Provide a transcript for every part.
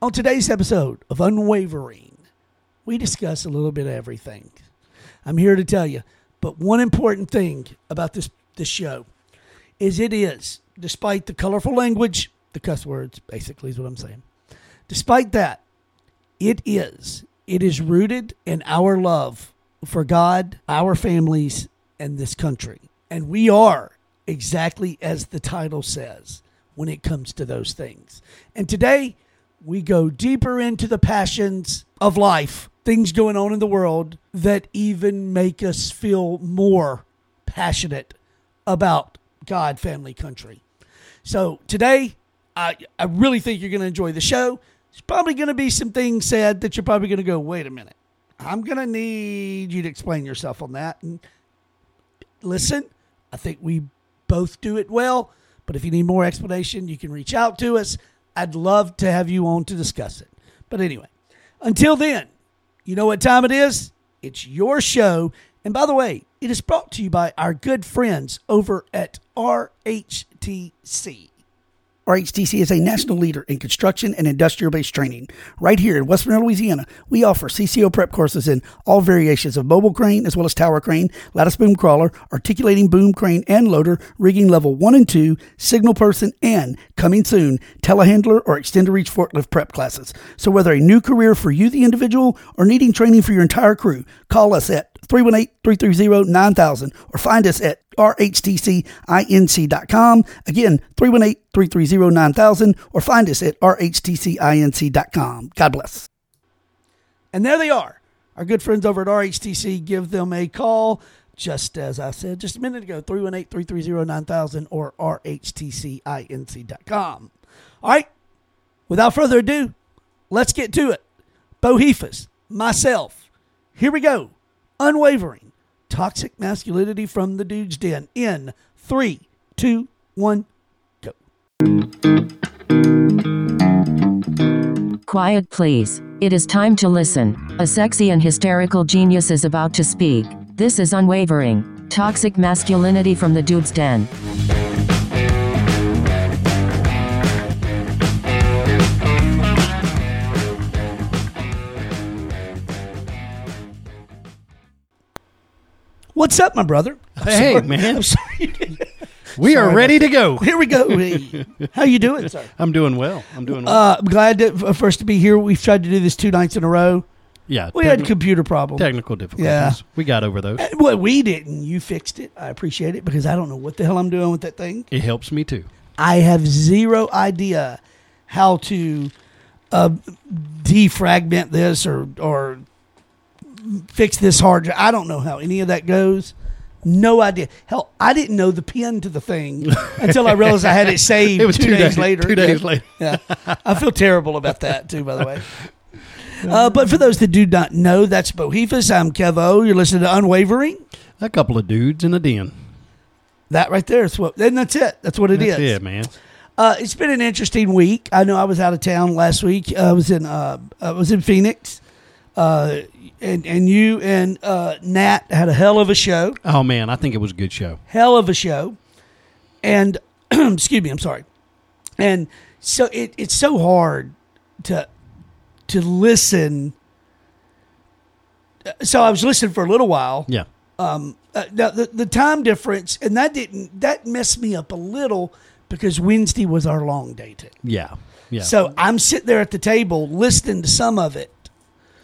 On today's episode of Unwavering, we discuss a little bit of everything. I'm here to tell you, but one important thing about this this show is it is, despite the colorful language, the cuss words basically is what I'm saying. Despite that, it is it is rooted in our love for God, our families, and this country. And we are exactly as the title says when it comes to those things. And today, we go deeper into the passions of life, things going on in the world that even make us feel more passionate about God, family, country. So today, I, I really think you're going to enjoy the show. There's probably going to be some things said that you're probably going to go, wait a minute. I'm going to need you to explain yourself on that. And listen, I think we both do it well. But if you need more explanation, you can reach out to us. I'd love to have you on to discuss it. But anyway, until then, you know what time it is? It's your show. And by the way, it is brought to you by our good friends over at RHTC. RHTC is a national leader in construction and industrial based training. Right here in Western Louisiana, we offer CCO prep courses in all variations of mobile crane as well as tower crane, lattice boom crawler, articulating boom crane and loader, rigging level 1 and 2, signal person, and coming soon, telehandler or extended reach forklift prep classes. So whether a new career for you, the individual, or needing training for your entire crew, call us at 318 330 9000 or find us at rhtcinc.com. Again, 318 330 9000 or find us at rhtcinc.com. God bless. And there they are. Our good friends over at RHTC. Give them a call, just as I said just a minute ago 318 330 9000 or rhtcinc.com. All right, without further ado, let's get to it. Boheathus, myself, here we go. Unwavering toxic masculinity from the dude's den in three, two, one, go. Quiet, please. It is time to listen. A sexy and hysterical genius is about to speak. This is Unwavering Toxic Masculinity from the Dude's Den. What's up, my brother? I'm Hey, sorry. man. I'm sorry. We are ready to go. Here we go. Hey, How you doing, sir? I'm doing well. I'm doing well. Uh, I'm glad to, for us to be here. We've tried to do this two nights in a row. yeah. We had computer problems. technical difficulties. Yeah. We got over those. Uh, Well, we didn't. You fixed it. I appreciate it because I don't know what the hell I'm doing with that thing. It helps me too. I have zero idea how to uh, defragment this or or fix this hard drive. I don't know how any of that goes. No idea. Hell, I didn't know the pin to the thing until I realized I had it saved It was two, two days, days- later. two days Yeah. later. Yeah, I feel terrible about that too. By the way. Uh, but for those that do not know, that's Boheathus. I'm Kevo. You're listening to Unwavering. A couple of dudes in a den. That right there is what. Then that's it. That's what it is. That's it, man. Uh, it's been an interesting week. I know I was out of town last week. I was in uh, I was in Phoenix, uh, and and you and uh, Nat had a hell of a show. Oh man, I think it was a good show. Hell of a show, and excuse me, I'm sorry. And so it, it's so hard to to listen. So I was listening for a little while, Yeah. um, uh, now the the time difference, and that didn't that messed me up a little because Wednesday was our long day too. Yeah. Yeah. So I'm sitting there at the table listening to some of it,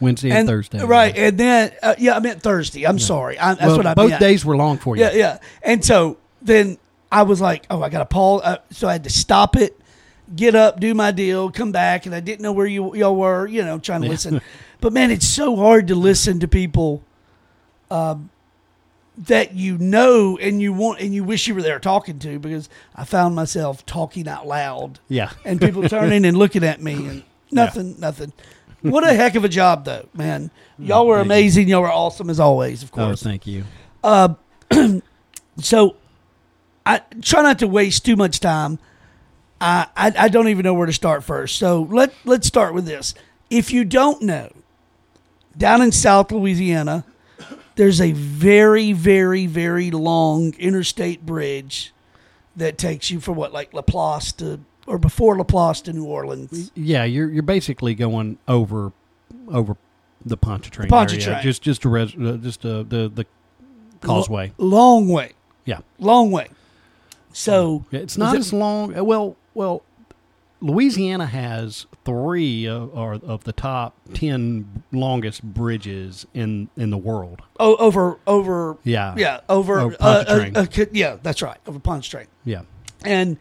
Wednesday and, Thursday. right? And then uh, yeah, I meant Thursday. I'm sorry, I, that's Well, what I meant. both meant. days were long for you. Yeah, yeah. And so then I was like, oh, I got to pause. Uh, so I had to stop it, get up, do my deal, come back, and I didn't know where you y'all were, you know, trying to listen. but man, it's so hard to listen to people um, that you know and you want and you wish you were there talking to because I found myself talking out loud Yeah. and people turning and looking at me and nothing, nothing. What a heck of a job, though, man. Y'all were amazing. Y'all were awesome as always, of Oh, course. thank you. Uh, so I try not to waste too much time. I, I I don't even know where to start first. So let let's start with this. If you don't know, down in South Louisiana, there's a very very very long interstate bridge that takes you from what like Laplace to or before Laplace to New Orleans. Yeah, you're you're basically going over over the Pontchartrain Pontchartrain. area, just just a res, uh, just uh the the causeway. Long way, Yeah, long way. So it's not it- as long. uh, Well, well, Louisiana has three uh, or of the top ten longest bridges in in the world. oh, over over Yeah, yeah over Over uh, uh, uh, yeah that's right over Pontchartrain yeah. and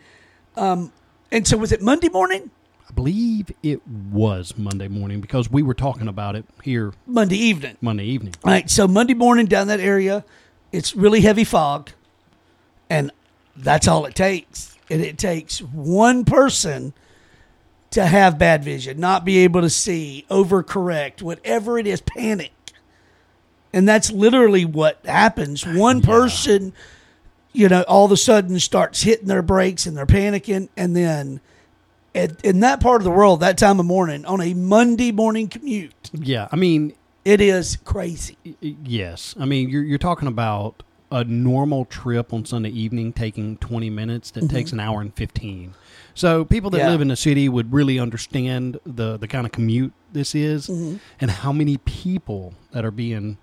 um and so was it Monday morning I believe it was Monday morning because we were talking about it here Monday evening Monday evening. All right, so Monday morning down that area, it's really heavy fog, and that's all it takes. And it takes one person to have bad vision, not be able to see, overcorrect, whatever it is, panic. And that's literally what happens. One person, you know, all of a sudden starts hitting their brakes and they're panicking, and then. at- In that part of the world, that time of morning, on a Monday morning commute, Yeah, I mean, it is crazy. Yes, I mean you're you're talking about a normal trip on Sunday evening taking 20 minutes that takes an hour and 15. So people that Mm-hmm. Yeah. live in the city would really understand the the kind of commute this is Mm-hmm. and how many people that are being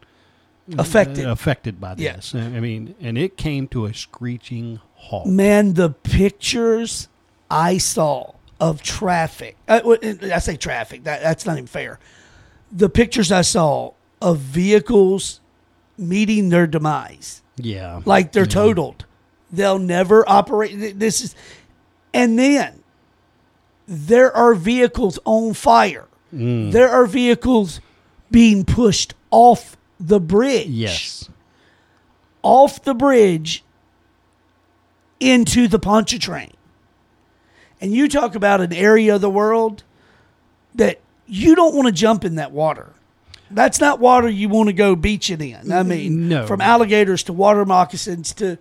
Affected. uh, affected by Yeah. this. I mean, and it came to a screeching halt. Man, the pictures I saw of traffic. Uh, I say traffic. That, that's not even fair. The pictures I saw of vehicles meeting their demise, Yeah. like they're Yeah. totaled. They'll never operate. This is, and then there are vehicles on fire. Mm. There are vehicles being pushed off the bridge. Yes. off the bridge into the Pontchartrain. And you talk about an area of the world that you don't want to jump in that water. That's not water you want to go beaching in. I mean, No. from alligators to water moccasins to,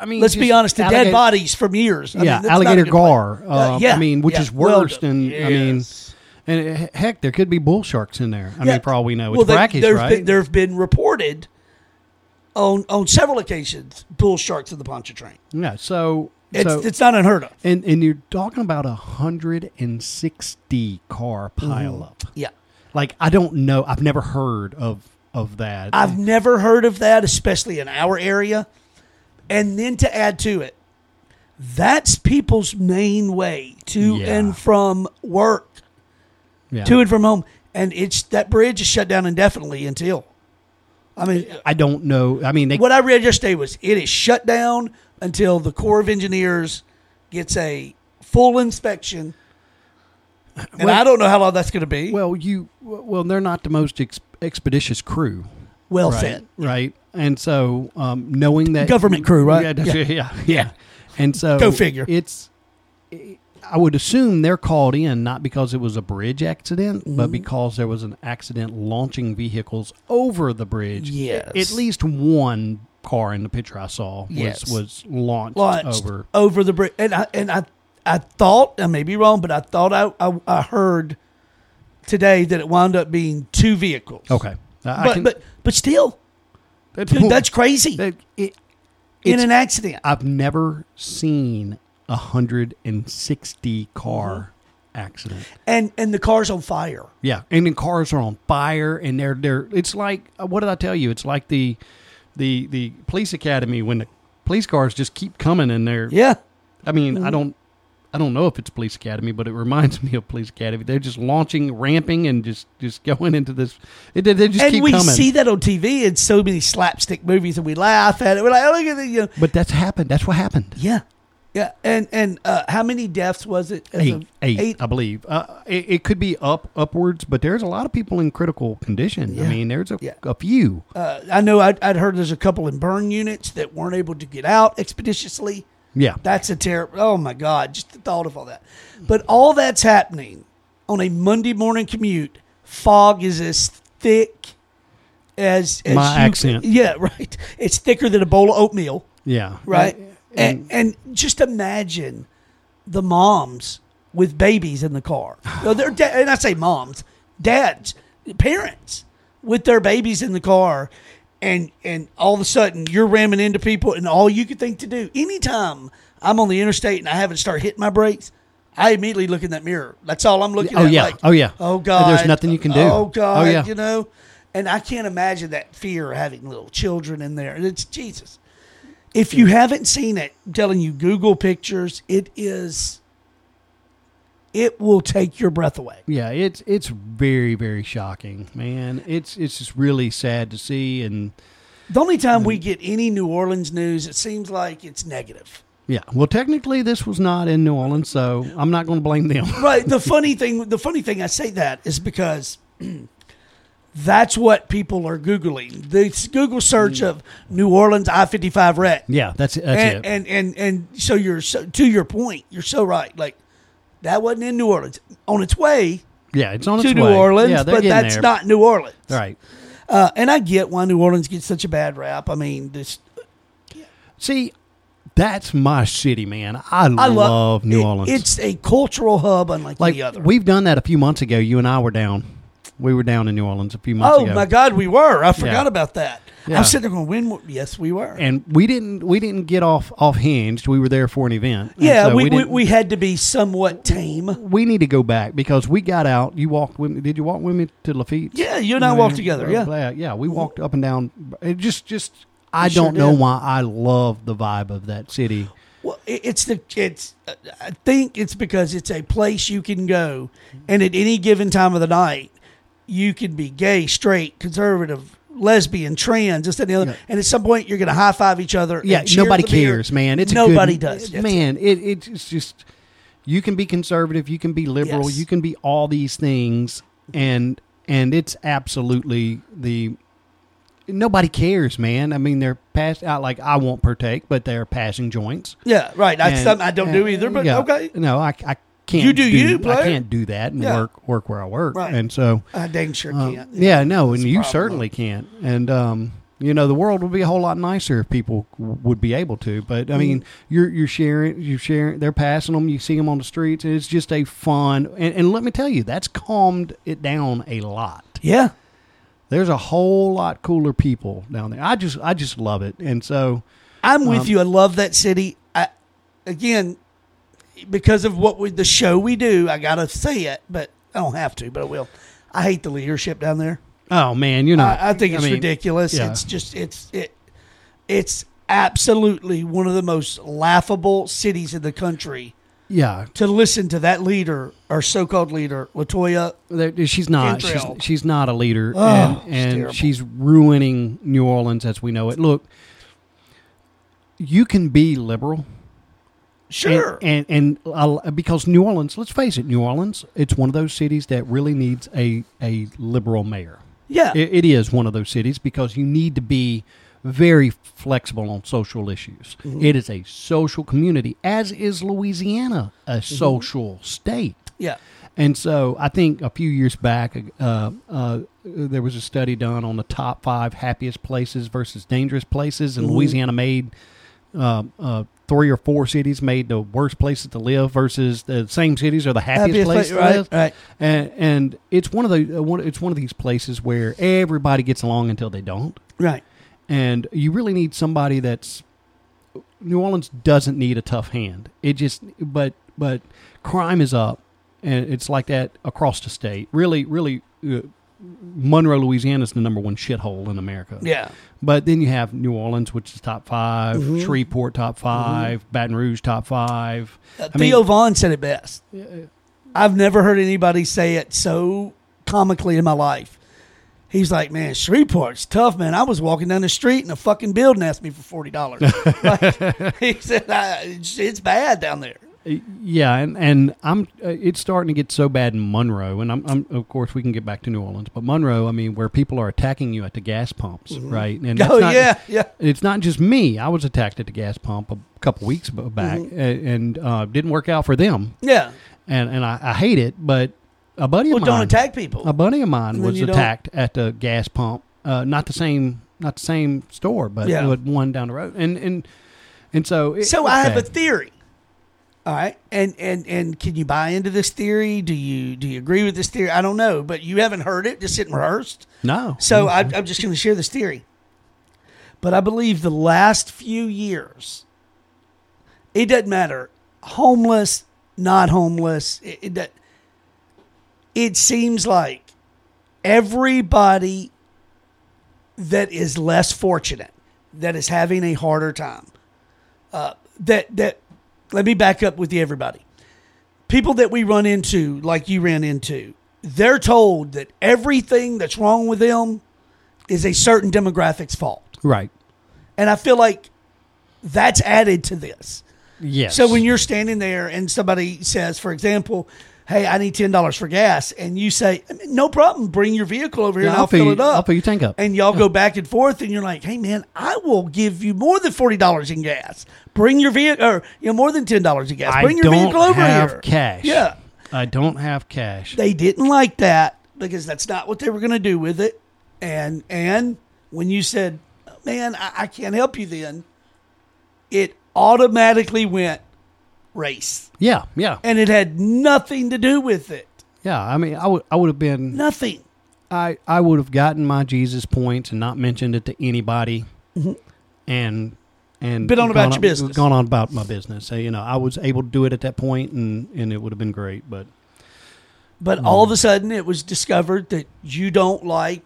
I mean, let's be honest, to dead bodies from years. I yeah, mean, that's not a alligator gar. Uh, Uh, yeah, I mean, which yeah, is worse done. than I mean, Yes. And uh, heck, there could be bull sharks in there. I Yeah. mean, for all we know, it's well, they- brackish, there's right? Been, there have been reported on on several occasions bull sharks in the Pontchartrain. yeah, so It's so it's not unheard of. and and you're talking about a hundred and sixty car pileup. Yeah. Like I don't know, I've never heard of of that. I've never heard of that, especially in our area. And then to add to it, that's people's main way to Yeah. and from work, yeah. to and from home. And it's that bridge is shut down indefinitely until. I mean, I don't know. I mean, they what I read yesterday was it is shut down until the Corps of Engineers gets a full inspection. And Well- I don't know how long that's going to be. well, you well, they're not the most ex- expeditious crew. well right, said. right? And so, um, knowing that Government crew, right? Yeah, that's- yeah, yeah, And so, Go figure. It's, I would assume they're called in not because it was a bridge accident, Mm-hmm. but because there was an accident launching vehicles over the bridge. Yes. at least one car in the picture I saw was Yes. was launched, launched over. over the bridge. And I and I I thought I may be wrong, but I thought I I, I heard today that it wound up being two vehicles. Okay, but can- but but still, that's, dude, that's crazy that- it- in an accident. I've never seen a hundred and sixty car Mm-hmm. accident. and and the car's on fire. Yeah, and the cars are on fire, and they're they're. It's like uh, what did I tell you? It's like the the the police academy when the police cars just keep coming, and they're. Yeah. I mean, Mm-hmm. I don't. I don't know if it's police academy, but it reminds me of police academy. They're just launching, ramping, and just just going into this. They they just and keep we coming. see that on TV in so many slapstick movies, and we laugh at it. We're like, oh, look at the, you know, but that's happened. That's what happened. yeah, yeah. And and uh, how many deaths was it? as Eight, eight, I believe. Uh, it, it could be up upwards, but there's a lot of people in critical condition. Yeah. I mean, there's a, Yeah. a few. Uh, I know I'd, I'd heard there's a couple in burn units that weren't able to get out expeditiously. Yeah, That's a terrible. Oh my God! Just the thought of all that. But all that's happening on a Monday morning commute. Fog is as thick as, as My you- accent. Yeah, right. It's thicker than a bowl of oatmeal. yeah, Right. And, And, and, just imagine the moms with babies in the car. No, they're da- and I say moms, dads, parents with their babies in the car, and and all of a sudden you're ramming into people, and all you could think to do anytime I'm on the interstate and I haven't started hitting my brakes, I immediately look in that mirror. That's all I'm looking Oh, at. yeah. Like, Oh, yeah. Oh God. There's nothing you can do. Oh God. Oh, yeah. You know, and I can't imagine that fear of having little children in there. It's Jesus. If you haven't seen it, I'm telling you, Google pictures. It is. It will take your breath away. Yeah, it's it's very very shocking, man. It's it's just really sad to see, and The only time we get any New Orleans news, it seems like it's negative. yeah. Well, technically, this was not in New Orleans, so I'm not going to blame them. Right. The funny thing, the funny thing I say that is because that's what people are googling. The Google search of New Orleans I fifty five wreck. yeah, that's that's and, it. and and and so you're so to your point, you're so right. Like that wasn't in New Orleans. On its way yeah, it's on to its New way. Orleans, yeah, but that's there. not New Orleans. right. Uh, and I get why New Orleans gets such a bad rap. I mean, this See, that's my city, man. I, I love, love New it- Orleans. It's a cultural hub unlike like any other. we've done that a few months ago. You and I were down. We were down in New Orleans a few months oh ago. my God, we were. I forgot Yeah. about that. Yeah. I'm sitting there going, when? Yes, we were. and we didn't we didn't get off off hinged. We were there for an event. And yeah, so we, we, didn't- we had to be somewhat tame. we need to go back because we got out. You walked with me. Did you walk with me to Lafitte? Yeah, you and I walked together. Yeah. yeah. We walked up and down. It just, just. I sure don't know did. why I love the vibe of that city. Well, it- it's the it's. I think it's because it's a place you can go, and at any given time of the night, you can be gay, straight, conservative, lesbian, trans, this that, and the other. Yeah. And at some point, you're going to high five each other. Yeah, and nobody the beer. cares, man. It's a nobody good, does. That's man. It, it's just you can be conservative, you can be liberal, Yes. you can be all these things, and and it's absolutely the nobody cares, man. I mean, they're pass out like I won't partake, but they're passing joints. Yeah, right. That's And- something I don't do either. But yeah. okay, no, I, I can't. You do you, I can't do that and Yeah. work work where I work, Right. and so. I dang sure Um, can't. yeah, no, and you certainly can't. And um, you know, the world would be a whole lot nicer if people would be able to. But I Mm. mean, you're you're sharing, you're sharing. They're passing them. You see them on the streets. And it's just a fun. And, and let me tell you, that's calmed it down a lot. Yeah, There's a whole lot cooler people down there. I just I just love it. And so I'm with Um, you. I love that city. I again because of what we, the show we do. I gotta say it, but I don't have to. But I will. I hate the leadership down there. oh man, you know, I, I think it's mean, ridiculous. yeah. It's just it's it it's absolutely one of the most laughable cities in the country Yeah, to listen to that leader or so-called leader Latoya. There- she's not. She's, she's not a leader, Oh, and, and she's ruining New Orleans as we know it. Look, you can be liberal, Sure, and and, and uh, because New Orleans, let's face it, New Orleans, it's one of those cities that really needs a a liberal mayor. yeah, It, it is one of those cities because you need to be very flexible on social issues. Mm-hmm. It is a social community, as is Louisiana, a Mm-hmm. social state. yeah. And so I think a few years back, uh, uh, there was a study done on the top five happiest places versus dangerous places, and Louisiana made uh, uh, three or four cities made the worst places to live versus the same cities are the happiest, Happiest places place- to right, live. right. And, and it's one of the uh, one, it's one of these places where everybody gets along until they don't, Right. and you really need somebody that's New Orleans doesn't need a tough hand. It just but but crime is up, and it's like that across the state. Really, really, uh, Monroe, Louisiana is the number one shithole in America. Yeah. But then you have New Orleans, which is top 5 Mm-hmm. Shreveport top 5 Baton Rouge top five. Uh, I mean- Theo Von said it best. Yeah, I've never heard anybody say it so comically in my life. He's like, man, Shreveport's tough, man. I was walking down the street and a fucking building asked me for forty dollars. like, he said, it's bad down there. Yeah, and and I'm uh, it's starting to get so bad in Monroe, and I'm, I'm of course we can get back to New Orleans, but Monroe, I mean, where people are attacking you at the gas pumps, right? And Oh it's not- yeah, yeah. It's not just me. I was attacked at the gas pump a couple weeks back, Mm-hmm. and uh, didn't work out for them, Yeah. and and I, I hate it. But a buddy Well, of don't mine, attack people. a buddy of mine was you don't- attacked at the gas pump. Uh, not the same, not the same store, but Yeah. one down the road, and and and so it- So I have a theory. All right, and and and can you buy into this theory? Do you do you agree with this theory? I don't know, but you haven't heard it. Just sitting rehearsed. no. So I, I'm just going to share this theory. But I believe the last few years, it doesn't matter, homeless, not homeless. It, it, it seems like everybody that is less fortunate, that is having a harder time, uh, that that let me back up with you, everybody. People that we run into, like you ran into, they're told that everything that's wrong with them is a certain demographic's fault. Right. And I feel like that's added to this. Yes. So when you're standing there and somebody says, for example, "Hey, I need ten dollars for gas," and you say, "No problem, bring your vehicle over here Yeah, and I'll I'll, fill you- it up," I'll fill your tank up. and y'all go back and forth, and you're like, "Hey, man, I will give you more than forty dollars in gas. Bring your vehicle, or you know, more than ten dollars in gas. I Bring your vehicle over have here." cash. Yeah, I don't have cash. they didn't like that because that's not what they were going to do with it. And and when you said, "Man, I, I can't help you," then it automatically went race, yeah, yeah, and it had nothing to do with it. yeah. I mean, I would I would have been Nothing. I I would have gotten my Jesus points and not mentioned it to anybody, mm-hmm. and and Been on about gone your business. Gone on about my business. So, you know, I was able to do it at that point, and and it would have been great. But But all of a sudden, it was discovered that you don't like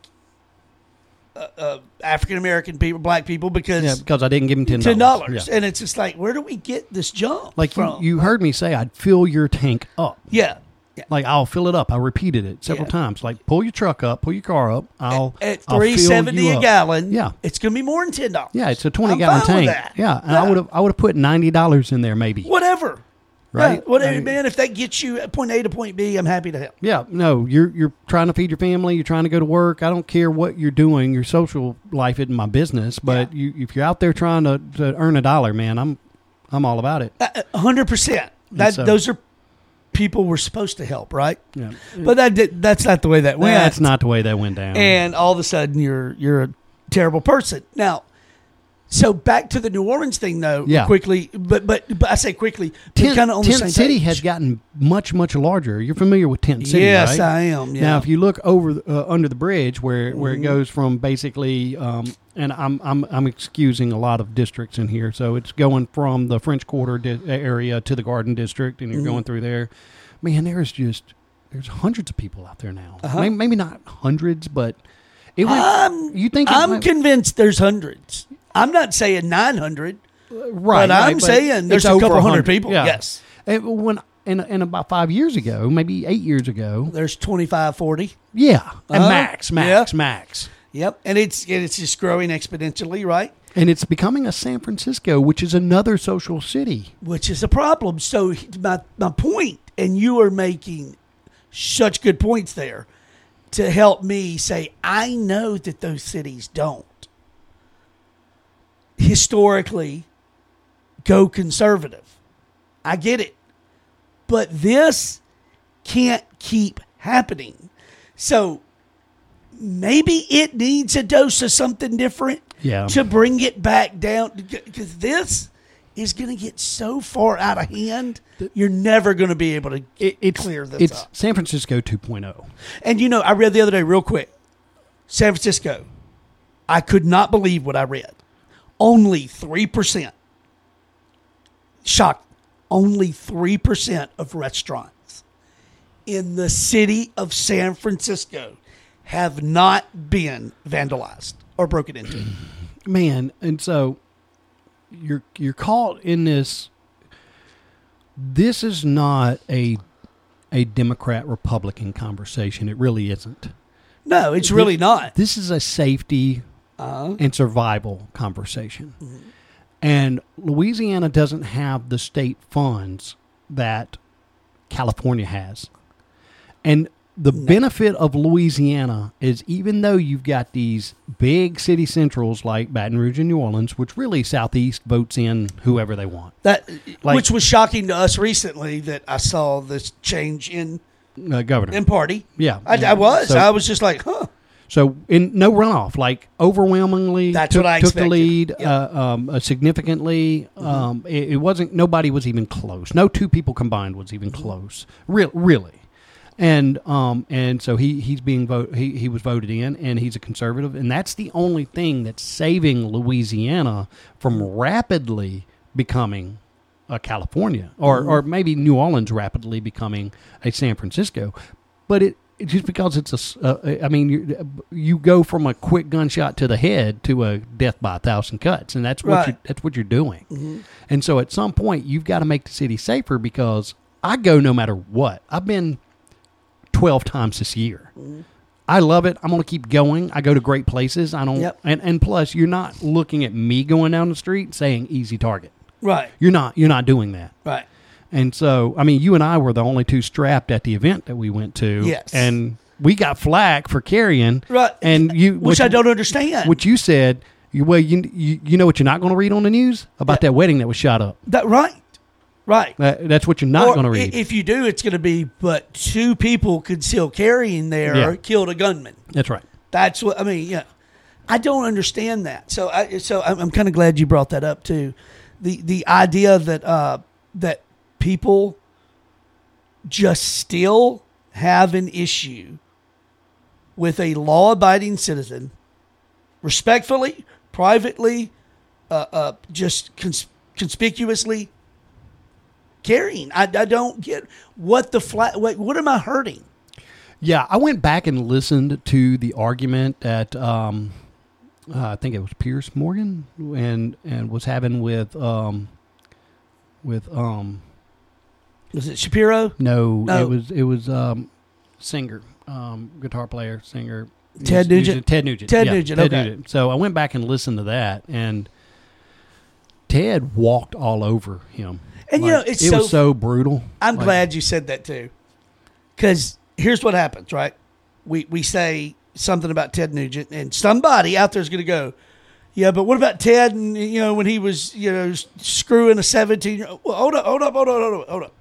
uh, uh, African American people, black people, because yeah, because I didn't give him ten ten dollars. dollars, and it's just like, where do we get this jump Like you, you heard me say, I'd fill your tank up. yeah, yeah. Like I'll fill it up. I repeated it several Yeah. times. Like pull your truck up, pull your car up. I'll At I'll three seventy a gallon, Yeah. it's going to be more than ten dollars. Yeah, it's a twenty I'm gallon tank. Yeah, and Yeah. I would have I would have put ninety dollars in there maybe. whatever. Right? Yeah, whatever, I mean- man. If that gets you at point A to point B, I'm happy to help. Yeah, no, you're you're trying to feed your family. You're trying to go to work. I don't care what you're doing. Your social life isn't my business. But you, if you're out there trying to, to earn a dollar, man, I'm I'm all about it. Uh, uh, a hundred percent. That so- those are people we're supposed to help, right? Yeah, But that did, that's not the way that went. that's not the way that went down. and all of a sudden you're you're a terrible person. Now, so back to the New Orleans thing though, Yeah. quickly, but but but I say quickly, Tent, kind of on the Tent City page. has gotten much much larger. You're familiar with Tent City, yes, right? I am. Yeah. Now, if you look over uh, under the bridge, where where Mm-hmm. it goes from basically, um, and I'm I'm I'm excusing a lot of districts in here, so it's going from the French Quarter di- area to the Garden District, and you're Mm-hmm. going through there. Man, there's just there's hundreds of people out there now. Uh-huh. Maybe, maybe not hundreds, but it went. I'm you think I'm convinced there's hundreds. I'm not saying 900, right? but I'm right, saying there's a couple hundred 100. people. Yeah. Yes, And when and, and about five years ago, maybe eight years ago, there's 25, 40. yeah, and Uh-huh. max, max, max. Yep, and it's it's just growing exponentially, right? And it's becoming a San Francisco, which is another social city. Which is a problem. So my my point, and you are making such good points there to help me say I know that those cities don't historically go conservative. I get it. But this can't keep happening. So maybe it needs a dose of something different Yeah. to bring it back down because this is going to get so far out of hand you're never going to be able to It, it's clear this it's up. San Francisco oh. 2.0. And you know, I read the other day, real quick San Francisco. I could not believe what I read. Only 3%. Shocked. Only 3% of restaurants in the city of San Francisco have not been vandalized or broken into. Man, and so you're you're caught in this this is not a a Democrat Republican conversation. It really isn't. No, it's really not. This is a safety Uh, and survival conversation. Mm-hmm. And Louisiana doesn't have the state funds that California has. And the benefit of Louisiana is even though you've got these big city centrals like Baton Rouge and New Orleans, which really Southeast votes in whoever they want. that Like- which was shocking to us recently that I saw this change in Uh, governor. in party. yeah. I, I was. So- I was just like, huh. So in no runoff, like overwhelmingly That's took, what I took the lead Yep. uh, um, uh, significantly. Mm-hmm. Um, it, it wasn't nobody was even close. No two people combined was even Mm-hmm. close. Real, really. And um and so he he's being vote he he was voted in and he's a conservative and that's the only thing that's saving Louisiana from rapidly becoming a California or or maybe New Orleans rapidly becoming a San Francisco, but it. Just because it's a, s- uh, uh, I mean, you, you go from a quick gunshot to the head to a death by a thousand cuts, and that's what Right. you, that's what you're doing. Mm-hmm. And so, at some point, you've got to make the city safer because I go no matter what. I've been twelve times this year. Mm-hmm. I love it. I'm going to keep going. I go to great places. I don't, Yep. and and plus, you're not looking at me going down the street saying easy target. Right. You're not. You're not doing that. Right. And so, I mean, you and I were the only two strapped at the event that we went to. Yes. And we got flack for carrying. Right. And you, Which I don't understand. What you said, you, well, you, you, you know what you're not going to read on the news about Yeah. that wedding that was shot up. that right. Right. That, that's what you're not going to read. If you do, it's going to be but two people concealed carrying there Yeah. killed a gunman. that's right. That's what I mean. Yeah, I don't understand that. So I so I'm, I'm kind of glad you brought that up too. The the idea that uh, that people just still have an issue with a law abiding citizen, respectfully, privately, uh, uh, just cons- conspicuously carrying. I, I don't get what the flat. What, what am I hurting? Yeah, I went back and listened to the argument that um, uh, I think it was Piers Morgan and and was having with um, with um, Was it Shapiro? no, No. it was it was um, singer, um, guitar player, singer Ted Nugent? Ted Nugent. Ted Nugent, Ted okay. Nugent. So I went back and listened to that, and Ted walked all over him. And, you know, it's it so- was so brutal. I'm Like, glad you said that too, because here's what happens, right? We we say something about Ted Nugent, and somebody out there is going to go, "Yeah, but what about Ted?" And you know, when he was you know screwing a 17 year old. Well, hold up, hold up, hold up, hold up, hold up.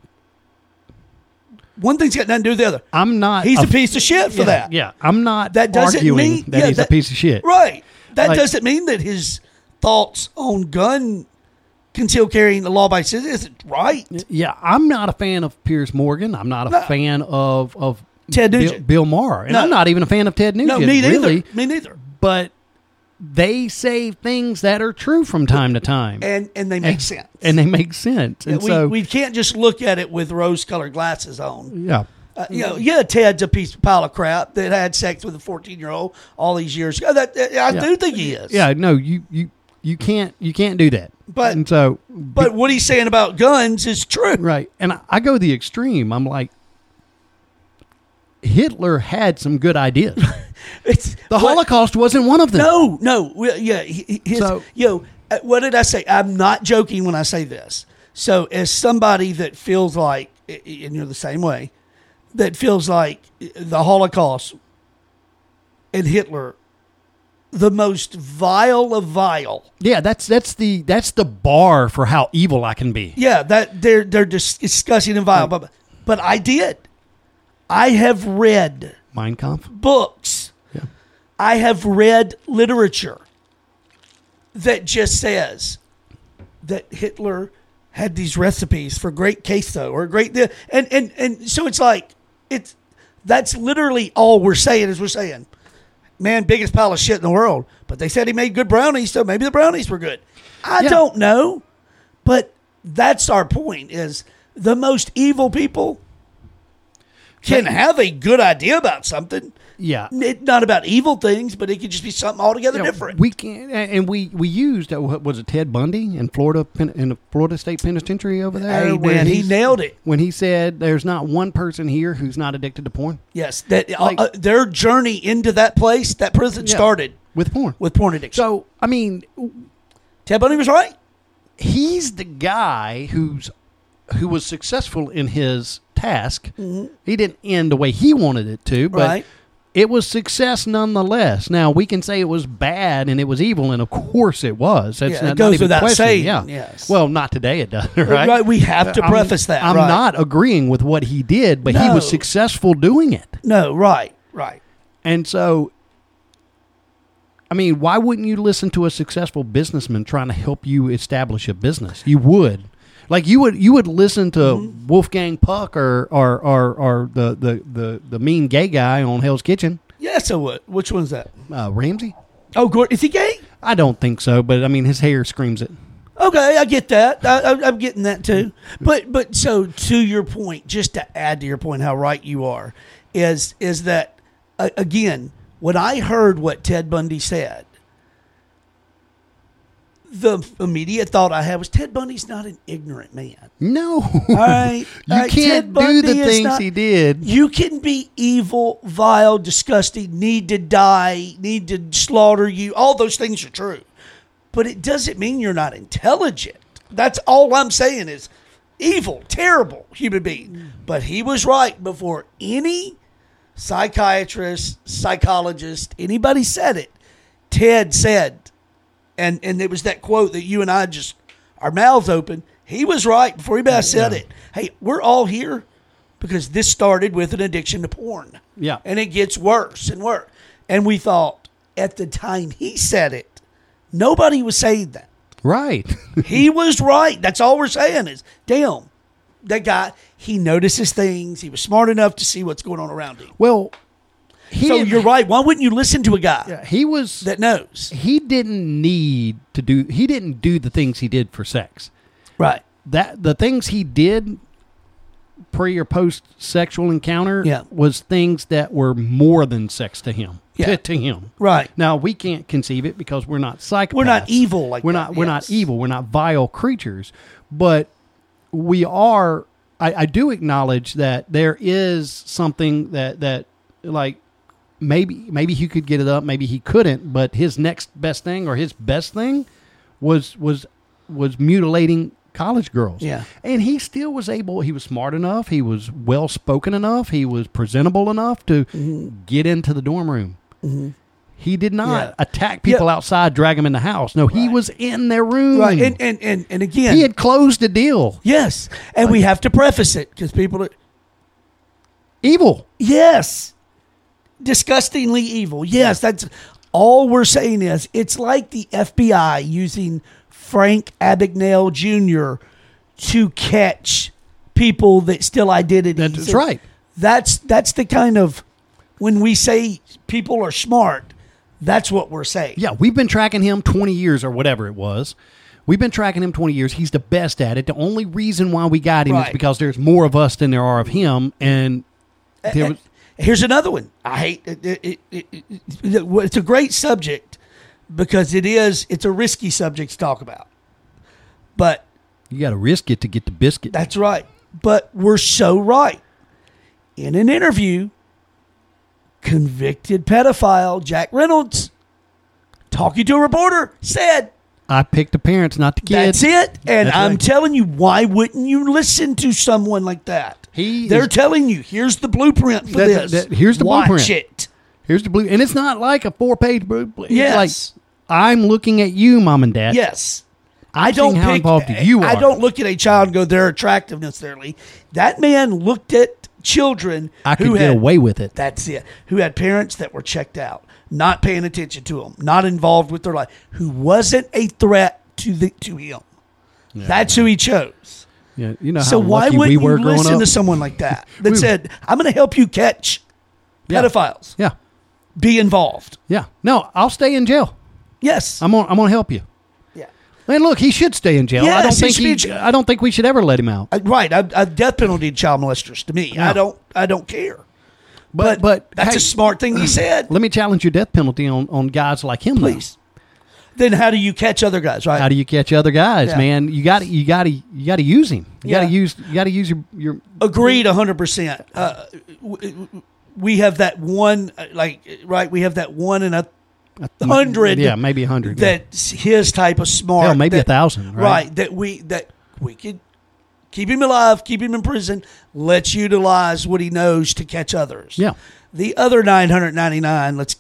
One thing's got nothing to do with the other. I'm not. He's a piece of shit for yeah, that. Yeah, I'm not That doesn't arguing mean that yeah, he's a piece of shit. Right. That Like- doesn't mean that his thoughts on gun concealed carrying the law by citizen isn't right. Yeah, I'm not a fan of Piers Morgan. I'm not a No. fan of of Ted Bill, Nugent. Bill Maher, and No. I'm not even a fan of Ted Nugent. No, me neither. really. Me neither. But they say things that are true from time to time, And and they make sense. and they make sense. And we, so, we can't just look at it with rose colored glasses on. yeah, Uh, you know, yeah, Ted's a piece of pile of crap that had sex with a 14 year old all these years ago. That, that- I Yeah. do think he is. yeah. No, you you you can't you can't do that. But- and so, But what he's saying about guns is true. right, and I, I go the extreme. I'm like. Hitler had some good ideas. It's The what- Holocaust wasn't one of them. No, no. Yeah. His, So- yo, uh, what did I say? I'm not joking when I say this. So, as somebody that feels like, and you're the same way, that feels like the Holocaust and Hitler, the most vile of vile. Yeah, that's that's the that's the bar for how evil I can be. Yeah, that they're they're dis- discussing and vile, but but I did. I have read Mein Kampf. books. I have read literature that just says that Hitler had these recipes for great queso or great and and and so it's like it's that's literally all we're saying is we're saying man biggest pile of shit in the world. But they said he made good brownies so maybe the brownies were good. I Yeah. don't know but that's our point is the most evil people can have a good idea about something Yeah. it, not about evil things, but it could just be something altogether You know, different. We can, and we we used uh, what was it Ted Bundy in Florida in the Florida State Penitentiary over there. hey man, he nailed it. when he said, "There's not one person here who's not addicted to porn Yes, that uh, Like- uh, their journey into that place, that prison Yeah. started with porn." with porn addiction. So I mean, Ted Bundy was right. he's the guy who's who was successful in his task. He didn't end the way he wanted it to, but Mm-hmm. Right. It was success nonetheless. Now we can say it was bad and it was evil, and of course it was. That's Yeah, it not, goes not without question. saying, Yeah. yes. Well, not today. It does. Right. Right, we have to I'm- preface that, I'm right. not agreeing with what he did, but he was successful doing it, No, right, right. and so. I mean, why wouldn't you listen to a successful businessman trying to help you establish a business? You would. Like you would you would listen to Mm-hmm. Wolfgang Puck or or, or, or the, the, the, the mean gay guy on Hell's Kitchen, Yes, so what? Which one's that? uh, Ramsay? Oh, Gordon, is he gay? I don't think so, but I mean his hair screams it. Okay, I get that. I, I, I'm getting that too. But but so to your point, just to add to your point, how right you are, is is that uh, again when I heard what Ted Bundy said, the immediate thought I had was Ted Bundy's not an ignorant man. No, All right, you All right, can't do the things not- he did. You can be evil, vile, disgusting, need to die, need to slaughter you. All those things are true. But it doesn't mean you're not intelligent. That's all I'm saying is evil, terrible human being. Mm. But he was right before any psychiatrist, psychologist, anybody said it. Ted said, and and it was that quote that you and I just our mouths open. He was right before anybody said it. Hey, we're all here because this started with an addiction to porn. Yeah. And it gets worse and worse. And we thought at the time he said it, nobody was saying that. Right. He was right. That's all we're saying is, damn, that guy, he notices things. He was smart enough to see what's going on around him. well, he so you're right. Why wouldn't you listen to a guy he was that knows? he didn't need to do he didn't do the things he did for sex. Right. That the things he did pre or post sexual encounter Yeah. was things that were more than sex to him. Yeah. To, to him. Right. Now we can't conceive it because we're not psychopaths. We're not evil like we're that, not we're yes. not evil. We're not vile creatures, but we are. I, I do acknowledge that there is something that that like maybe maybe he could get it up, maybe he couldn't. But his next best thing or his best thing was was was mutilating college girls. Yeah. and he still was able. He was smart enough. He was well spoken enough. He was presentable enough to Mm-hmm. get into the dorm room. He did not Yeah. attack people Yeah. outside, drag them in the house. No, he was in their room. Right. And, and, and, and again, he had closed the deal. yes. And we have to preface it because people are, Evil. Yes. Disgustingly evil. Yes, that's all we're saying is it's like the FBI using Frank Abagnale Jr. to catch people that steal identities. That's right. That's that's the kind of when we say people are smart, that's what we're saying. Yeah, we've been tracking him 20 years or whatever it was. We've been tracking him 20 years. He's the best at it. The only reason why we got him is because there's more of us than there are of him. And there was, Here's another one. I hate it, it, it, it, it- It's a great subject because it is. It's a risky subject to talk about, but you got to risk it to get the biscuit. that's right. But we're so right. In an interview, convicted pedophile Jack Reynolds, talking to a reporter, said, I picked the parents, not the kids. "That's it." And That's I'm right. telling you, why wouldn't you listen to someone like that? He They're is- telling you, here's the blueprint for That- this. that- here's the Watch blueprint. it. Here's the blue. And it's not like a four page blueprint. It's Yes. like, I'm looking at you, mom and dad. Yes. I'm I don't how pick, involved you are. I don't look at a child and go, they're attractive necessarily. That man looked at children I could who get had, away with it. That's it. Who had parents that were checked out, not paying attention to them, not involved with their life, who wasn't a threat to the to him. That's who he chose. Yeah, you know so why wouldn't we you listen to someone like that that We- said, "I'm going to help you catch Yeah. pedophiles, yeah, be involved"? yeah. No, I'll stay in jail. Yes. I'm gonna, I'm gonna help you. yeah. And look, he should stay in jail. I don't think be he. I don't think we should ever let him out. Uh, Right, a, a death penalty to child molesters to me. Yeah. I don't, I don't care. But but That's hey, a smart thing he said. Let me challenge your death penalty on on guys like him. though. Then how do you catch other guys? Right. How do you catch other guys, Yeah. man? You got to you got to you got to use him. You got to use you got to use your your Agreed, hundred percent. Uh, we have that one, uh, like right. We have that one in a hundred. Yeah, maybe a hundred. yeah. That's his type of smart. Hell, maybe that- a thousand. Right. Right. That we that we could keep him alive, keep him in prison. Let's utilize what he knows to catch others. Yeah. The other nine hundred ninety nine. Let's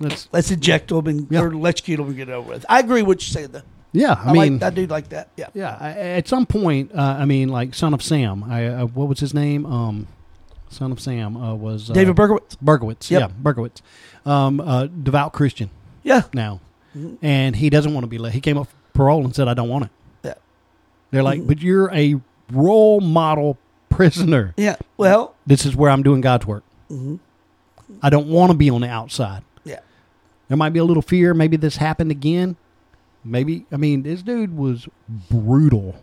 Let's, let's eject them and Yeah. or electrocute them and get it over with. I agree with what you said though. yeah, I, I, mean, like I do like that. Yeah. yeah. I, at some point, uh, I mean, like Son of Sam. I uh, what was his name? Um, Son of Sam uh, was uh, David Berkowitz. Berkowitz. Yep. Yeah, Berkowitz. Um, uh, devout Christian Yeah. now, and he doesn't want to be let. He came up parole and said, "I don't want it." Yeah. They're like, "But you're a role model prisoner. Yeah. Well. This is where I'm doing God's work. I don't want to be on the outside. There might be a little fear. Maybe this happened again. maybe I mean this dude was brutal.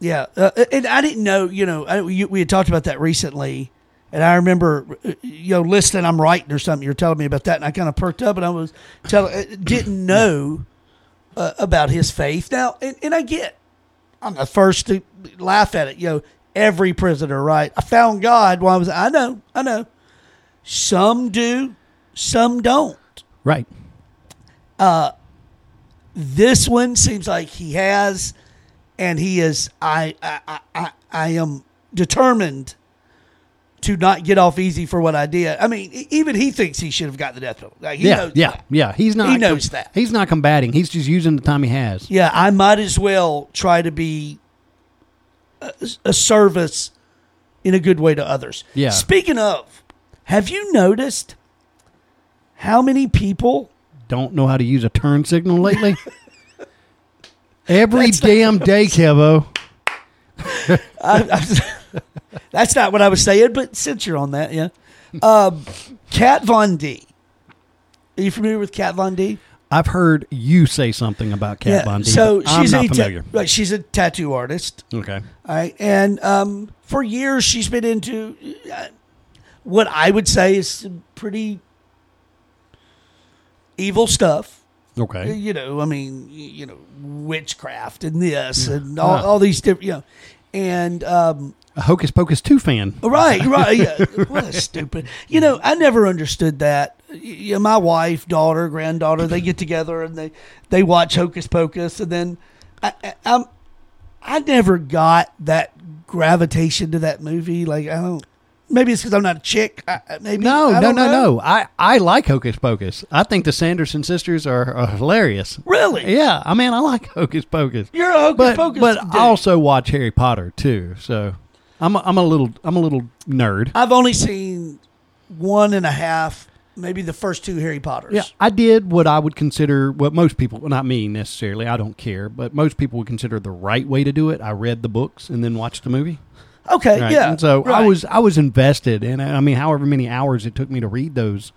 Yeah, uh, and I didn't know. You know, I, you, we had talked about that recently, and I remember, uh, you know, listening. I'm writing or something. You're telling me about that, and I kind of perked up, and I was telling, didn't know uh, about his faith. Now, and, and I get, I'm the first to laugh at it. You know, every prisoner, right? I found God while I was. I know, I know. Some do, some don't. Right. Uh, this one seems like he has, and he is. I I I, I, am determined to not get off easy for what I did. I mean, even he thinks he should have got the death penalty. Like, he yeah, knows yeah, that. yeah. He's not. He knows that. He's not combating. He's just using the time he has. Yeah, I might as well try to be a, a service in a good way to others. Yeah. Speaking of, have you noticed how many people? Don't know how to use a turn signal lately. Every That's not- damn day, Kevo. I, I, that's not what I was saying, but since you're on that, yeah. Um, Kat Von D. Are you familiar with Kat Von D? I've heard you say something about Kat Von D. So she's not a ta- familiar. right, she's a tattoo artist. okay. All right, and um, for years she's been into uh, what I would say is some pretty evil stuff. Okay. You know, I mean, you know, witchcraft and this and all, all these different, you know, and um, A Hocus Pocus 2 fan. Right, right. Yeah. what a stupid. You know, I never understood that. You know, my wife, daughter, granddaughter, they get together and they they watch Hocus Pocus, and then I, I, I'm I never got that gravitation to that movie. Like I don't. Maybe it's because I'm not a chick. I, maybe No, no, no, know. no. I, I like Hocus Pocus. I think the Sanderson sisters are, are hilarious. Really? Yeah, I mean, I like Hocus Pocus. You're a Hocus but Pocus. but dude. I also watch Harry Potter too. So I'm a, I'm a little I'm a little nerd. I've only seen one and a half, maybe the first two Harry Potters. Yeah, I did what I would consider what most people, well, not me necessarily, I don't care, but most people would consider the right way to do it. I read the books and then watched the movie. Okay. Right? Yeah. And so I was I was invested, and I mean, however many hours it took me to read those.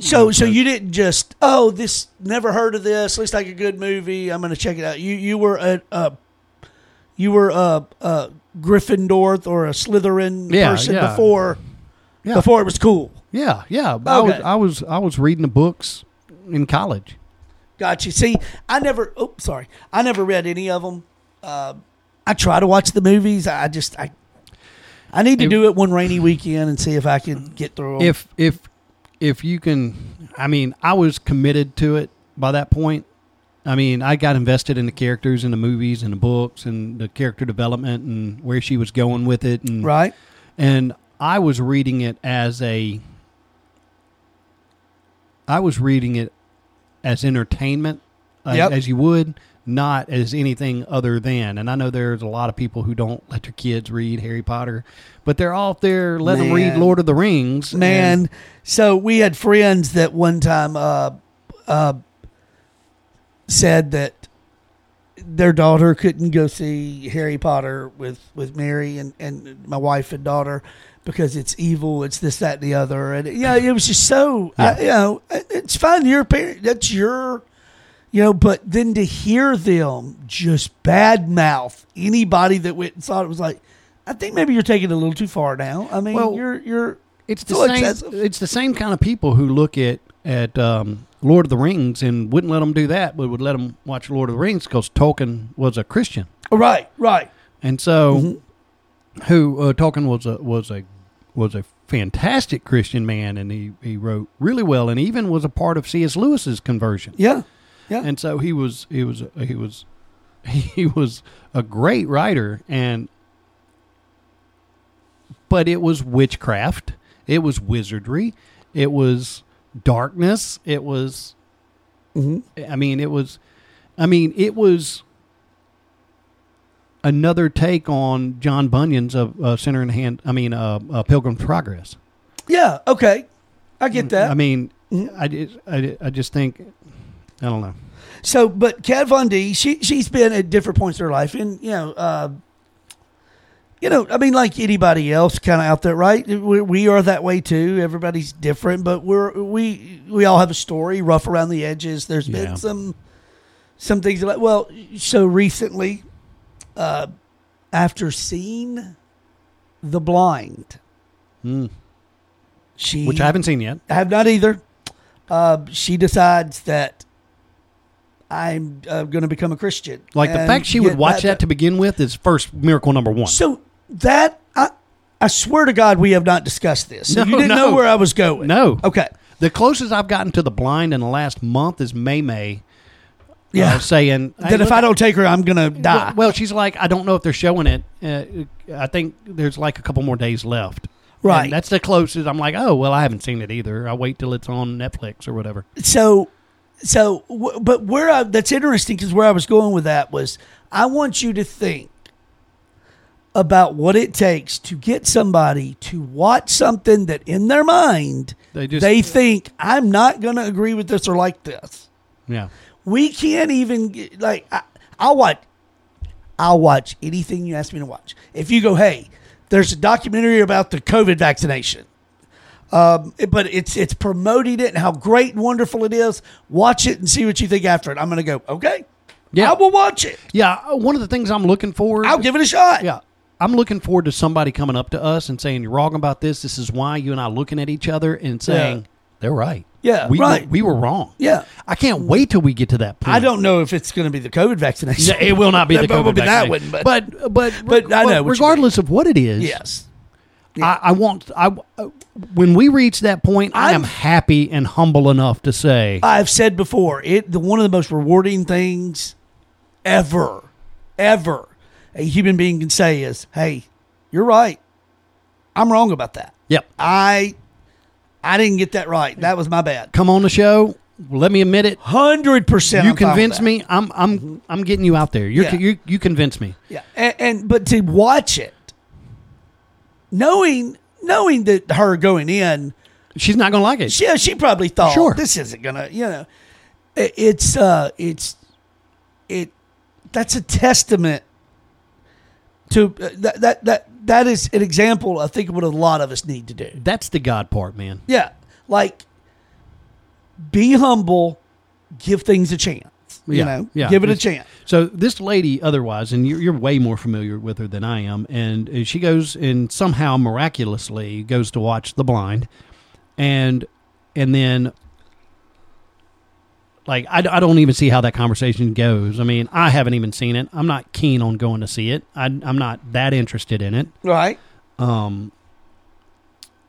So, so you didn't just oh this never heard of this looks like a good movie I'm going to check it out. You you were a, a you were a, a Gryffindor or a Slytherin Yeah, person yeah. before Yeah. before it was cool. Yeah, yeah. I was I was I was reading the books in college. Got you. See, I never. Oh, sorry, I never read any of them. Uh, I try to watch the movies. I just I I need to If- do it one rainy weekend and see if I can get through 'em. If if if you can, I mean, I was committed to it by that point. I mean, I got invested in the characters in the movies and the books and the character development and where she was going with it and right. and I was reading it as a I was reading it as entertainment as, as you would not as anything other than and I know there's a lot of people who don't let their kids read Harry Potter but they're all out there let them read Lord of the Rings and- man. So we had friends that one time uh, uh, said that their daughter couldn't go see Harry Potter with, with Mary and, and my wife and daughter because it's evil. It's this, that, and the other. And yeah, it was just so. I, you know, it's fine. You're a parent. That's your. You know, but then to hear them just badmouth anybody that went and saw it was like, I think maybe you're taking it a little too far now. I mean, Well, you're you're it's the same excessive. it's the same kind of people who look at at um, Lord of the Rings and wouldn't let them do that but would let them watch Lord of the Rings because Tolkien was a Christian Right, right. And so, Mm-hmm. who uh, Tolkien was a was a was a fantastic Christian man, and he he wrote really well, and even was a part of C.S. Lewis's conversion. Yeah, yeah. And so he was he was he was he was a great writer, and but it was witchcraft, it was wizardry, it was darkness, it was. Mhm. I mean, it was. I mean, it was another take on John Bunyan's of uh, Center in Hand. I mean, uh, uh, Pilgrim's Progress. yeah, okay. I get that. I mean, Mhm. I, I, I just think I don't know. so, but Kat Von D, she she's been at different points in her life, and you know, uh, you know, I mean, like anybody else, kind of out there, right? We, we are that way too. Everybody's different, but we're we we all have a story, rough around the edges. There's Yeah. been some some things like well, so recently, uh, after seeing the blind, she which I haven't seen yet. I have not either. Uh, she decides that I'm uh, going to become a Christian. Like the fact she would watch that, to begin with is first miracle number one. So that I, I swear to God, we have not discussed this. So No, you didn't no. know where I was going. No. Okay. The closest I've gotten to the blind in the last month is May May. Yeah. uh, saying hey, that if I don't take her, I'm going to die. Well, well, she's like, I don't know if they're showing it. Uh, I think there's like a couple more days left. Right. And that's the closest. I'm like, oh well, I haven't seen it either. I'll wait till it's on Netflix or whatever. so, so, but where I, that's interesting because where I was going with that was I want you to think about what it takes to get somebody to watch something that in their mind They just they think I'm not going to agree with this or like this. yeah. We can't even get, like I, I'll watch. I'll watch anything you ask me to watch. If you go, hey, there's a documentary about the COVID vaccination, um, it- but it's it's promoting it and how great and wonderful it is. Watch it and see what you think after it. I'm going to go, okay, Yeah. I will watch it. Yeah, uh, one of the things I'm looking for. I'll give it a shot. Yeah. I'm looking forward to somebody coming up to us and saying, You're wrong about this. This is why you and I are looking at each other and saying, They're right. Yeah, we right. Were, we were wrong. Yeah. I can't wait till we get to that point. I don't know if it's going to be the COVID vaccination. Yeah, it will not be the COVID be that one, but, but but But I know regardless of what it is, yes, I, I want I uh, when we reach that point, I am I'm- happy and humble enough to say, I've said before, it the one of the most rewarding things ever, ever a human being can say is, "Hey, you're right. I'm wrong about that. "Yep, I, I didn't get that right. That was my bad. come on the show. Let me admit it. Hundred percent. You convince me. I'm I'm I'm getting you out there. You're, Yeah. you you convince me. Yeah, and, and but to watch it, knowing knowing that her going in, She's not gonna like it. she she probably thought, Sure. this isn't gonna, you know, it, it's uh, it's it. That's a testament to uh, that that that that is an example. I think of what a lot of us need to do. That's the God part, man. Yeah, like be humble, give things a chance. You Yeah, know, yeah. give it a chance. So this lady, otherwise, and you're, you're way more familiar with her than I am, and she goes and somehow miraculously goes to watch The Blind, and and then like I, I don't even see how that conversation goes. I mean, I haven't even seen it. I'm not keen on going to see it. I, I'm not that interested in it. Right. um,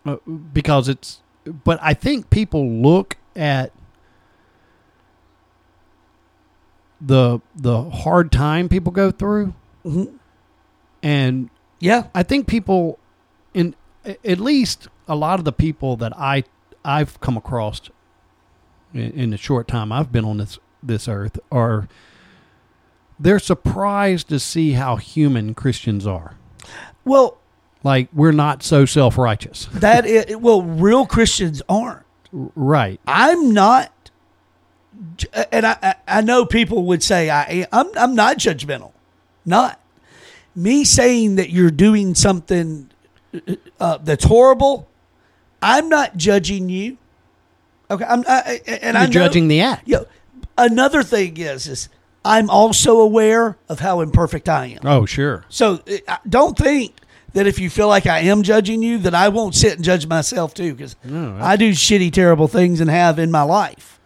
uh, because it's. But I think people look at the the hard time people go through, Mhm. and Yeah. I think people, in at least a lot of the people that I I've come across in, in the short time I've been on this this earth are they're surprised to see how human Christians are. Well, Like we're not so self righteous. that is, well, real Christians aren't. Right. I'm not, and I, I- I know people would say I am. I'm, I'm not judgmental. Not me saying that you're doing something uh, that's horrible. I'm not judging you. Okay, I'm I, and I'm judging the act. Yeah. Another thing is, is I'm also aware of how imperfect I am. Oh, sure. So uh, don't think that if you feel like I am judging you, that I won't sit and judge myself too, because No, I do shitty, terrible things and have in my life.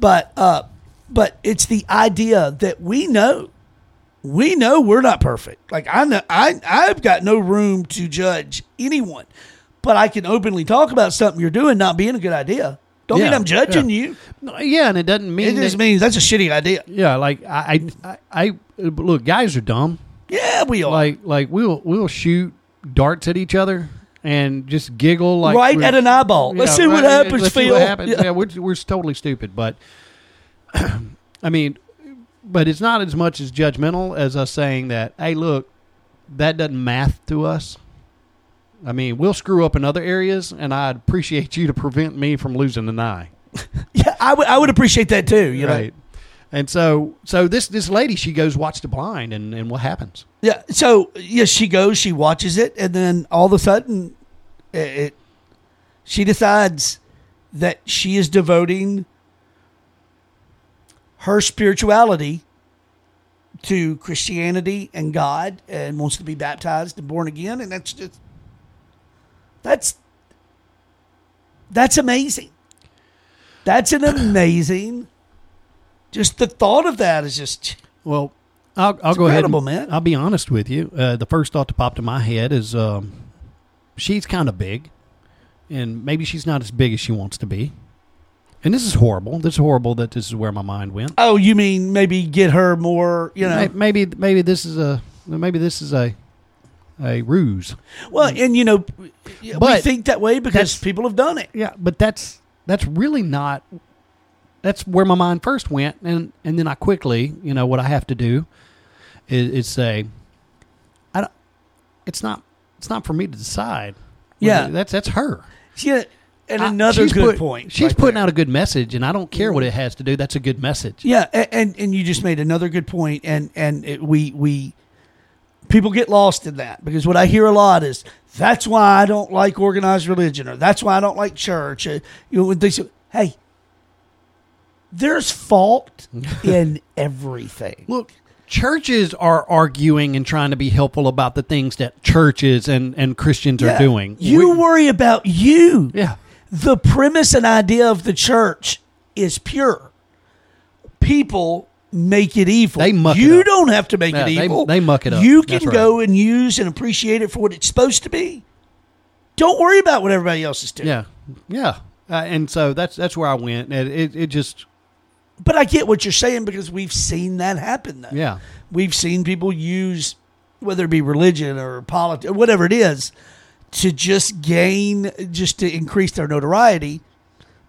But uh, but it's the idea that we know, we know we're not perfect. Like I know, I I've got no room to judge anyone, but I can openly talk about something you're doing not being a good idea. Don't mean I'm judging yeah. you. No, Yeah, and it doesn't mean It just that- means that's a shitty idea. yeah. Like I, I, I, I look, guys are dumb. Yeah, we are. Like, like we'll we'll shoot darts at each other and just giggle like right at an eyeball. Let's Yeah, see what right, happens, let's Phil. See what happens. Yeah. Yeah, we're we're totally stupid, but I mean, but it's not as much as judgmental as us saying that. Hey, look, that doesn't math to us. I mean, we'll screw up in other areas, and I'd appreciate you to prevent me from losing an eye. Yeah, I would I would appreciate that too. You know, right. And so, so this this lady, she goes watch the blind, and and what happens? Yeah. So yeah, she goes, she watches it, and then all of a sudden, it, it she decides that she is devoting her spirituality to Christianity and God, and wants to be baptized and born again, and that's just that's that's amazing. That's an amazing. Just the thought of that is just Well, I'll, I'll go ahead. and- man. I'll be honest with you. Uh, the first thought that popped in my head is um, she's kind of big, and maybe she's not as big as she wants to be. And this is horrible. This is horrible that this is where my mind went. oh, you mean maybe get her more, you know? Maybe maybe this is a maybe this is a a ruse. Well, and you know, we think that way because people have done it. Yeah, but that's that's really not. That's where my mind first went, and and then I quickly, you know, what I have to do is, is say, I don't. It's not. It's not for me to decide. Yeah. that's that's her. Yeah, and another she's good put- point. She's right putting there. out a good message, and I don't care what it has to do. That's a good message. Yeah, a- and and you just made another good point, and and it, we we people get lost in that because what I hear a lot is that's why I don't like organized religion, or that's why I don't like church. Uh, You know, they say, hey, there's fault in everything. Look, churches are arguing and trying to be helpful about the things that churches and and Christians Yeah. are doing. You We- worry about you. yeah. the premise and idea of the church is pure. People make it evil. They muck it you don't have to make Yeah, it evil. they muck it up. You can right. go and use and appreciate it for what it's supposed to be. Don't worry about what everybody else is doing. Yeah, yeah, uh, and so that's that's where I went. It it, it just But I get what you're saying because we've seen that happen. Though. yeah, We've seen people use whether it be religion or politics, or whatever it is, to just gain, just to increase their notoriety,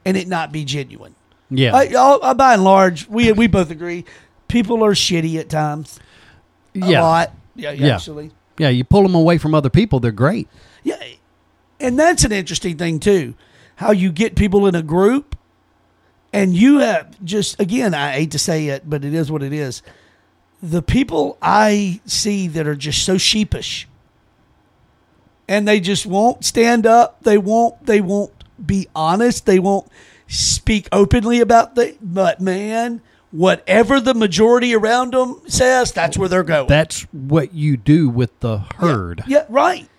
and it not be genuine. yeah, I, I, by and large, we we both agree. People are shitty at times. A yeah, lot. Yeah, Yeah. actually. yeah. You pull them away from other people, they're great. Yeah, and that's an interesting thing too. How you get people in a group, and you have just again, I hate to say it, but it is what it is. The people I see that are just so sheepish, and they just won't stand up. They won't. They won't be honest. They won't speak openly about the. But man, whatever the majority around them says, that's where they're going. That's what you do with the herd. yeah, right.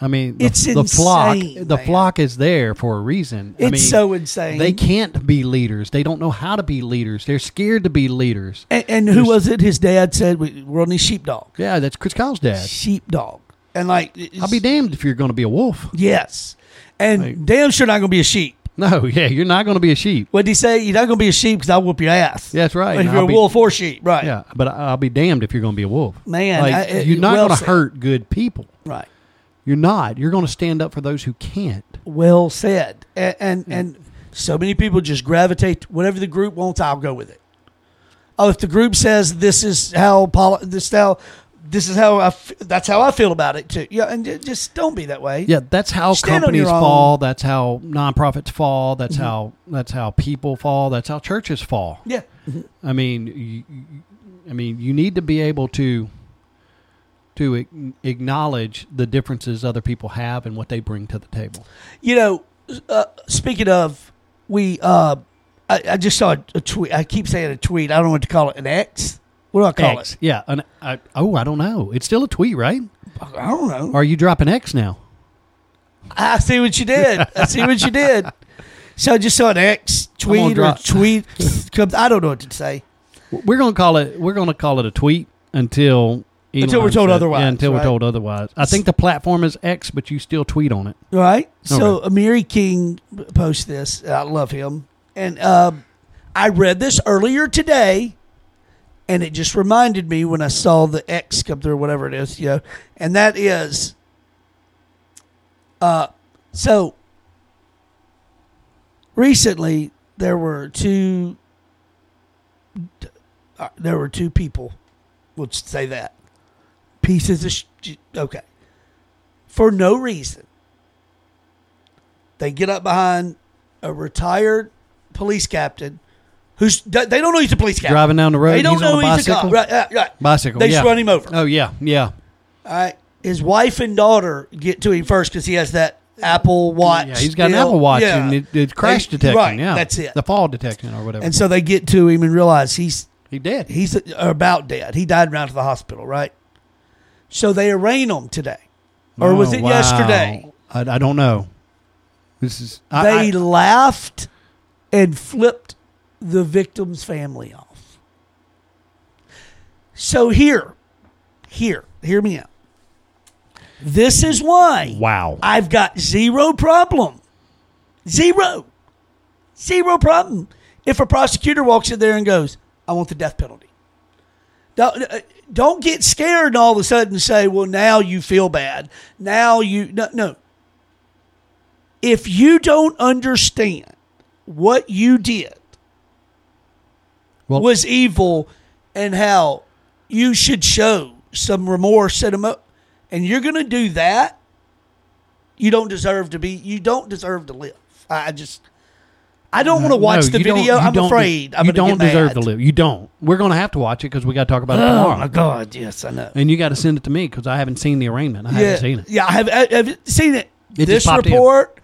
I mean, the, It's the flock. insane, The man. flock is there for a reason. I It's mean, so insane. They can't be leaders. They don't know how to be leaders. They're scared to be leaders. And, and who was it? His dad said we- we're on these sheepdog. Yeah, that's Chris Kyle's dad. Sheepdog. And like, I'll be damned if you're going to be a wolf. Yes. And Like- damn sure not going to be a sheep. No, yeah, you're not going to be a sheep. What did he say? You're not going to be a sheep because I'll whoop your ass. Yeah, that's right. Like if you're I'll a be- wolf or sheep. Right. Yeah, but I'll be damned if you're going to be a wolf. Man, like, I- it- you're not well going to hurt good people. Right. You're not. You're going to stand up for those who can't. Well said. And, and, and so many people just gravitate, whatever the group wants, I'll go with it. Oh, if the group says this is how, poli- this how, this is how I, f- that's how I feel about it too. Yeah. And just don't be that way. Yeah, that's how Stand companies own. Mm-hmm. fall. That's how nonprofits fall. That's how that's how people fall. That's how churches fall. Yeah. I mean, you- I mean, you need to be able to to acknowledge the differences other people have and what they bring to the table. You know, uh, speaking of, we, uh, I, I just saw a, a tweet. I keep saying a tweet. I don't know what to call it. An X? What do I call X, yeah. An, I, oh, I don't know. It's still a tweet, right? I don't know. Are you dropping X now? I see what you did. I see what you did. So I just saw an X tweet or tweet. I don't know what to say. We're gonna call it. We're gonna call it a tweet until Until we're told says- otherwise, Yeah, until right? we're told otherwise. I think the platform is X, but you still tweet on it. Right. So Okay. Amiri King posts this. I love him, and um, I read this earlier today, and it just reminded me when I saw the X come through, whatever it is, you know, and that is, uh, so recently there were two, uh, there were two people, let's say that pieces of sh- okay, for no reason. They get up behind a retired police captain who's they don't know he's a police captain. Driving down the road, They don't he's on a he's a cop. bicycle? Right, right, right. Bicycle. They yeah. just run him over. Oh yeah, yeah. All right. His wife and daughter get to him first because he has that Apple Watch. Yeah, he's got an. Apple Watch Yeah. and it, it's crash They- detection. Right. Yeah, That's it. The fall detection or whatever. and so they get to him and realize he's he did. he's about dead. He died around to the hospital, right? So they arraign him today, or was Oh, it wow. yesterday? I, I don't know. This is I, They I- laughed and flipped the victim's family off. So here, here, hear me out. This is why wow. I've got zero problem. Zero. Zero problem. If a prosecutor walks in there and goes, I want the death penalty. Don't, uh, don't get scared and all of a sudden say, well, now you feel bad. Now you. No, no. If you don't understand what you did Well- was evil and how you should show some remorse and emo- and you're going to do that, you don't deserve to be. You don't deserve to live. I just. I don't want to watch No, the video. I'm afraid. I'm you don't deserve to live. You don't. We're going to have to watch it because we got to talk about it Oh tomorrow. my god! Yes, I know. And you got to send it to me because I haven't seen the arraignment. I yeah, haven't seen it. yeah. I have. I, have seen it. It this in. report,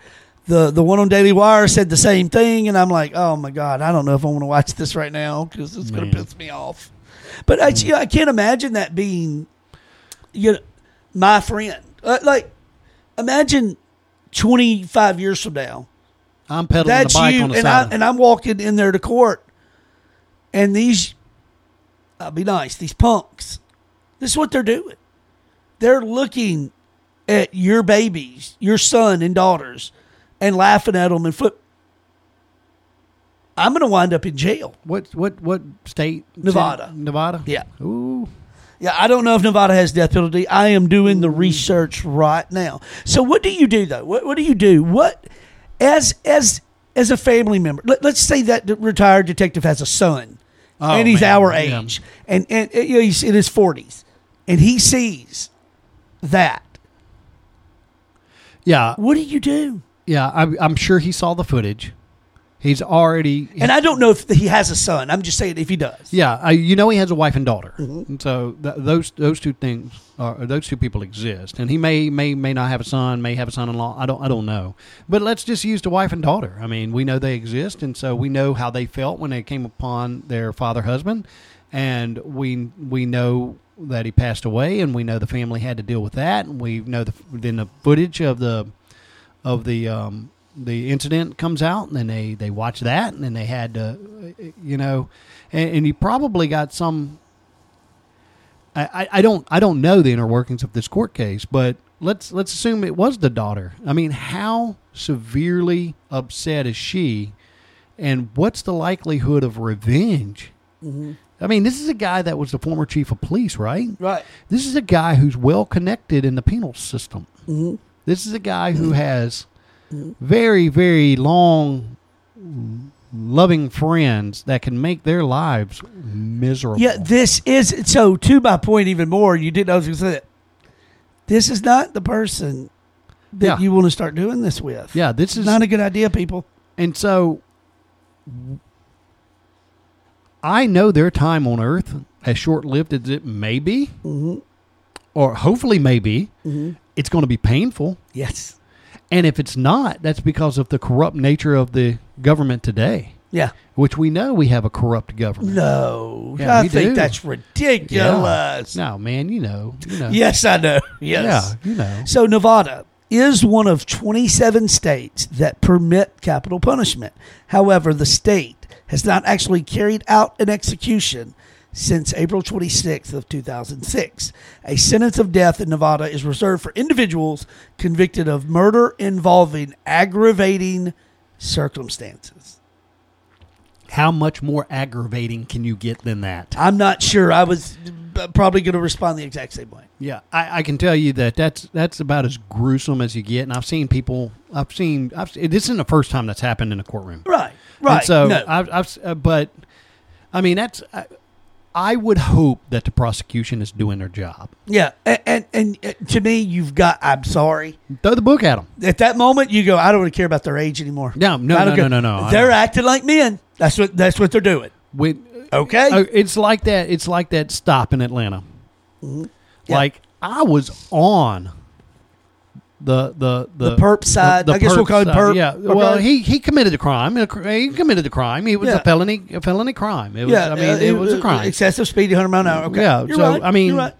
the the one on Daily Wire said the same thing, and I'm like, oh my god, I don't know if I want to watch this right now because it's going to piss me off. But I, you know, I can't imagine that being, you know, my friend. Uh, like, imagine 25 years from now. I'm pedaling That's the bike you, on the and side. I and I'm walking in there to court, and these, I'll be nice. These punks, this is what they're doing. They're looking at your babies, your son and daughters, and laughing at them and foot. I'm going to wind up in jail. what what what state? Nevada. Nevada. Yeah. Ooh. Yeah, I don't know if Nevada has death penalty. I am doing the research right now. So, what do you do though? What, what do you do? What as as as a family member? Let, us say that the retired detective has a son, Oh, and he's man, our yeah. age, and and you know, he's in his forties, and he sees that. Yeah. What do you do? Yeah. I'm, I'm sure he saw the footage. He's already. And I don't know if he has a son. I'm just saying if he does. Yeah, I, you know he has a wife and daughter, Mm-hmm. and so th- those those two things those two people exist. And he may may may not have a son, may have a son-in-law. I don't I don't know. But let's just use the wife and daughter. I mean, we know they exist, and so we know how they felt when they came upon their father husband, and we we know that he passed away, and we know the family had to deal with that, and we know the then the footage of the of the um, the incident comes out, and then they they watch that, and then they had to, you know, and, and you probably got some. I, I- don't I don't know the inner workings of this court case, but let's let's assume it was the daughter. I mean, how severely upset is she, and what's the likelihood of revenge? I mean, this is a guy that was the former chief of police, right? Right. This is a guy who's well connected in the penal system. Mm-hmm. This is a guy who has very, very long, loving friends that can make their lives miserable. Yeah, this is so. To my point, even more. You didn't know I was going to say that. This is not the person that Yeah. you want to start doing this with. yeah. This is not a good idea, people. and so. I know their time on Earth, as short-lived as it may be, Mm-hmm. or hopefully may be, it's going to be painful. Yes. And if it's not, that's because of the corrupt nature of the government today, Yeah. which we know we have a corrupt government. No, Yeah, I think do. that's ridiculous. No, man, you know, you know. Yes, I know. Yes. Yeah, you know. So Nevada is one of 27 states that permit capital punishment. However, the state has not actually carried out an execution since April 26th of 2006. A sentence of death in Nevada is reserved for individuals convicted of murder involving aggravating circumstances. How much more aggravating can you get than that? I'm not sure. I was uh, probably going to respond the exact same way. Yeah, I, I can tell you that that's that's about as gruesome as you get. And I've seen people. I've seen. I've, this isn't the first time that's happened in a courtroom. Right. And Right. so no. I've, I've uh, but I mean that's. I, I would hope that the prosecution is doing their job. yeah. And, and, and uh, to me, you've got, I'm sorry. Throw the book at them. At that moment, you go, I don't really care about their age anymore. No, no, no, no, no, no. They're acting like men. That's what that's what they're doing. With, Okay. Uh, it's like that. It's like that stop in Atlanta. Mm-hmm. Yeah. Like I was on the the the, The perp side. I guess we'll call it side. perp. Yeah. Okay. Well, he he committed a crime. He committed a crime. It was Yeah. a felony a felony crime. It was, yeah, I mean, uh, it was a crime. Excessive speed, 100 mile an hour. Okay. Yeah, You're so, right. I mean, right.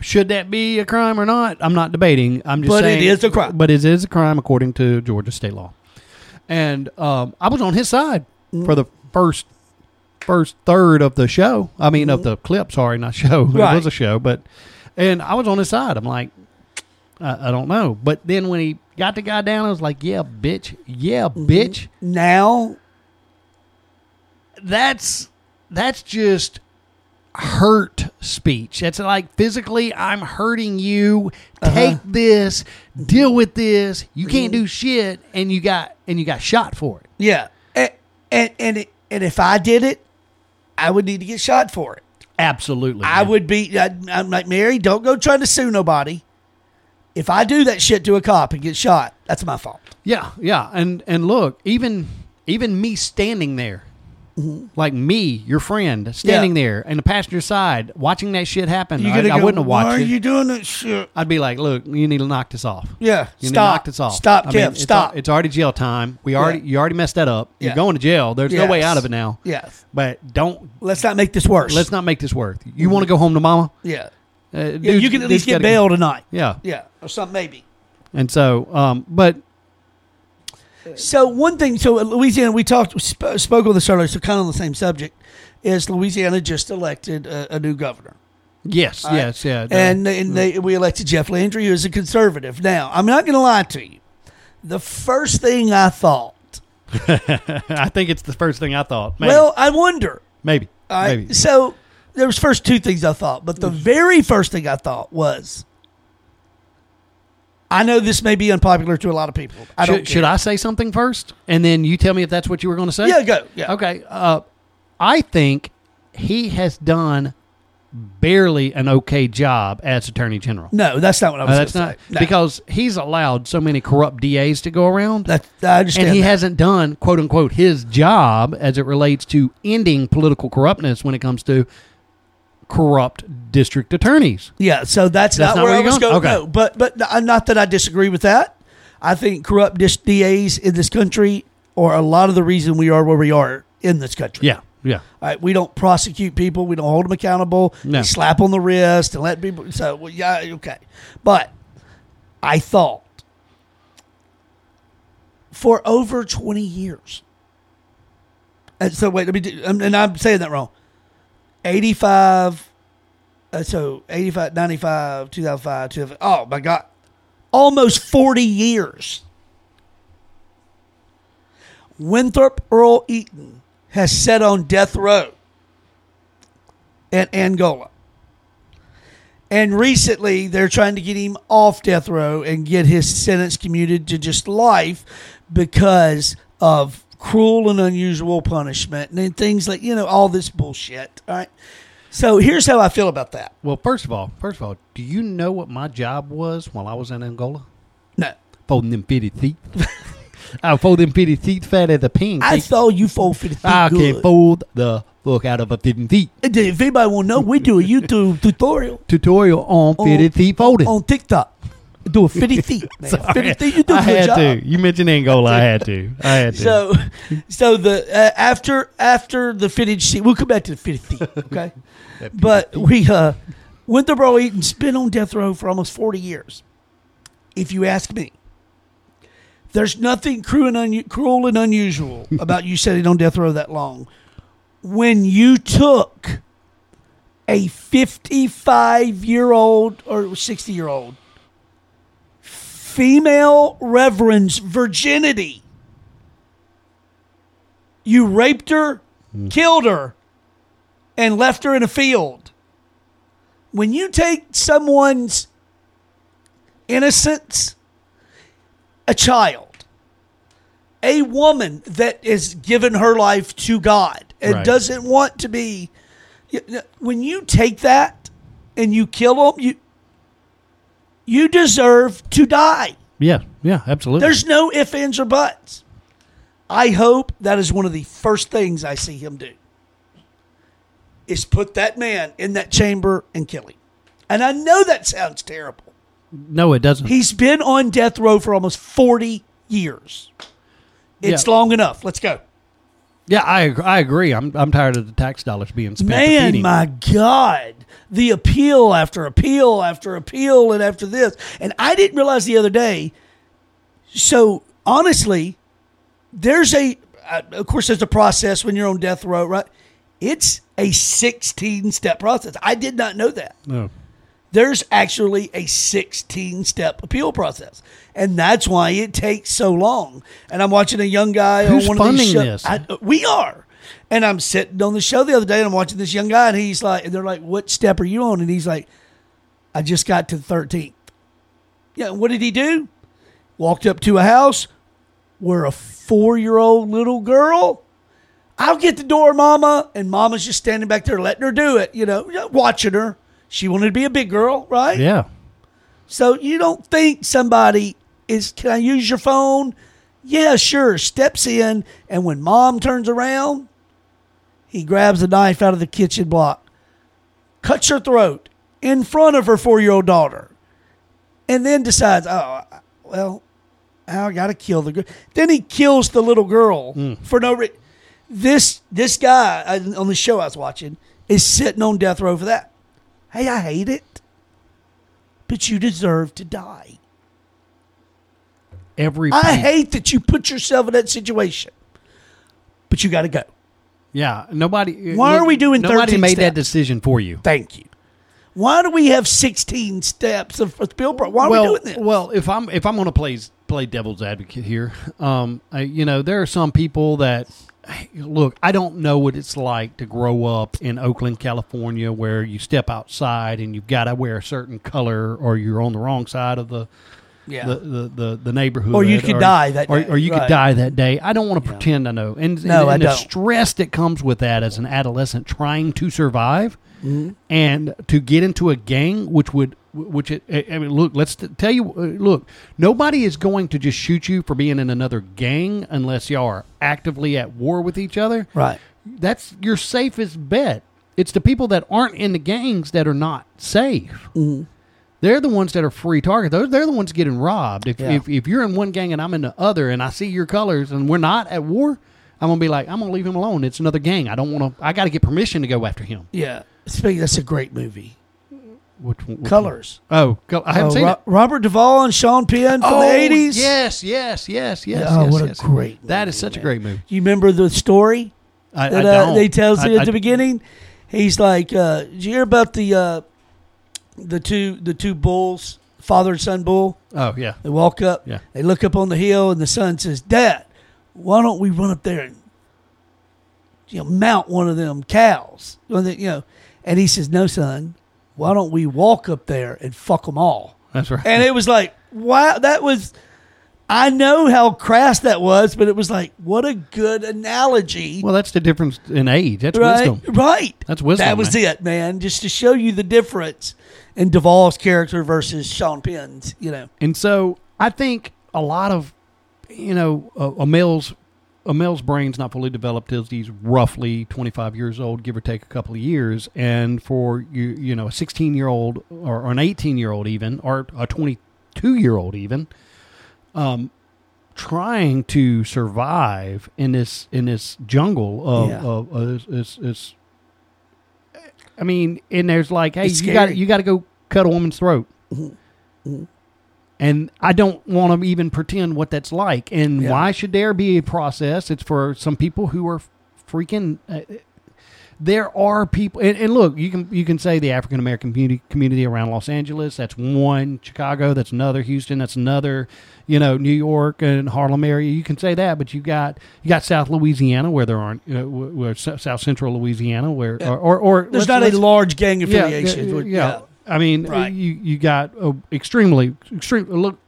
Should that be a crime or not? I'm not debating. I'm just But it saying is a crime. But it is a crime according to Georgia state law. And um, I was on his side Mm. for the first first third of the show. I mean, of the clip. Sorry, not show. Mm-hmm. Right. It was a show, but and I was on his side. I'm like, I, I don't know. But then when he got the guy down, I was like, yeah, bitch, yeah, Mm-hmm. bitch. now, That's that's just hurt speech. That's like physically, I'm hurting you. Uh-huh. Take this, deal with this. You can't Mm-hmm. do shit, and you got and you got shot for it. yeah. And, and, and, it, and if I did it, I would need to get shot for it. Absolutely, I man. would be, I, I'm like, Mary, don't go trying to sue nobody. If I do that shit to a cop and get shot, that's my fault. Yeah, yeah, and and look, even even me standing there, like me, your friend, standing Mm-hmm. Yeah. there in the passenger side, watching that shit happen. I, gonna I wouldn't have Why watched are it. you doing that shit? I'd be like, look, you need to knock this off. Yeah. You need to stop. knock this off. Stop, I Kev. mean, it's stop. al- It's, already jail time. We already Yeah. you already messed that up. Yeah. You're going to jail. There's no way out of it now. yes. But don't Let's not make this worse. let's not make this work. You want to go home to mama? Yeah. Uh, Yeah, you can at least get bail tonight. Yeah, Yeah. Or something, maybe. and so, um, but So one thing, so Louisiana, we talked, sp- spoke on this earlier, so kind of on the same subject, is Louisiana just elected a, a new governor, yes, right. yes, yeah, and and they, we elected Jeff Landry, who is a conservative. Now, I'm not going to lie to you. The first thing I thought, I think it's the first thing I thought. Maybe, well, I wonder. maybe, right, maybe. so there was first two things I thought, but the very first thing I thought was, I know this may be unpopular to a lot of people. I don't should, should. I say something first, and then you tell me if that's what you were going to say? Yeah, go. Yeah. Okay. Uh, I think he has done barely an okay job as Attorney General. No, that's not what I Uh, was that's not say. No. because he's allowed so many corrupt DAs to go around, that I understand. and he that. hasn't done quote unquote his job as it relates to ending political corruptness when it comes to corrupt district attorneys. Yeah, so that's, That's not, not where where I was going? going. Okay. No, but but not that I disagree with that. I think corrupt dis- DAs in this country are a lot of the reason we are where we are in this country. Yeah, yeah. All right, we don't prosecute people. We don't hold them accountable. No. We slap on the wrist and let people. So well, yeah, okay. But I thought for over twenty years. And so wait, let me. Do, um, and I'm saying that wrong. Eighty-five. Uh, so 85, 95, 2005, 2005. Oh my God. Almost 40 years. Winthrop Earl Eaton has sat on death row in Angola. And recently, they're trying to get him off death row and get his sentence commuted to just life because of cruel and unusual punishment and then things like, you know, all this bullshit. All right. So here's how I feel about that. Well, first of all, first of all, do you know what my job was while I was in Angola? No. Folding them pity teeth. I fold them pity teeth fat as a pancake. I saw you fold the feet I can good. fold the fuck out of a fitting feet. Uh, if anybody want to know, we do a YouTube tutorial Tutorial on on, fitted feet folding. on TikTok. Do a 50 feet. Man. Sorry. 50 feet, you do a I good had job. to. You mentioned Angola. I had to. I had to. So, so the uh, after after the fitted sheet, we'll come back to the fitted feet, okay? but we uh, Winthrop Eaton's been on death row for almost forty years. If you ask me, there's nothing cruel and, unu- cruel and unusual about you sitting on death row that long. When you took a 55 year old or 60 year old female reverend's virginity. You raped her, hmm. killed her, and left her in a field. When you take someone's innocence, a child, a woman that has given her life to God and Right. doesn't want to be, when you take that and you kill them, you you deserve to die. yeah, yeah, absolutely. There's no ifs, ands, or buts. I hope that is one of the first things I see him do. Is put that man in that chamber and kill him. And I know that sounds terrible. No, it doesn't. He's been on death row for almost 40 years. It's Yeah. long enough. Let's go. yeah, I I agree. I'm I'm tired of the tax dollars being spent. Man, my God. The appeal after appeal after appeal and after this. And I didn't realize the other day. So, honestly, there's a, uh, of course, there's a process when you're on death row, right? It's a 16 step process. I did not know that. No. There's actually a 16 step appeal process. And that's why it takes so long. And I'm watching a young guy Who's on one of these funding shows. this? I, we are. And I'm sitting on the show the other day and I'm watching this young guy and he's like, and they're like, what step are you on? And he's like, I just got to the 13th. Yeah. What did he do? Walked up to a house where a four year old little girl, I'll get the door, mama. And mama's just standing back there letting her do it, you know, watching her. She wanted to be a big girl, right? Yeah. So you don't think somebody is, can I use your phone? Yeah, sure. Steps in, and when mom turns around, he grabs a knife out of the kitchen block, cuts her throat in front of her four year old daughter, and then decides, oh, well, I got to kill the girl. Then he kills the little girl for no reason. This, this guy uh, on the show I was watching is sitting on death row for that. Hey, I hate it but you deserve to die. Every I hate that you put yourself in that situation, but you got to go. Yeah, nobody. Why are we doing Nobody 13 made that decision for you. Thank you. Why do we have 16 steps of? Pro- Why are well, we doing this? well, if I'm if I'm going to play play devil's advocate here, um, I, you know, there are some people that look. I don't know what it's like to grow up in Oakland, California, where you step outside and you've got to wear a certain color, or you're on the wrong side of the. Yeah. The, the, the, the neighborhood, Or you could die that or, day, or you right. could die that day. I don't want to pretend I know, and, No, and, I and the don't. stress that comes with that as an adolescent trying to survive, Mm-hmm. and to get into a gang, which would, which it, I mean, look, let's tell you, uh, look, nobody is going to just shoot you for being in another gang unless y'all are actively at war with each other. right. That's your safest bet. It's the people that aren't in the gangs that are not safe. Mm-hmm. They're the ones that are free target. Those they're the ones getting robbed. If, Yeah. if if you're in one gang and I'm in the other, and I see your colors and we're not at war, I'm gonna be like, I'm gonna leave him alone. It's another gang. I don't want to. I got to get permission to go after him. Yeah. Speaking, that's a great movie. Which, which one? Colors. Oh, Col- I haven't Oh, seen Ro- it. Robert Duvall and Sean Penn from oh, the 80s. Yes, yes, yes, yes. Oh, yes, what a yes. great That is movie, such a great movie. You remember the story? I, that I uh, they tells you at the beginning. He's like, uh, "Did you hear about the uh, the two the two bulls, father and son bull? Oh yeah. They walk up, Yeah. they look up on the hill, and the son says, "Dad, why don't we run up there and you know mount one of them cows?" One the- You know, and he says, "No, son, why don't we walk up there and fuck them all?" That's right. And it was like, wow, that was. I know how crass that was, but it was like, what a good analogy. well, that's the difference in age. That's right, wisdom. right. That's wisdom, That was man. it, man. Just to show you the difference in Duvall's character versus Sean Penn's. You know, And so I think a lot of, you know, a, a male's a male's brain's not fully developed till he's roughly 25 years old, give or take a couple of years. And for you, you know, a 16 year old or, or an 18 year old even, or a 22 year old even, um, trying to survive in this in this jungle of, Yeah. of, of this, this, I mean, and there's like, hey, It's you got scary. you got to go cut a woman's throat. And I don't want to even pretend what that's like. And Yeah. why should there be a process? It's for some people who are freaking. Uh, there are people, and, and look, you can you can say the African American community community around Los Angeles. That's one. Chicago. That's another. Houston. That's another. You know, New York and Harlem area. You can say that, but you got you got South Louisiana where there aren't. You know, where, South Central Louisiana where or or, or there's not a large gang affiliation. yeah, with- yeah. I mean, Right. you you got uh, extremely extreme. Look,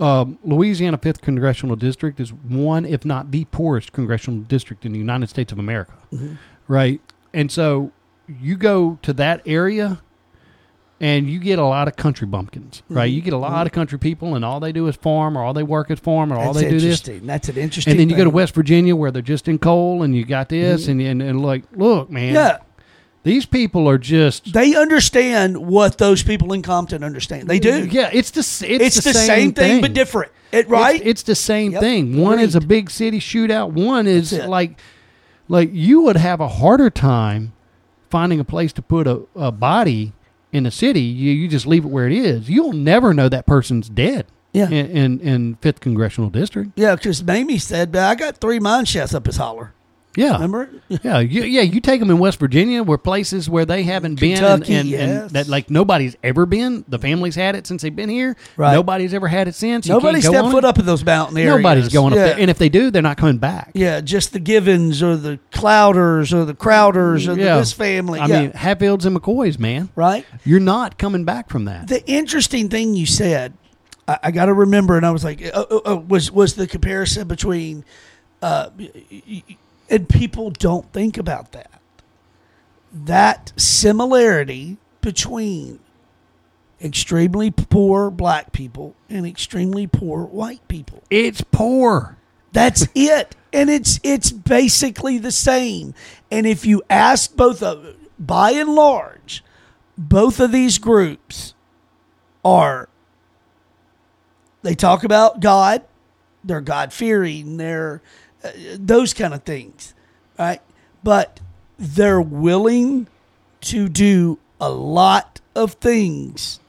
um, Louisiana Fifth Congressional District is one, if not the poorest congressional district in the United States of America, Mm-hmm. Right? And so you go to that area, and you get a lot of country bumpkins, right? Mm-hmm. You get a lot mm-hmm. of country people, and all they do is farm, or all they work is farm, or all they do this. interesting. That's an interesting. And then you go to. West Virginia where they're just in coal, and you got this, mm-hmm. and, and and like, look, man, Yeah, these people are just they understand what those people in Compton understand. They do. Yeah, it's the it's, It's, the, same, thing, but different. It right? It's, it's the same Yep, thing. One is a big city shootout. One is like, like you would have a harder time finding a place to put a, a body in a city. You you just leave it where it is. You'll never know that person's dead. Yeah. In in, in fifth congressional district. yeah, because Mamie said, "But I got three mine shafts up his holler." Yeah. Remember? Yeah, you, yeah. You take them in West Virginia, where places where they haven't been, and, and, yes. and that like nobody's ever been. The family's had it since they've been here. Right. Nobody's ever had it since. You Nobody stepped foot it. up in those mountain areas. Nobody's going yeah. up there, and if they do, they're not coming back. yeah, just the Givens or the Clouders or the Crowders or the, this family. I yeah. mean, Hatfields and McCoys, man. right? You're not coming back from that. The interesting thing you said, I, I got to remember, and I was like, uh, uh, uh, was was the comparison between, uh, y- y- and people don't think about that. That similarity between extremely poor black people and extremely poor white people. It's poor. That's it. And it's it's basically the same. And if you ask both of by and large, both of these groups are they talk about God, they're God fearing, they're uh, those kind of things, right? But they're willing to do a lot of things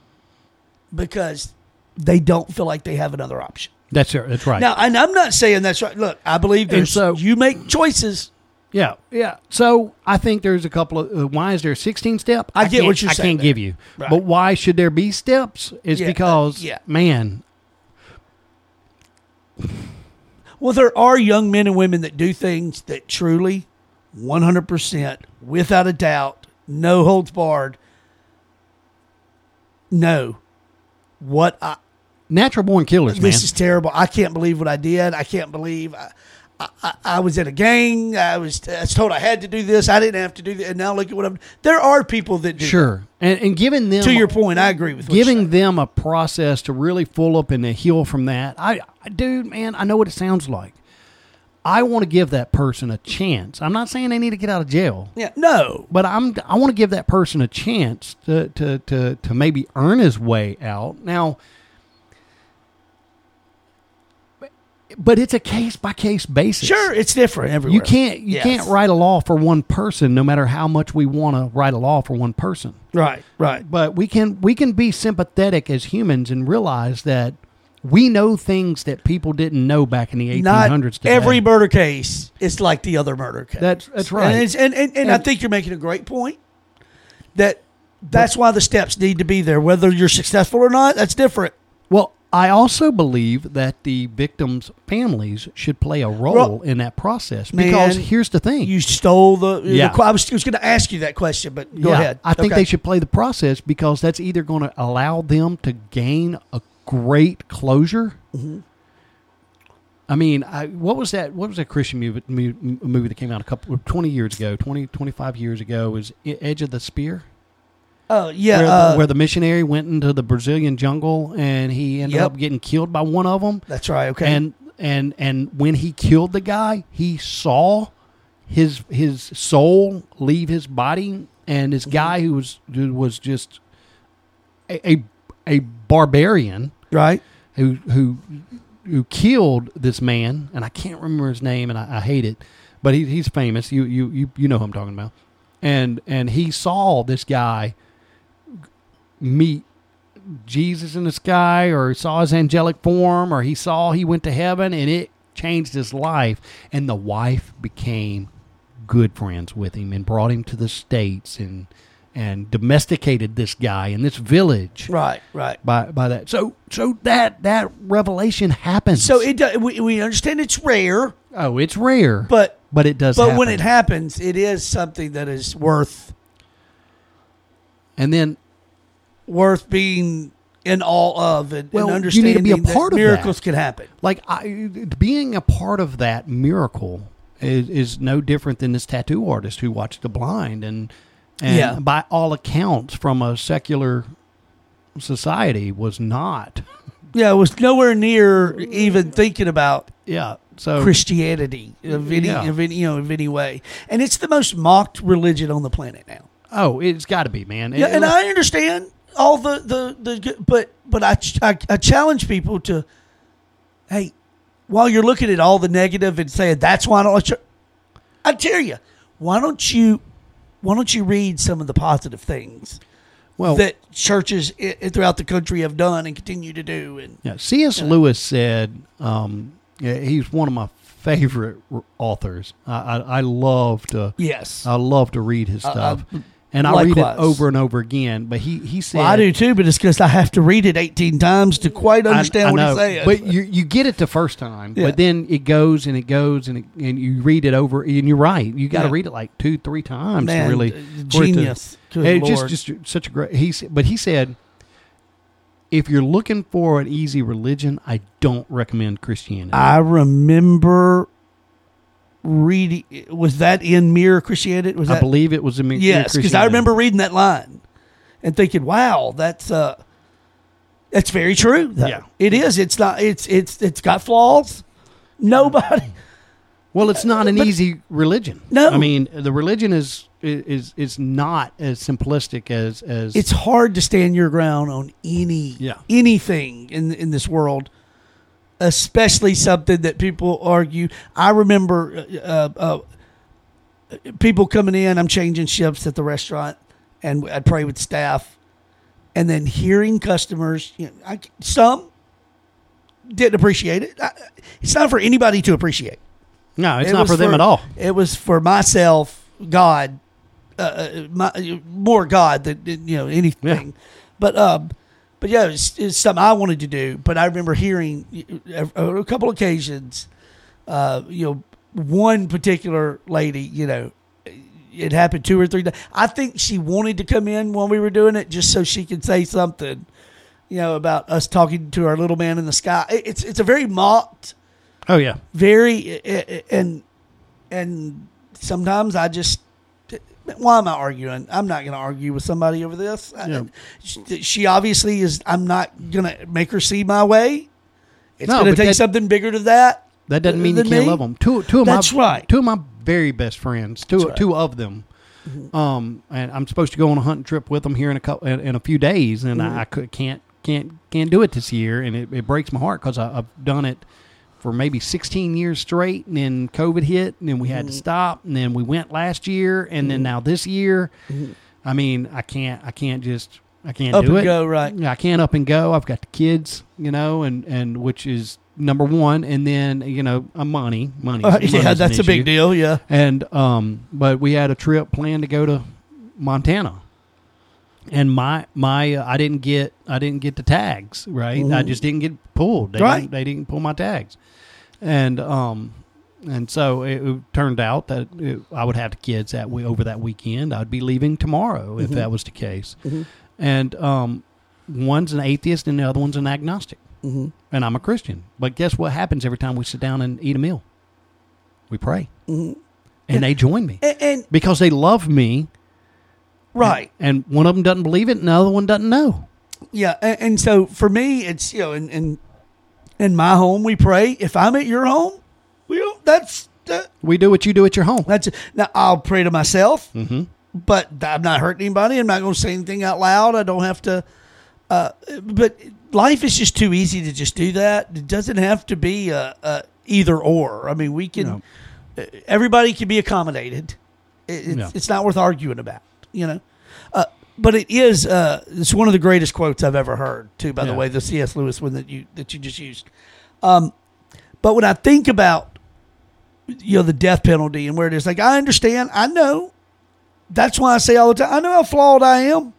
because they don't feel like they have another option. That's. That's right. Now, and I'm not saying that's right. Look, I believe there's so- you make choices. yeah, yeah. So I think there's a couple of. Uh, why is there a 16 step? I get what you're I saying can't there. give you. Right. But why should there be steps? Is Yeah, uh, because, yeah. man, Well, there are young men and women that do things that truly, 100%, without a doubt, no holds barred, know what I, natural born killers, man. this is terrible. I can't believe what I did. I can't believe I, I, I, was in a gang. I was, I was told I had to do this. I didn't have to do that. And now look at what I'm. There are people that do. sure. And, and giving them To your point, I agree with giving them a process to really full up and to heal from that. I dude, man, I know what it sounds like. I want to give that person a chance. I'm not saying they need to get out of jail, Yeah, no. but I'm I want to give that person a chance to to to to maybe earn his way out. Now, but it's a case by case basis. Sure, it's different everywhere. You can't you Yes. can't write a law for one person, no matter how much we want to write a law for one person Right, right. but we can we can be sympathetic as humans and realize that we know things that people didn't know back in the 1800s. Not today. every murder case is like the other murder case. That's- that's right. And, it's, and, and, and I think you're making a great point. That that's why the steps need to be there. Whether you're successful or not, that's different. well, I also believe that the victims' families should play a role Well, in that process because man, here's the thing. You stole the. the Yeah. qu- I was, was going to ask you that question, but go Yeah, ahead. I think Okay. they should play the process because that's either going to allow them to gain a great closure. Mm-hmm. I mean, I, what was that? What was that Christian movie, movie that came out a couple, 20 years ago, 20, 25 years ago? Was Edge of the Spear? Oh yeah, where, uh, the, where the missionary went into the Brazilian jungle and he ended Yep. up getting killed by one of them. that's right. Okay, And and and when he killed the guy, he saw his his soul leave his body, and Mm-hmm. this guy who was who was just a a, a barbarian right. who who who killed this man, and I can't remember his name, and I, I hate it, but he, he's famous. You you you you know who I'm talking about, and and he saw this guy meet Jesus in the sky, or saw his angelic form, or he saw he went to heaven, and it changed his life, and the wife became good friends with him and brought him to the states and and domesticated this guy in this village Right, right. by by that. So so that that revelation happens. So it do- we, we understand it's rare, oh, it's rare, but but it does. but when it happens, it is something that is worth and then worth being in awe of and, Well, and you need to understanding be a that part of miracles that. can happen. like I, being a part of that miracle is, is no different than this tattoo artist who watched the blind and and Yeah. by all accounts from a secular society was not. Yeah, it was nowhere near even thinking about Yeah. So Christianity of any, Yeah. of any, you know, of any way. And it's the most mocked religion on the planet now. oh, it's got to be, man. Yeah, It- and I understand all the the the but but I, I I challenge people to, hey, while you're looking at all the negative and saying that's why I don't, I tell you, why don't you, why don't you read some of the positive things well, that churches i- throughout the country have done and continue to do, and Yeah, C.S. Lewis said um, yeah, he's one of my favorite authors. I, I, I love to yes, I love to read his I- I- stuff, and I read it over and over again. But he he said well, I do too, but it's because I have to read it 18 times to quite understand I what he's saying. But you you get it the first time, Yeah. but then it goes and it goes and it, and you read it over and you're right. You got to Yeah. read it like two three times Man, to really uh, to- genius. Good It just just such a great. He but he said, if you're looking for an easy religion, I don't recommend Christianity. I remember reading. Was that in Mere Christianity? Was I believe it was a mi- yes? Because I remember reading that line and thinking, "Wow, that's uh, that's very true." though. Yeah. it is. It's not. It's it's it's got flaws. Nobody. Well, it's not an But- easy religion. No. I mean the religion is is is not as simplistic as as It's hard to stand your ground on any Yeah. anything in in this world, especially something that people argue. I remember uh, uh, people coming in. I'm changing shifts at the restaurant, and I'd pray with staff, and then hearing customers. You know, I, some didn't appreciate it. I, it's not for anybody to appreciate. no, it's It not for them at all. It was for myself, God, uh, uh, my, more God than you know anything. But um, but yeah, it's, it's something I wanted to do. But I remember hearing a, a couple occasions, uh, you know, one particular lady, you know. It happened two or three times. I think she wanted to come in when we were doing it just so she could say something, you know, about us talking to our little man in the sky. It- It's it's a very mocked Oh yeah, very and and sometimes I just why am I arguing? I'm not going to argue with somebody over this. Yeah. she, she obviously is. I'm not going to make her see my way. It's No, going to take that- something bigger to that. that doesn't mean you can't me. love them. Two two of That's my right. two of my very best friends, two right. Mm-hmm. two of them. Um, and I'm supposed to go on a hunting trip with them here in a couple in, in a few days, and Mm-hmm. I, I could, can't can't can't do it this year, and it, it breaks my heart because I've done it for maybe 16 years straight, and then COVID hit, and then we had Mm-hmm. to stop, and then we went last year, and then now this year. Mm-hmm. I mean, I can't I can't just I can't Up do and it. go, right? Yeah, I can't up and go. I've got the kids, you know, and and which is number one, and then you know, uh, money, money. Uh, yeah, that's a big deal. Yeah, And um, but we had a trip planned to go to Montana, and my my uh, I didn't get I didn't get the tags right. I just didn't get pulled. They Right. didn't, they didn't pull my tags, and um. And so it, it turned out that it, I would have the kids that way over that weekend. I'd be leaving tomorrow if that was the case. And um, one's an atheist and the other one's an agnostic. mm-hmm. And I'm a Christian. But guess what happens every time we sit down and eat a meal? We pray. Mm-hmm. And they join me and, and because they love me. Right. And one of them doesn't believe it and the other one doesn't know. Yeah, and, and so for me, it's you know, in, in in my home we pray. If I'm at your home, we don't. That's that, We do what you do at your home. that's now I'll pray to myself, Mm-hmm. but I'm not hurting anybody. I'm not going to say anything out loud. I don't have to. Uh, but life is just too easy to just do that. It doesn't have to be a, a either or. I mean, we can. No. Everybody can be accommodated. It, it's, Yeah. it's not worth arguing about. You know. Uh, but it is. Uh, it's one of the greatest quotes I've ever heard. Too, by the way, the C.S. Lewis one that you that you just used. Um, but when I think about you know the death penalty and where it is, like I understand, I know. That's why I say all the time, I know how flawed I am.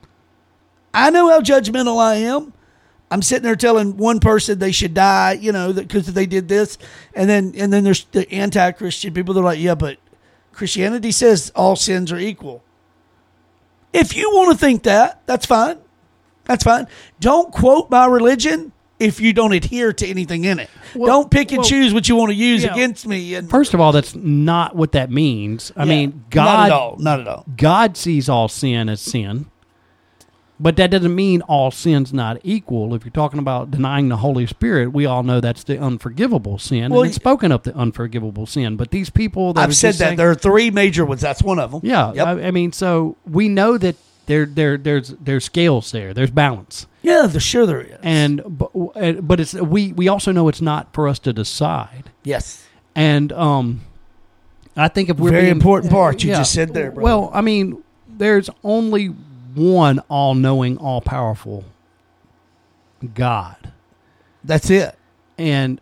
I know how judgmental I am. I'm sitting there telling one person they should die, you know, because they did this, and then and then there's the anti-Christian people. They're like, yeah, but Christianity says all sins are equal. If you want to think that, that's fine. That's fine. Don't quote my religion if you don't adhere to anything in it. Well- don't pick and well, choose what you want to use yeah. against me. And First of all, that's not what that means. I Yeah, mean, not God at all, not at all. God sees all sin as sin. But that doesn't mean all sin's not equal. If you're talking about denying the Holy Spirit, we all know that's the unforgivable sin. Well, and it's spoken of the unforgivable sin. But these people that I've said that saying- there are three major ones. That's one of them. yeah, Yep. I, I mean, so we know that there, there, there's, there's scales there. There's balance, yeah, the sure there is. and but, but it's we we also know it's not for us to decide. yes, And um, I think if we're very being- important part you Yeah. just said there. Brother. Well, I mean, there's only one all-knowing, all-powerful God, that's it. and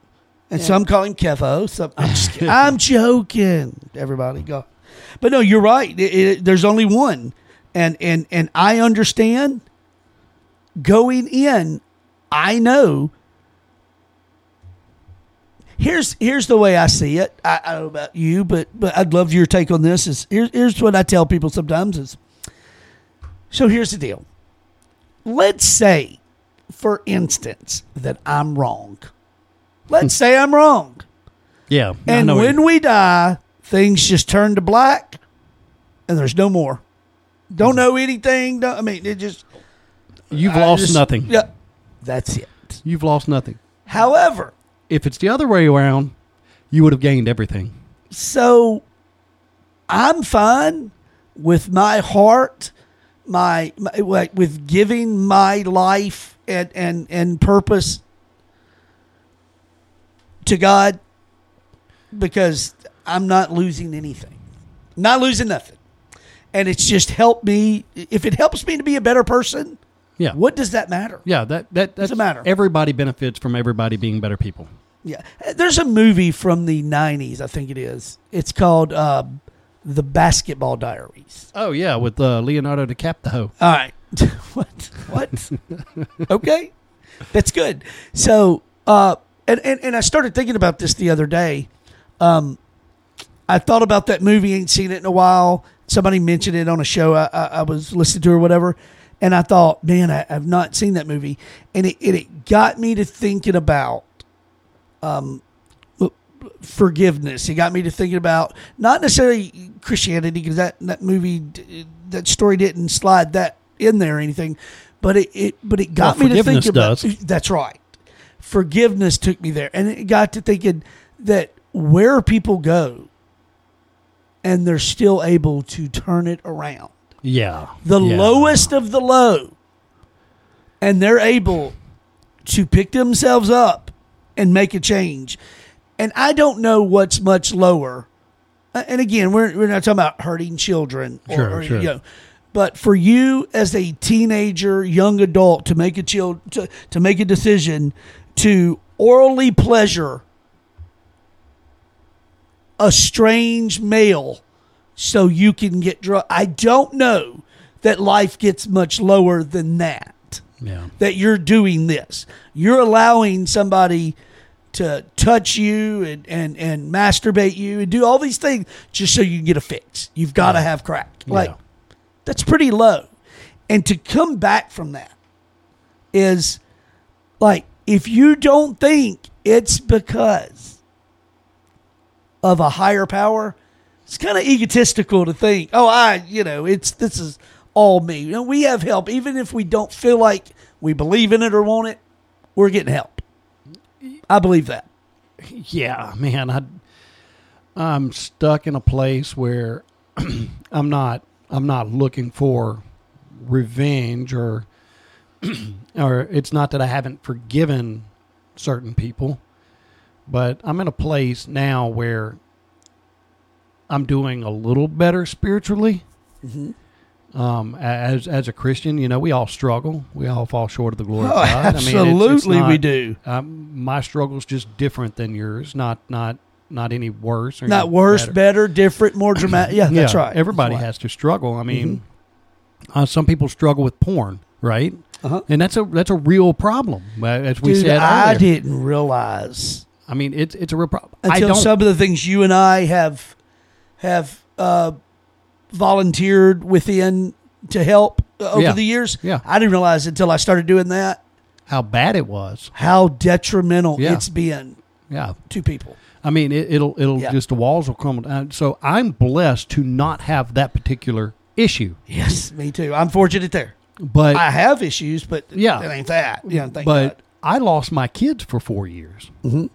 And some call him Kevo. Some, I'm. I'm joking. Everybody go. But no, you're right. It- it- there's only one, and and and I understand. Going in, I know. Here's here's the way I see it. I, I don't know about you, but but I'd love your take on this. Is here's here's what I tell people sometimes is. So here's the deal. Let's say, for instance, that I'm wrong. Let's hmm. say I'm wrong. yeah, And when we die, things just turn to black and there's no more. Don't hmm. know anything. Don't, I mean, it just. you've I lost just- nothing. Yeah. That's it. You've lost nothing. However, If it's the other way around, you would have gained everything. so I'm fine with my heart, my, my with giving my life and, and, and purpose to God because I'm not losing anything. Not losing nothing. And it's just helped me. If it helps me to be a better person, Yeah. what does that matter? Yeah, that that that's Doesn't matter. Everybody benefits from everybody being better people. Yeah. There's a movie from the 90s, I think it is. It's called uh, The Basketball Diaries. Oh yeah, with uh, Leonardo DiCaprio. All right. what? What? okay. That's good. So, uh, and, and, and I started thinking about this the other day. Um, I thought about that movie, ain't seen it in a while. Somebody mentioned it on a show I, I, I was listening to or whatever. And I thought, man, I, I've not seen that movie. And it, and it got me to thinking about um, forgiveness. It got me to thinking about not necessarily Christianity because that, that movie, that story didn't slide that in there or anything. But it, it but it got Well, me to think about does. that's right. Forgiveness took me there, and it got to thinking that where people go, and they're still able to turn it around. Yeah, The yeah. lowest of the low, and they're able to pick themselves up and make a change. And I don't know what's much lower. Uh, And again, we're, we're not talking about hurting children, or, Sure, or, sure. you know, but for you as a teenager, young adult, to make a child to, to make a decision to orally pleasure a strange male so you can get drunk. I don't know that life gets much lower than that. Yeah, That you're doing this. You're allowing somebody to touch you and, and, and masturbate you and do all these things just so you can get a fix. You've got to have crack. Like, Yeah. that's pretty low. And to come back from that is like, if you don't think it's because of a higher power, it's kind of egotistical to think, oh, I, you know, it's this is all me. You know, we have help, even if we don't feel like we believe in it or want it. We're getting help. I believe that. yeah, man. I I'm stuck in a place where I'm not I'm not looking for revenge or or it's not that I haven't forgiven certain people, but I'm in a place now where I'm doing a little better spiritually. Mm-hmm. Um, as as a Christian, you know, we all struggle. We all fall short of the glory Oh, of God. I mean, it's- it's absolutely, we do. Um, my struggle's just different than yours. Not not not any worse. Or Not worse, better. better, different, more dramatic. Yeah, that's Yeah, right. Everybody That's right. has to struggle. I mean, uh, some people struggle with porn, right? Uh-huh. And that's a that's a real problem. uh, As we Dude, said I didn't realize I mean, it's it's a real problem. I until some of the things you and I have have uh, volunteered within to help uh, over Yeah. the years. Yeah. I didn't realize until I started doing that how bad it was. how detrimental Yeah. it's been Yeah. to people. I mean, it, it'll it'll Yeah. just the walls will crumble down. So I'm blessed to not have that particular issue. Yes, me too. I'm fortunate there. but I have issues, but Yeah. it ain't that. Yeah, thank but God. I lost my kids for four years. Mhm.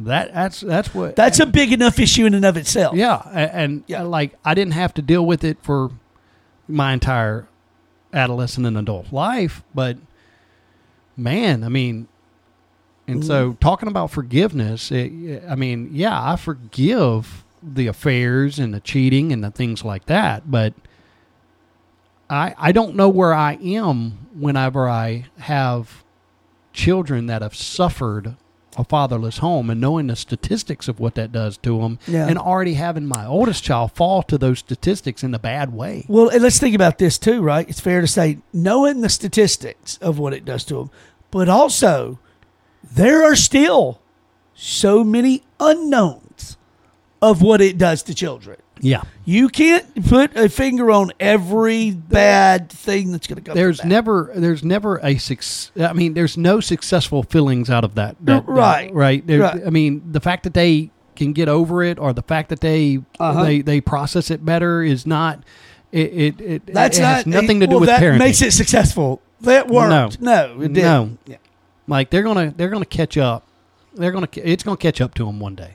That that's that's what That's a big enough issue in and of itself. yeah, a- and, Yeah. Uh, like I didn't have to deal with it for my entire adolescent and adult life, but man, I mean, and so mm. talking about forgiveness, it, I mean, yeah, I forgive the affairs and the cheating and the things like that, but I I don't know where I am whenever I have children that have suffered a fatherless home and knowing the statistics of what that does to them Yeah. and already having my oldest child fall to those statistics in a bad way. Well, and let's think about this too, right? It's fair to say, knowing the statistics of what it does to them, but also there are still so many unknowns of what it does to children. Yeah. You can't put a finger on every bad thing that's going to come. There's never there's never a success I mean there's no successful feelings out of that, that- that- Right. right There- Right. I mean the fact that they can get over it or the fact that they Uh-huh. they they process it better is not it it, it That's it not has nothing to do well, with that parenting makes it successful. That worked. No, it didn't. No. Yeah. like they're gonna they're gonna catch up they're gonna it's gonna catch up to them one day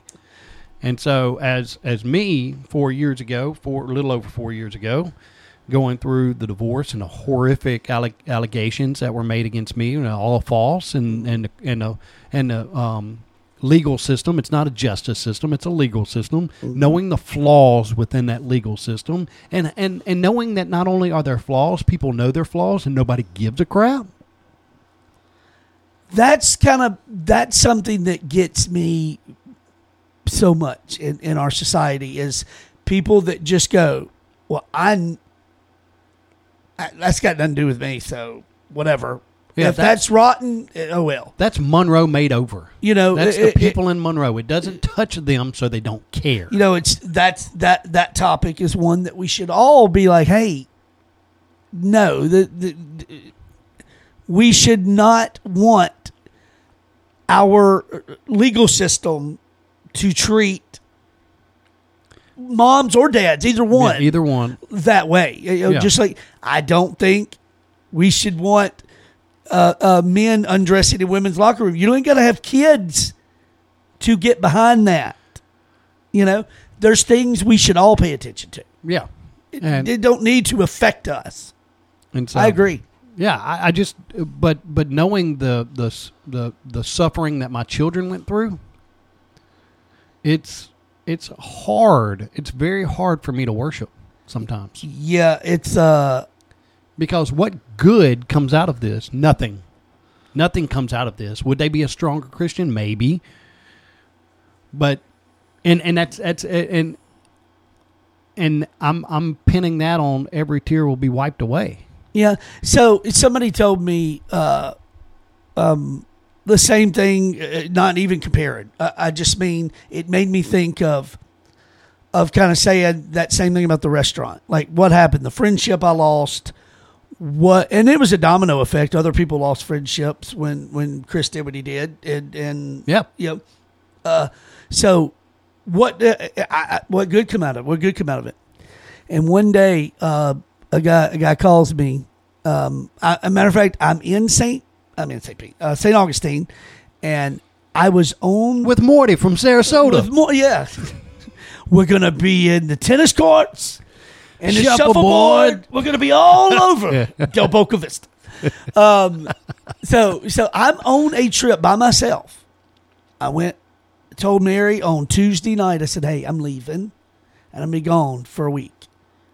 and so as as me four years ago four a little over four years ago going through the divorce and the horrific alle- allegations that were made against me you know, all false and and and the and the um legal system. It's not a justice system. It's a legal system. Knowing the flaws within that legal system and and and knowing that not only are there flaws people know their flaws and nobody gives a crap. That's kind of that's something that gets me so much in, in our society is people that just go well I, I that's got nothing to do with me so whatever Yeah, if that's- that's, rotten oh well That's Monroe made over. you know That's it- the it- people in Monroe. It doesn't touch them, so they don't care. you know it's that's that that topic is one that we should all be like hey no the, the, the- we should not want our legal system to treat moms or dads either one Yeah, either one. that way. You know, Yeah. just like i don't think we should want uh, uh, men undressing in women's locker room. You ain't got to have kids to get behind that. You know there's things we should all pay attention to. Yeah, it, and it don't need to affect us. And so i agree. Yeah, I, I just but but knowing the the the the suffering that my children went through, it's it's hard. It's very hard for me to worship sometimes yeah it's uh because what good comes out of this? Nothing. Nothing comes out of this. Would they be a stronger Christian? Maybe. But and and that's that's and and I'm I'm pinning that on every tear will be wiped away. Yeah. So somebody told me uh, um, the same thing, uh, not even comparing. I, I just mean it made me think of of kind of saying that same thing about the restaurant. Like what happened, the friendship I lost. What and it was a domino effect. Other people lost friendships when when Chris did what he did, and and yeah. you know, uh, so what uh, I, I, what good come out of it? What good come out of it? And one day, uh, a guy a guy calls me. Um, I, a matter of fact, I'm in Saint I'm in Saint Pete, uh, Saint Augustine, and I was on With Morty from Sarasota. with. Yeah, we're gonna be in the tennis courts and the Shuffleboard. shuffleboard. We're gonna be all over Del Boca Vista. Um, so so I'm on a trip by myself. I went, told Mary on Tuesday night. I said, "Hey, I'm leaving, and I'm gonna be gone for a week,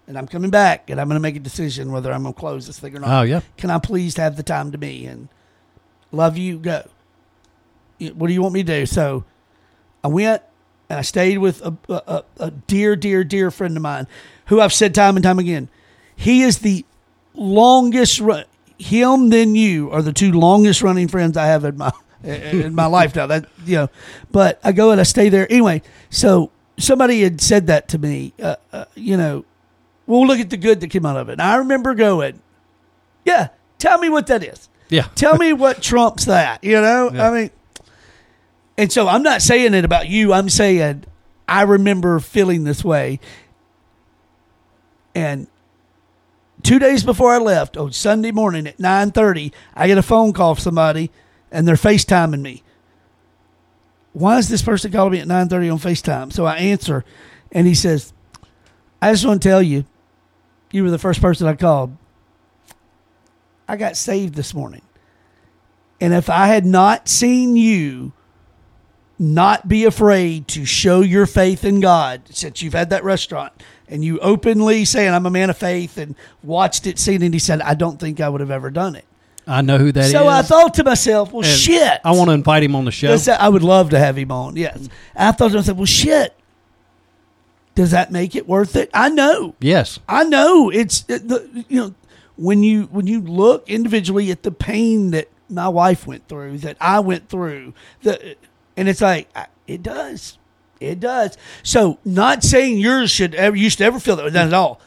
and I'm coming back, and I'm gonna make a decision whether I'm gonna close this thing or not. Oh, yeah. Can I please have the time to me and love you? Go. What do you want me to do? So I went and I stayed with a, a, a- dear, dear, dear friend of mine who I've said time and time again. He is the longest run. Him then you are the two longest running friends I have in my in my life now. That you know, but I go and I stay there anyway. So somebody had said that to me. Uh, uh, you know, well, look at the good that came out of it. And I remember going, yeah, tell me what that is. Yeah. Tell me what trumps that. You know, Yeah. I mean, and so I'm not saying it about you. I'm saying I remember feeling this way, and two days before I left on Sunday morning at nine thirty, I get a phone call from somebody, and they're FaceTiming me. Why is this person calling me at nine thirty on FaceTime? So I answer, and he says, "I just want to tell you, you were the first person I called. I got saved this morning, and if I had not seen you." Not be afraid to show your faith in God since you've had that restaurant and you openly saying I'm a man of faith and watched it, seen it. And he said, I don't think I would have ever done it. I know who that is. so I thought to myself, well, And shit. I want to invite him on the show. I would love to have him on. Yes. I thought to myself, well, shit. Does that make it worth it? I know. yes. I know. It's it, the you know when you when you look individually at the pain that my wife went through, that I went through, the and it's like I- it does, it does. So not saying yours should ever you should ever feel that not at all.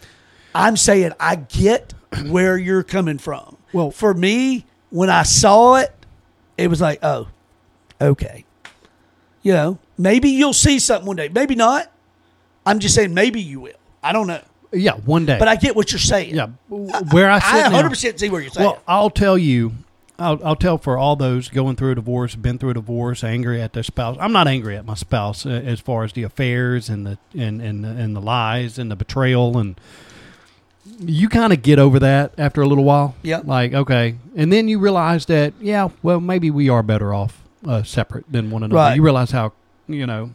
I'm saying I get where you're coming from. Well- for me, when I saw it, it was like, oh, okay. You know, maybe you'll see something one day. Maybe not. I'm just saying maybe you will. I don't know. Yeah, one day. But I get what you're saying. yeah, where I sit I 100% see where you're saying. Well, I'll tell you, I'll, I'll tell for all those going through a divorce, been through a divorce, angry at their spouse. I'm not angry at my spouse uh, as far as the affairs and the and and and the lies and the betrayal and you kind of get over that after a little while. Yeah. Like okay, and then you realize that yeah, well maybe we are better off uh, separate than one another. Right. You realize how you know.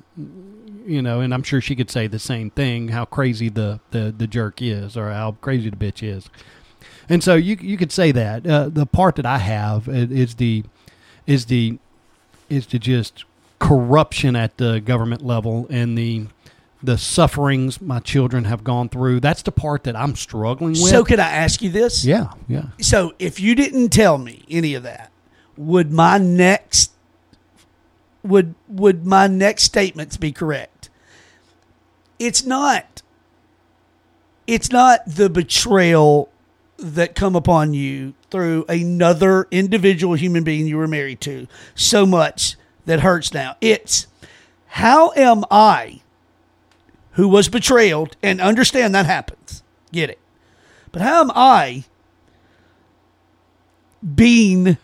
You know, and I'm sure she could say the same thing. How crazy the, the, the jerk is, or how crazy the bitch is. And so you you could say that uh, the part that I have is the is the is the just corruption at the government level and the the sufferings my children have gone through. That's the part that I'm struggling with. so could I ask you this? yeah, yeah. So if you didn't tell me any of that, would my next would would my next statements be correct? It's not it's not the betrayal that come upon you through another individual human being you were married to so much that hurts now. It's how am I who was betrayed and understand that happens. Get it. But how am I being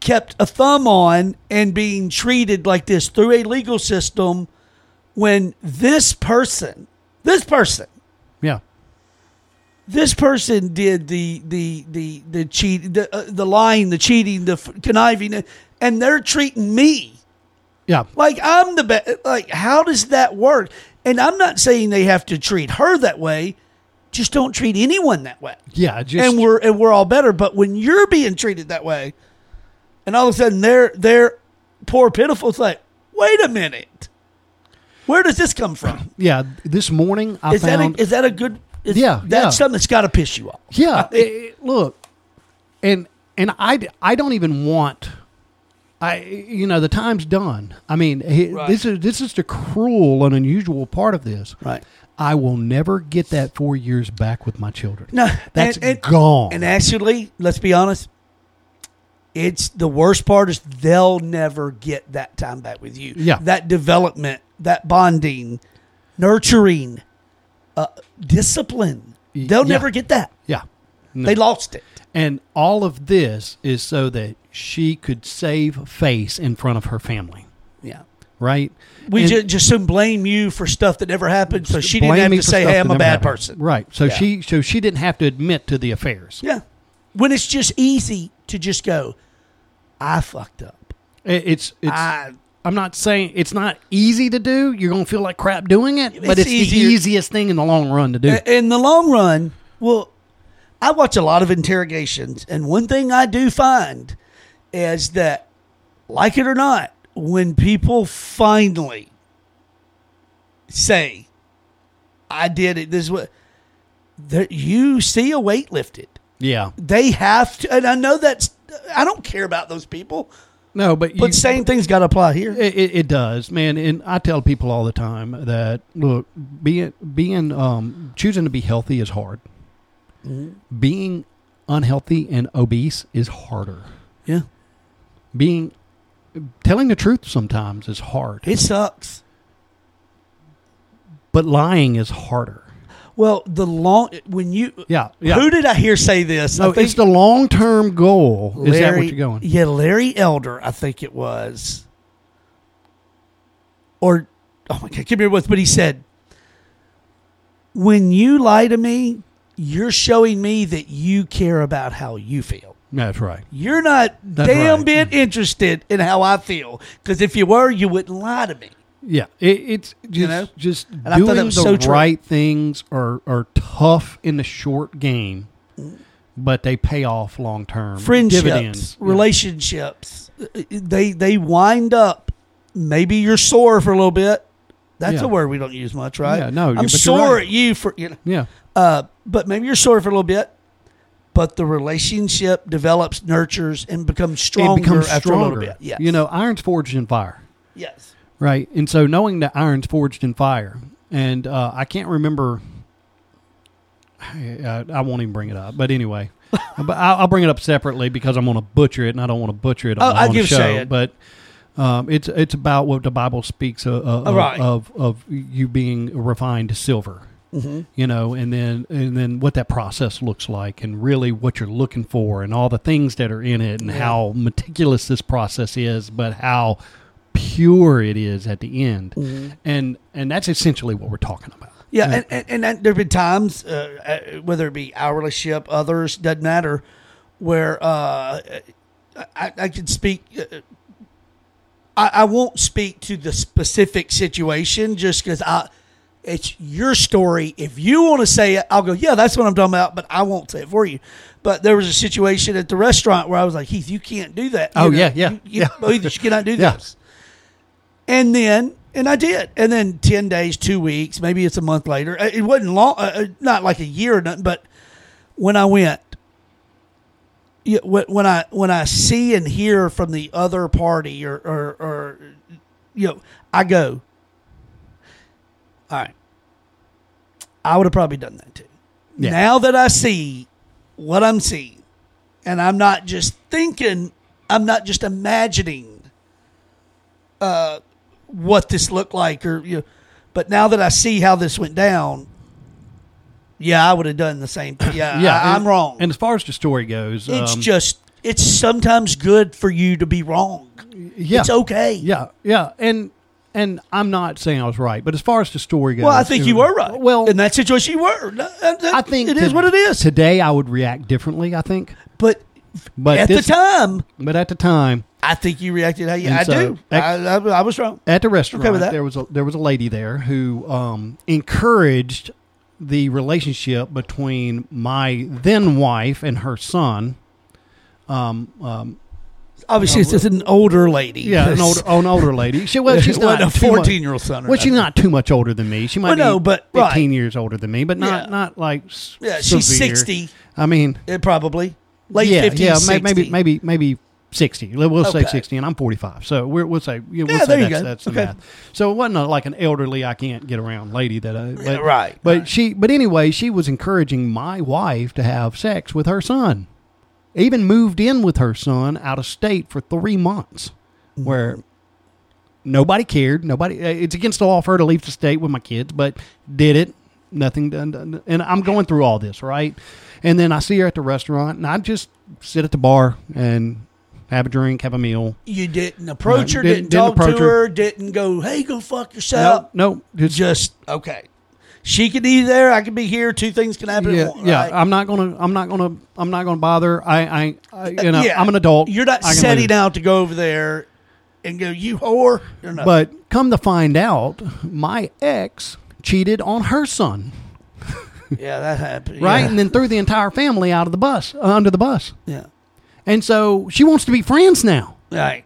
kept a thumb on and being treated like this through a legal system when this person, this person, Yeah. this person did the the the the cheat, the uh, the lying, the cheating, the f- conniving, and they're treating me Yeah. like I'm the best. Like how does that work? And I'm not saying they have to treat her that way. Just don't treat anyone that way Yeah, just and we're and we're all better. But when you're being treated that way, and all of a sudden they're they're poor pitiful, it's like, wait a minute, where does this come from? yeah, this morning I is that found a, is that a good? Is, Yeah, that's yeah. something that's got to piss you off. Yeah, it- it- look, and and I I don't even want. I you know the time's done. I mean he, Right. this is this is the cruel and unusual part of this. Right. I will never get that four years back with my children. No, that's and- and- gone. And actually, let's be honest. It's the worst part is they'll never get that time back with you. Yeah. That development, that bonding, nurturing, uh, discipline. They'll yeah. never get that. yeah, No. They lost it. and all of this is so that she could save face in front of her family, Yeah. right? We And- ju- just soon blame you for stuff that never happened, so she didn't have to say, "Hey, I'm a bad happened. person." right? So Yeah. she so she didn't have to admit to the affairs. Yeah. When it's just easy to just go, "I fucked up." It's it's. I I'm not saying it's not easy to do. You're gonna feel like crap doing it, but It's it's the easiest thing in the long run to do. In the long run, well, I watch a lot of interrogations, and one thing I do find is that, like it or not, when people finally say, "I did it," this is what there, you see a weight lifted. yeah. They have to, and I know that's. I don't care about those people, No, but but you, same thing's got to apply here. It, it, it does, man. And I tell people all the time that look, being being um, choosing to be healthy is hard. Mm-hmm. Being unhealthy and obese is harder. Yeah, Being telling the truth sometimes is hard, it sucks. but lying is harder. Well, the long when you Yeah, yeah. Who did I hear say this? No, think it's the long term goal. Is that what you're going? Yeah, Larry Elder, I think it was. Or oh my god, can't remember what, but he said, "When you lie to me, you're showing me that you care about how you feel. That's right. You're not That's damn right. bit interested in how I feel. Because if you were, you wouldn't lie to me." Yeah, it, it's just know? just that doing the so right things are are tough in the short game, but they pay off long term. friendships, dividends. Relationships. They they wind up. Maybe you're sore for a little bit. That's Yeah. a word we don't use much, right? Yeah, no, I'm you're sore right. at you for you know. Yeah, Uh, but maybe you're sore for a little bit. But the relationship develops, nurtures, and becomes stronger it becomes after stronger. a little bit. Yes. You know, iron's forged in fire. Yes. Right. And so knowing that iron's forged in fire, and uh, I can't remember, I, I won't even bring it up. But anyway, but I'll, I'll bring it up separately because I'm going to butcher it, and I don't want to butcher it on, Oh, on the show. it. But um, it's it's about what the Bible speaks of, of, Oh, right. of of you being refined silver. Mm-hmm. You know, and then and then what that process looks like, and really what you're looking for, and all the things that are in it, and Yeah. how meticulous this process is, but how pure it is at the end Mm-hmm. and and that's essentially what we're talking about. Yeah, and, and, and there have been times, uh, uh, whether it be hourly ship, others, doesn't matter, where uh, I, I can speak. Uh, I, I won't speak to the specific situation just because I. It's your story. If you want to say it, I'll go. Yeah, that's what I'm talking about. But I won't say it for you. But there was a situation at the restaurant where I was like, Heath, you can't do that. You Oh, yeah, yeah, you, you, yeah. believe you cannot do Yeah. this. And then, and I did. And then 10 days, two weeks, maybe it's a month later. Uh, It wasn't long, uh, uh, not like a year or nothing, but when I went, when when I when I see and hear from the other party or, or, or you know, I go, all right, I would have probably done that too. Yeah. Now that I see what I'm seeing, and I'm not just thinking, I'm not just imagining uh, what this looked like, or you know, but now that I see how this went down, yeah, I would have done the same. thing. Yeah, Yeah, I, am wrong. And as far as the story goes, it's um, just it's sometimes good for you to be wrong. yeah, It's okay. yeah, yeah, and and I'm not saying I was right, but as far as the story goes, Well, I think you were right. Well, in that situation, you were. I think it is to- what it is. Today, I would react differently. I think, But but at this- the time, but at the time, I think you reacted how you. And I so, do. I, I, I was wrong. at the restaurant, Okay with that. there was a there was a lady there who um, encouraged the relationship between my then wife and her son. Um, um, Obviously, it's an older lady. yeah, an older, an older lady. She well, she's wasn't a fourteen-year-old son. or Well, she's not too much older than me. She might Well, no, be but- right. fifteen years older than me, but not Yeah. not like Yeah, she's sixty. I mean, uh, Probably late yeah, fifties. yeah, 60. maybe maybe maybe sixty. We'll say sixty, and I'm forty five. So we're, we'll say know, Yeah, we'll say there you that's, go. that's the Okay. math. So it wasn't a, like an elderly I can't get around lady that I but, Yeah, right, But right. she but anyway, she was encouraging my wife to have sex with her son. Even moved in with her son out of state for three months, where nobody cared. Nobody. uh, It's against the law for her to leave the state with my kids, but did it. Nothing done, done. And I'm going through all this, right? And then I see her at the restaurant, and I just sit at the bar and have a drink, have a meal. You didn't approach No, her, didn't- didn't, didn't talk to her. her, didn't go, "Hey, go fuck yourself." no, no, just, Just okay. She could be there. I could be here. Two things can happen. yeah, at once, yeah. right? I'm not gonna, I'm not gonna, I'm not gonna bother. I, I, I you know, Yeah. I'm an adult. You're not setting leave. out to go over there and go, "You whore." But come to find out, my ex cheated on her son, yeah, that happened. right? Yeah. And then threw the entire family out of the bus, uh, under the bus. yeah. And so she wants to be friends now. Right.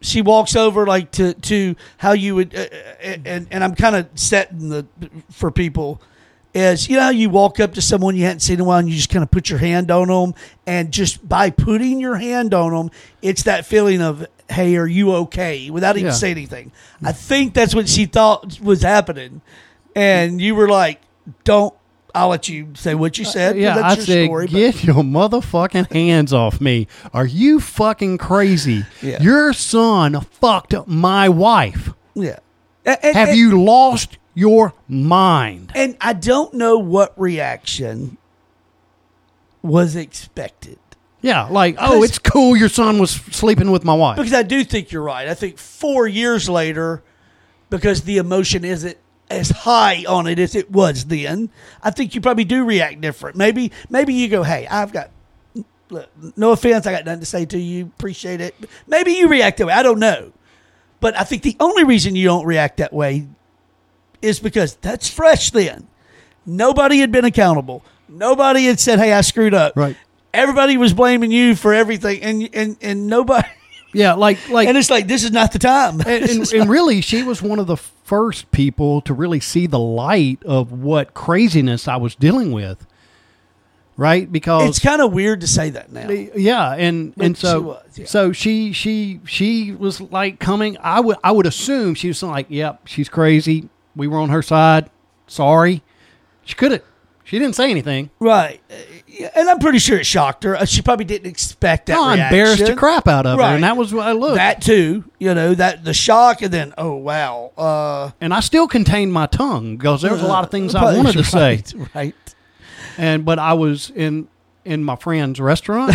She walks over like to to how you would, uh, uh, and and I'm kind of setting the for people is you know how you walk up to someone you hadn't seen in a while and you just kind of put your hand on them and just by putting your hand on them, it's that feeling of hey, are you okay? Without even Yeah. saying anything. I think that's what she thought was happening, and you were like, don't. I'll let you say what you said. 'cause Uh, Yeah, I your said, story, but- get your motherfucking hands off me. Are you fucking crazy? Yeah. Your son fucked my wife. yeah. And- Have and- you lost your mind. And I don't know what reaction was expected. Yeah, like, oh, it's cool your son was sleeping with my wife. Because I do think you're right. I think four years later, because the emotion isn't as high on it as it was then, I think you probably do react different. Maybe maybe you go, hey, I've got look, no offense, I got nothing to say to you. Appreciate it. Maybe you react that way. I don't know. But I think the only reason you don't react that way is because that's fresh then. Nobody had been accountable. Nobody had said, "Hey, I screwed up." Right. Everybody was blaming you for everything, and and and nobody. Yeah, like like And it's like this is not the time. and, and, and really, she was one of the first people to really see the light of what craziness I was dealing with. Right, because it's kind of weird to say that now. yeah, and But and she so was, yeah. so she she she was like coming. I would I would assume she was like, "Yep, she's crazy. We were on her side. Sorry." She could have. She didn't say anything. Right. Uh, And I'm pretty sure it shocked her. Uh, She probably didn't expect that. No, I embarrassed the crap out of her, and that was what I looked. That too, you know, that the shock and then oh wow. Uh and I still contained my tongue because there was a lot of things I wanted to say. right, Right. and but I was in in my friend's restaurant,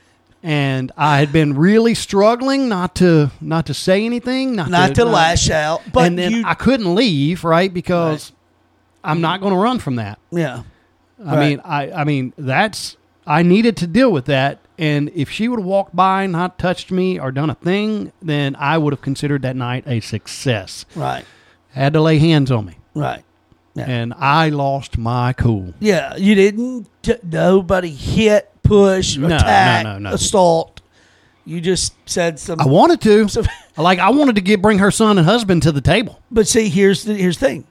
and I had been really struggling not to not to say anything, not, Not to lash out, but and then you I couldn't leave right because I'm not going to run from that. yeah. I Right. mean, I I mean that's I needed to deal with that. And if she would have walked by, not touched me, or done a thing, then I would have considered that night a success. Right. Had to lay hands on me, Right. Yeah. and I lost my cool. Yeah, you didn't. T- nobody hit, push, No, no, attack, no, no. assault. You just said some. I wanted to. some Like I wanted to get bring her son and husband to the table. but see, here's the here's the thing.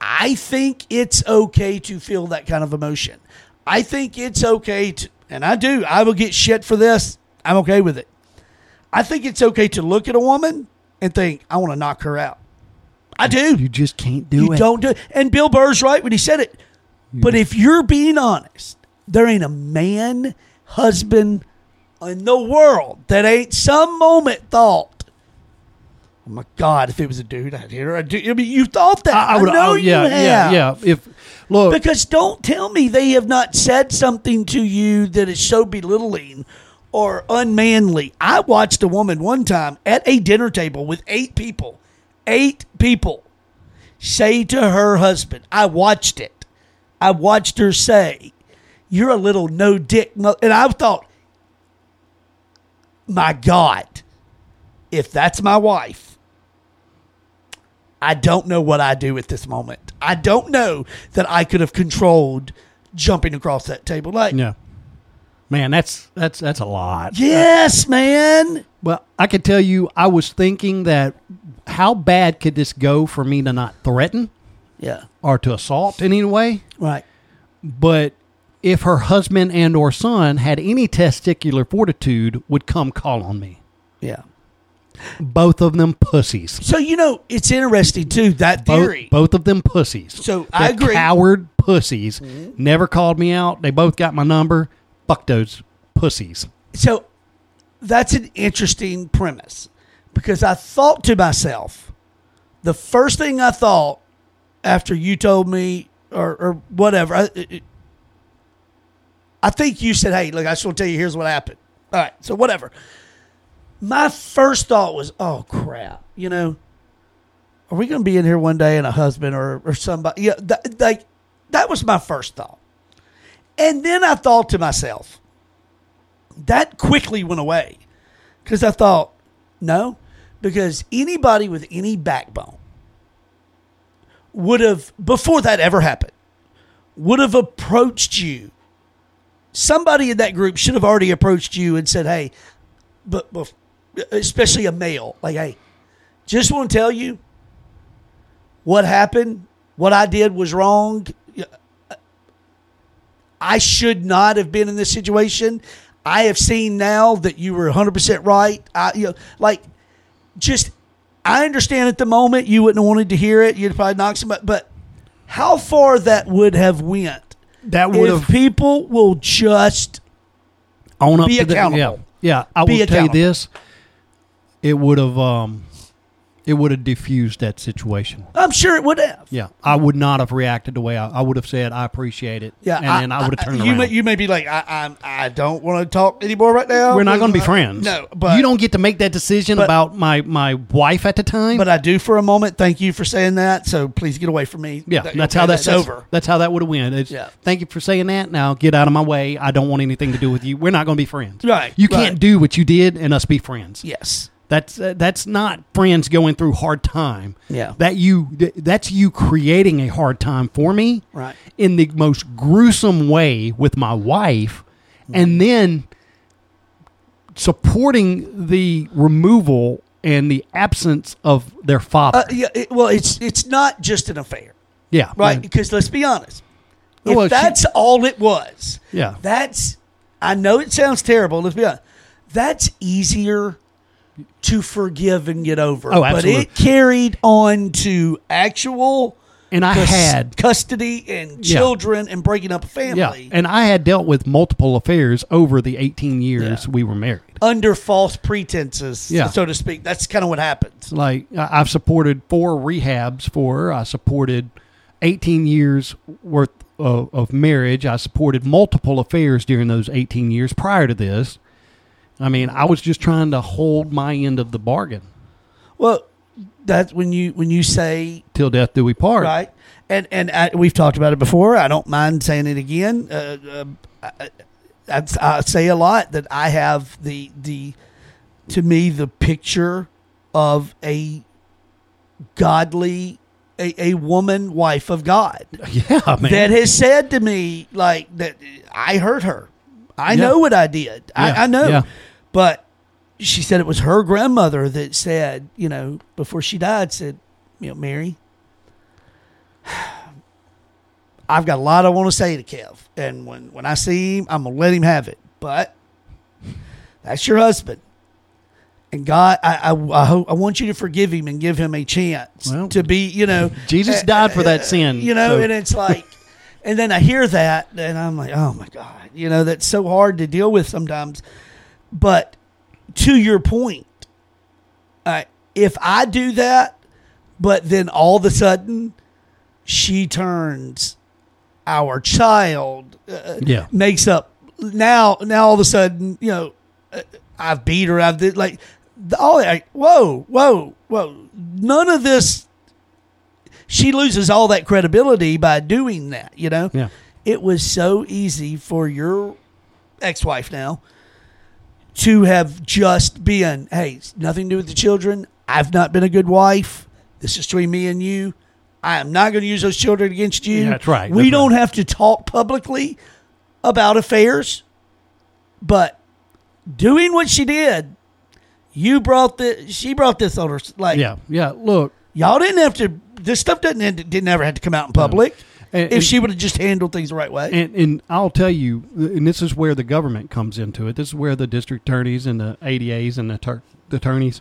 I think it's okay to feel that kind of emotion. I think it's okay to, and I do. I will get shit for this. I'm okay with it. I think it's okay to look at a woman and think, I want to knock her out. I do. You just can't do you it. don't do it. And Bill Burr's right when he said it. But if you're being honest, there ain't a man, husband in the world that ain't some moment thought, "Oh my God, if it was a dude, I'd hit her." I'd do, I mean, you thought that. I, I, I would. know oh, yeah, you yeah, have. yeah. yeah. If look, Because don't tell me they have not said something to you that is so belittling or unmanly. I watched a woman one time at a dinner table with eight people, eight people, say to her husband, I watched it. I watched her say, You're a little no dick. And I thought, My God, if that's my wife, I don't know what I do at this moment. I don't know that I could have controlled jumping across that table. Like, yeah, man, that's that's that's a lot. Uh, yes, man. Well, I could tell you, I was thinking that how bad could this go for me to not threaten Yeah, or to assault in any way? right. But if her husband and or son had any testicular fortitude, would come call on me. Yeah. Both of them pussies. So, you know, it's interesting, too, that Both, theory. both of them pussies. So, I agree. Coward pussies. Mm-hmm. Never called me out. They both got my number. Fuck those pussies. So, that's an interesting premise because I thought to myself, the first thing I thought after you told me or, or whatever, I, it- I think you said, hey, look, I just want to tell you, here's what happened. All right, so whatever. My first thought was, oh, crap, you know, are we going to be in here one day and a husband or, or somebody? Yeah, that, like, that was my first thought. And then I thought to myself, that quickly went away because I thought, no, because anybody with any backbone would have, before that ever happened, would have approached you. Somebody in that group should have already approached you and said, hey, but, but especially a male, like, hey, just want to tell you what happened, what I did was wrong. I should not have been in this situation. I have seen now that you were 100% right. I, you know, like, just, I understand at the moment you wouldn't have wanted to hear it. You'd probably knock somebody, but how far that would have went That would if have people will just own up be to the, accountable. yeah, yeah. I will tell you this. It would have um, it would have diffused that situation. I'm sure it would have. Yeah, I would not have reacted the way I, I would have said. I appreciate it. Yeah, and then I, would have turned you around. May, you may be like, I, I, I don't want to talk anymore right now. We're not going to be friends. No, but you don't get to make that decision but- about my my wife at the time. But I do for a moment. Thank you for saying that. So please get away from me. yeah, That- that's okay, how that, that's that's over. That's how that would have went. It's, Yeah. Thank you for saying that. Now get out of my way. I don't want anything to do with you. We're not going to be friends. Right, You can't do what you did and us be friends. Yes. That's uh, that's not friends going through hard time. Yeah. That you that's you creating a hard time for me. Right. In the most gruesome way with my wife and then supporting the removal and the absence of their father. Uh, yeah. It, well, it's it's not just an affair, yeah. right? Because let's be honest. If Well, she- that's all it was, Yeah. that's. I know it sounds terrible. Let's be honest. That's easier to forgive and get over. Oh, But it carried on to actual And I cus- had custody and Yeah. children and breaking up a yeah, family and I had dealt with multiple affairs over the 18 years Yeah. we were married. under false pretenses, Yeah. so to speak. That's kind of what happens. Like I've supported four rehabs for her. I supported 18 years worth of, of marriage. I supported multiple affairs during those 18 years prior to this. I mean, I was just trying to hold my end of the bargain Well, that's when you when you say till death do we part. right, and and I, we've talked about it before. I don't mind saying it again. Uh, uh, I, I, I say a lot that I have the the to me the picture of a godly a, a woman wife of God Yeah, man. that has said to me like that I hurt her. I Yeah. know what I did. Yeah, I, I know. yeah. But she said it was her grandmother that said, you know, before she died, said, you know, Mary, I've got a lot I want to say to Kev. And when, when I see him, I'm going to let him have it. But that's your husband. And God, I, I, I, hope, I want you to forgive him and give him a chance Well, to be, you know. Jesus uh, died for that uh, sin, You know, so- and it's like, and then I hear that, and I'm like, oh my God, you know, that's so hard to deal with sometimes. But to your point, uh, if I do that, but then all of a sudden she turns our child, uh, Yeah. makes up now. Now all of a sudden, you know, uh, I've beat her. I've did like all. Like, whoa, whoa, whoa! None of this. She loses all that credibility by doing that. You know. Yeah. It was so easy for your ex-wife now to have just been, hey, nothing to do with the children. I've not been a good wife. This is between me and you. I am not going to use those children against you. Yeah, that's right. We That's don't right. have to talk publicly about affairs, but doing what she did, you brought the she brought this on her. Like, Yeah. Yeah. Look, y'all didn't have to. This stuff doesn't didn't ever have to come out in public. And- if she would have just handled things the right way. And, and I'll tell you, and this is where the government comes into it. This is where the district attorneys and the ADAs and the, tur- the attorneys.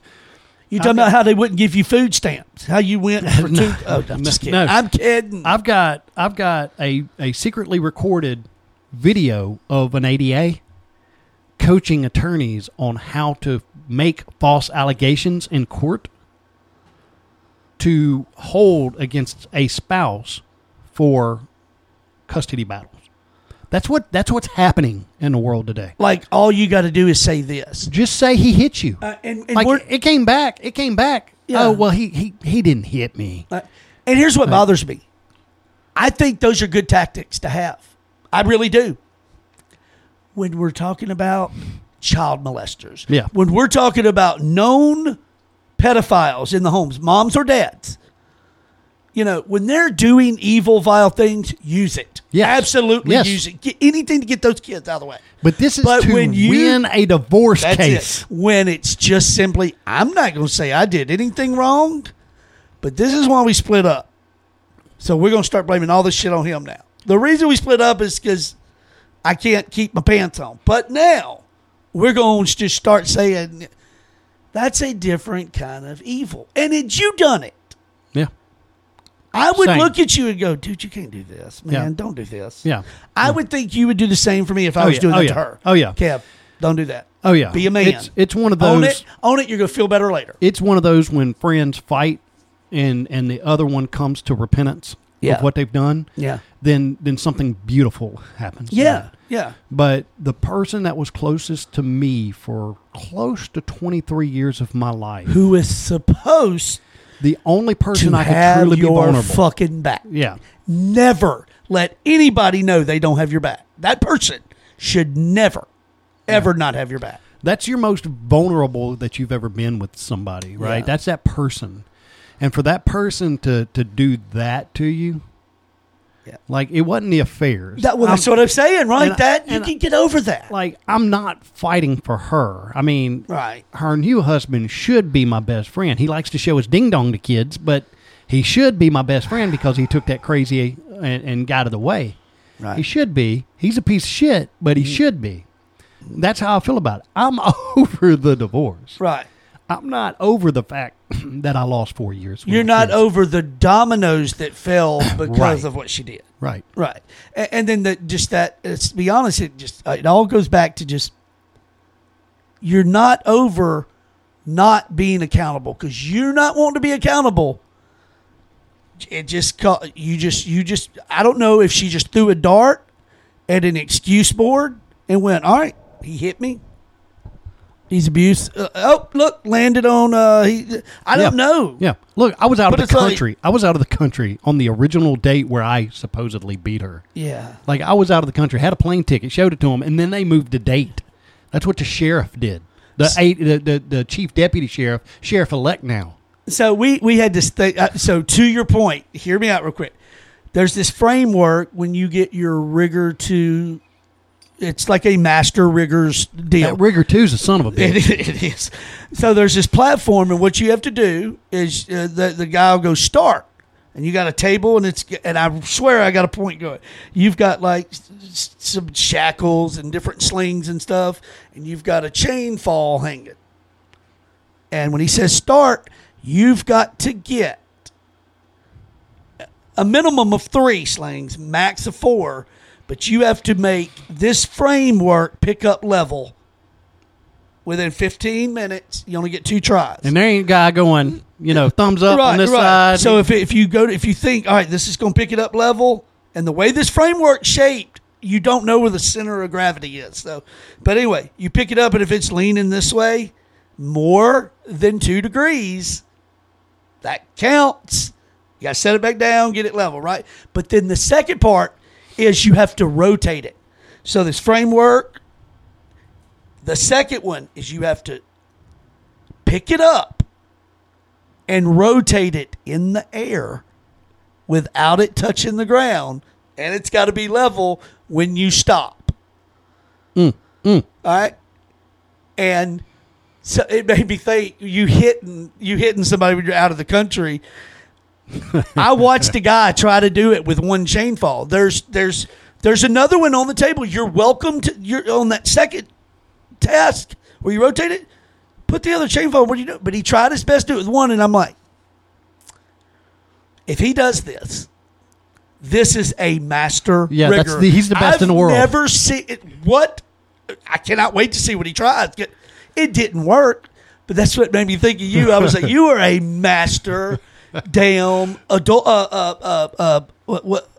You talking about how they wouldn't give you food stamps? How you went for two? No, oh, I'm just kidding. no. I'm kidding. I've got I've got a, a secretly recorded video of an ADA coaching attorneys on how to make false allegations in court to hold against a spouse for custody battles. That's what that's what's happening in the world today. like all you got to do is say this. Just say he hit you. Uh, and and, like it came back. It came back. Yeah. Oh well, he he he didn't hit me. uh, and here's what bothers me. I think those are good tactics to have. I really do. When we're talking about child molesters, Yeah. When we're talking about known pedophiles in the homes, moms or dads, you know, when they're doing evil, vile things, use it. Yes. absolutely Yes. use it. Get anything to get those kids out of the way. But this is But to when you- win a divorce case. it. When it's just simply, I'm not going to say I did anything wrong, but this is why we split up. So we're going to start blaming all this shit on him now. The reason we split up is because I can't keep my pants on. But now we're going to just start saying that's a different kind of evil. And had you done it. I would Same. look at you and go, dude, you can't do this, man. Yeah. Don't do this. Yeah. I would think you would do the same for me if I Oh, was yeah. doing Oh, that yeah. to her. Oh, yeah. Kev, don't do that. Oh yeah, Be a man. It's, it's one of those. Own it. Own it. You're gonna feel better later. It's one of those when friends fight, and and the other one comes to repentance of what they've done. Yeah. Then then something beautiful happens. Yeah. Yeah. But the person that was closest to me for close to 23 years of my life, Who is supposed the only person to I could truly be your vulnerable. fucking back? yeah. Never let anybody know they don't have your back. That person should never, ever not have your back. That's your most vulnerable that you've ever been with somebody, right? Yeah. That's that person. And for that person to to do that to you, Yeah. like it wasn't the affairs. That, well, I'm- that's what I'm saying, right? that you can get over that, like I'm not fighting for her. I mean, right? her new husband should be my best friend. He likes to show his ding dong to kids, but he should be my best friend because he took that crazy and, and got out of the way. Right. He should be. He's a piece of shit, but he mm. should be. That's how I feel about it. I'm over the divorce. Right. I'm not over the fact that I lost four years. You're not kids. over the dominoes that fell because Right. of what she did. right. Right. And, and then the, just that, let's be honest, it just, uh, it all goes back to just, you're not over not being accountable because you're not wanting to be accountable. It just, you just, you just, I don't know if she just threw a dart at an excuse board and went, all right, he hit me. He's abused. Uh, oh, look, landed on, uh, he, I don't Yeah. know. Yeah. Look, I was out But of the like- country. I was out of the country on the original date where I supposedly beat her. Yeah. Like I was out of the country, had a plane ticket, showed it to him, and then they moved the date. That's what the sheriff did. The eight, the, the, the chief deputy sheriff, sheriff elect now. So we we had this thing. Uh, so to your point, hear me out real quick. There's this framework when you get your rigger two. It's like a master riggers deal. That rigger two's a son of a bitch. It, it is. So there's this platform, and what you have to do is uh, the the guy will go start, and you got a table, and it's and I swear I got a point going. You've got like s- s- some shackles and different slings and stuff, and you've got a chain fall hanging. And when he says start, you've got to get a minimum of three slings, max of four, but you have to make this framework pick up level within 15 minutes. You only get two tries. And there ain't a guy going, you know, thumbs up on this side. So if, if you go to, if you think, all right, this is going to pick it up level, and the way this framework shaped, you don't know where the center of gravity is. So, but anyway, you pick it up, and if it's leaning this way, more than two degrees, that counts. You got to set it back down, get it level, right? But then the second part is you have to rotate it. So this framework, the second one is you have to pick it up and rotate it in the air without it touching the ground, and it's got to be level when you stop. Mm, mm. All right, and so it made me think you hitting you hitting somebody when you're out of the country. I watched a guy try to do it with one chain fall. There's there's there's another one on the table. You're welcome to you're on that second task where you rotate it. Put the other chain fall. What do you do? But he tried his best to do it with one, and I'm like, if he does this, this is a master Yeah, that's the- he's the best I've in the world. Never see it. What? I cannot wait to see what he tries. It didn't work, but that's what made me think of you. I was like, you are a master, damn adult, uh, uh, uh, uh, what, what,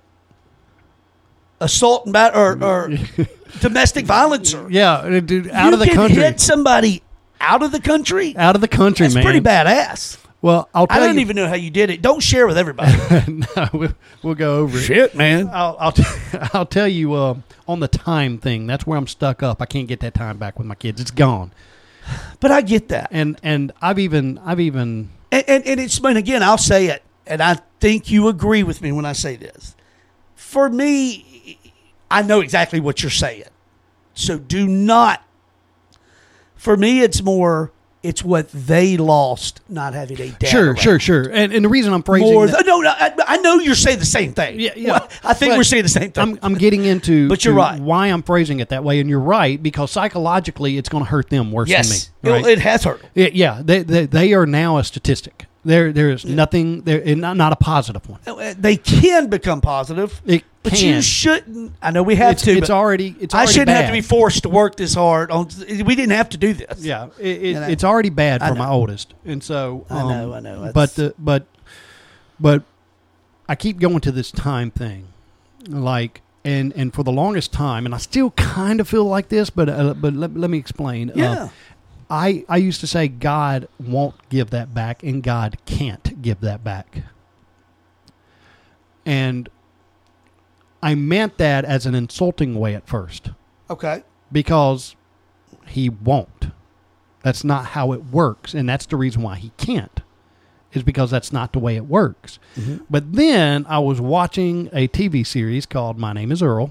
assault and bat or, or domestic violencer. yeah, uh, dude, out you of the can country. hit somebody out of the country. out of the country, That's man. pretty badass. Well, I'll tell I don't you. even know how you did it. Don't share with everybody. no, we'll, we'll go over it. Shit, man. I'll I'll, t- I'll tell you uh, on the time thing. That's where I'm stuck up. I can't get that time back with my kids. It's gone. But I get that. And and I've even I've even And, and, and it's, and again, I'll say it, and I think you agree with me when I say this. For me, I know exactly what you're saying. So do not, for me, it's more, it's what they lost not having a dad. sure around. sure sure. And and the reason I'm phrasing More, that, no, no, I, I know you're saying the same thing. Yeah, yeah. Well, I think But we're saying the same thing. I'm, I'm getting into But you're right. why I'm phrasing it that way, and you're right because psychologically it's going to hurt them worse yes, than me. it, right? it has hurt. It- yeah, they, they they are now a statistic. There there is nothing there, not, not a positive one. They can become positive. It, But can. you shouldn't. I know we have it's, to. it's already. It's I shouldn't have to be forced to work this hard. On we didn't have to do this. Yeah, it, it, it's already bad for my oldest, and so I um, know, I know. But the but but I keep going to this time thing, like and and for the longest time, and I still kind of feel like this, but uh, but let, let me explain. Uh, Yeah. I I used to say God won't give that back, and God can't give that back, and I meant that as an insulting way at first okay. because he won't. That's not how it works, and that's the reason why he can't. Is because that's not the way it works. Mm-hmm. But then I was watching a TV series called My Name Is Earl.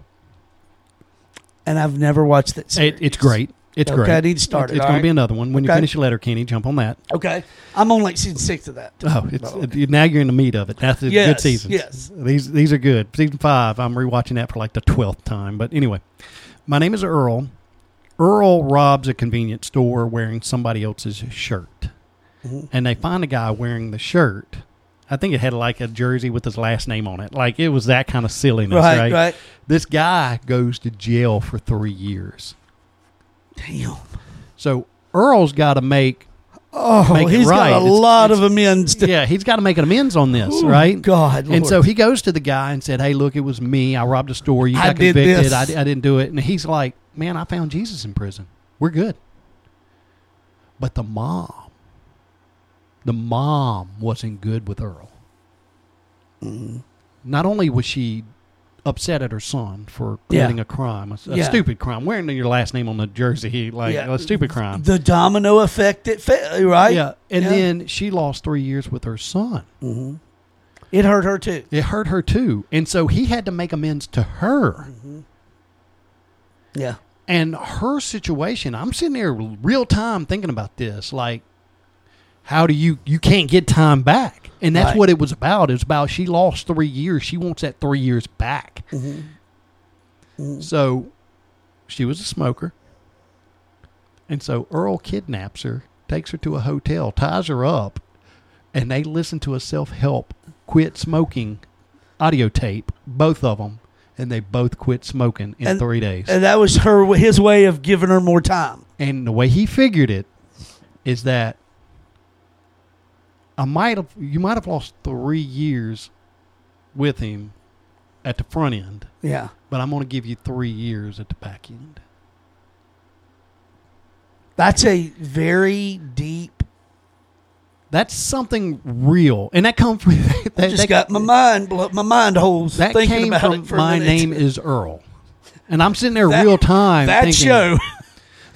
And I've never watched that. It, it's great. It's Okay, great. I need to start it, it's all going right. to be another one. When you Okay. finish your letter, Kenny, jump on that. Okay. I'm on like season six of that. Oh, it's By the way. now you're in the meat of it. That's a good Yes, season. yes. these these are good. Season five, I'm rewatching that for like the twelfth time. But anyway, my name is Earl. Earl robs a convenience store wearing somebody else's shirt, Mhm. and they find a guy wearing the shirt. I think it had like a jersey with his last name on it. Like it was that kind of silliness, Right, right? right. This guy goes to jail for three years. Damn. So Earl's got to make Oh, Make it he's right. got a It's- lot it's- of amends to yeah, he's got to make an amends on this, Ooh, right? God, And so he goes to the guy and said, "Hey, look, it was me. I robbed a store. You I got did convicted. this." I, I didn't do it." And he's like, "Man, I found Jesus in prison. We're good." But the mom, the mom wasn't good with Earl. Mm-hmm. Not only was she upset at her son for Yeah. committing a crime, a, a Yeah. stupid crime, wearing your last name on the jersey, like Yeah. a stupid crime. the domino effect, it fa- right? yeah, and Yeah. then she lost three years with her son. hmm It hurt her too. It hurt her too, and so he had to make amends to her. Yeah. And her situation, I'm sitting there real time thinking about this. Like, how do you you can't get time back? And that's Right. what it was about. It was about she lost three years. She wants that three years back. Mm-hmm. So she was a smoker. And so Earl kidnaps her, takes her to a hotel, ties her up, and they listen to a self help quit smoking audio tape, both of them, and they both quit smoking in And- three days. And that was her his way of giving her more time. And the way he figured it is that I might have you might have lost three years with him at the front end, Yeah. but I'm going to give you three years at the back end. That's a very deep. That's something real, and that comes from that, just that, got my mind blo- my mind holes that thinking came about from my minute. name is Earl, and I'm sitting there That- real time. that thinking, show.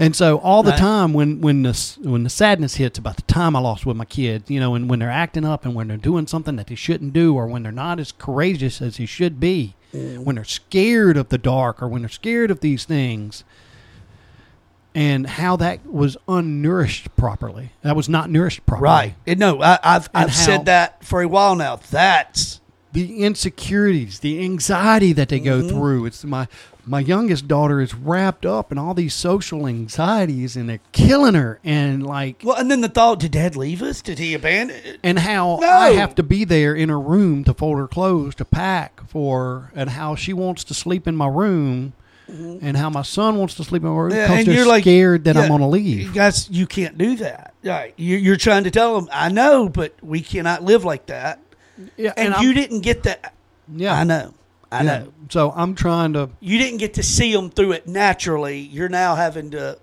And so all the Right. time when when the when the sadness hits about the time I lost with my kids, you know, and when they're acting up and when they're doing something that they shouldn't do, or when they're not as courageous as they should be, Mm. when they're scared of the dark, or when they're scared of these things, and how that was unnourished properly. That was not nourished properly. Right. And no, I, I've I've said that for a while now. That's the insecurities, the anxiety that they go Mm-hmm. through. It's my my youngest daughter is wrapped up in all these social anxieties, and they're killing her. And like, well. And then the thought: Did Dad leave us? Did he abandon? and how No. I have to be there in her room to fold her clothes, to pack for, and how she wants to sleep in my room, and how my son wants to sleep in my room Mm-hmm. Yeah, because and they're you're like scared that yeah, I'm going to leave. Guys, you can't do that. Right. You're trying to tell them. I know, but we cannot live like that. Yeah, And, I'm- you didn't get that. yeah, I know. I yeah. know. So I'm trying to. You didn't get to see them through it naturally. You're now having to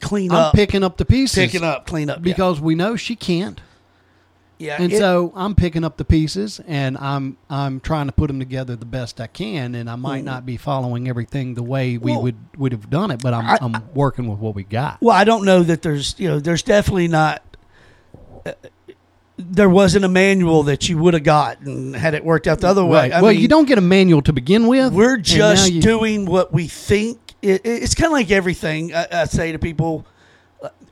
clean I'm up, picking up the pieces picking up, clean up. because we know she can't. yeah, and it- so I'm picking up the pieces and I'm I'm trying to put them together the best I can and I might not be following everything the way we Well, would would have done it but I'm I, am working with what we got. Well, I don't know that there's you know there's definitely not. Uh, there wasn't a manual that you would have gotten had it worked out the other way. Right. Well, mean, you don't get a manual to begin with. We're just you- doing what we think. It, it- it's kind of like everything I, I say to people.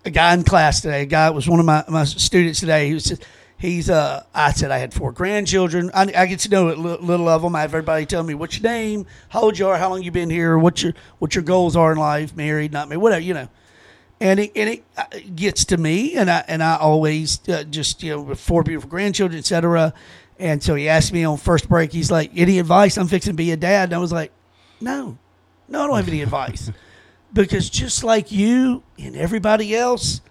A guy in class today, a guy was one of my, my students today. He was he's uh I said I had four grandchildren. I, I get to know a little of them. I have everybody tell me what's your name, how old you are, how long you've been here, what your what your goals are in life, married, not married, whatever you know. And it, and it uh, gets to me, and I and I always uh, just you know with four beautiful grandchildren, etc. And so he asked me on first break, he's like, Any advice? I'm fixing to be a dad. And I was like, No, no, I don't have any advice. Because just like you and everybody else,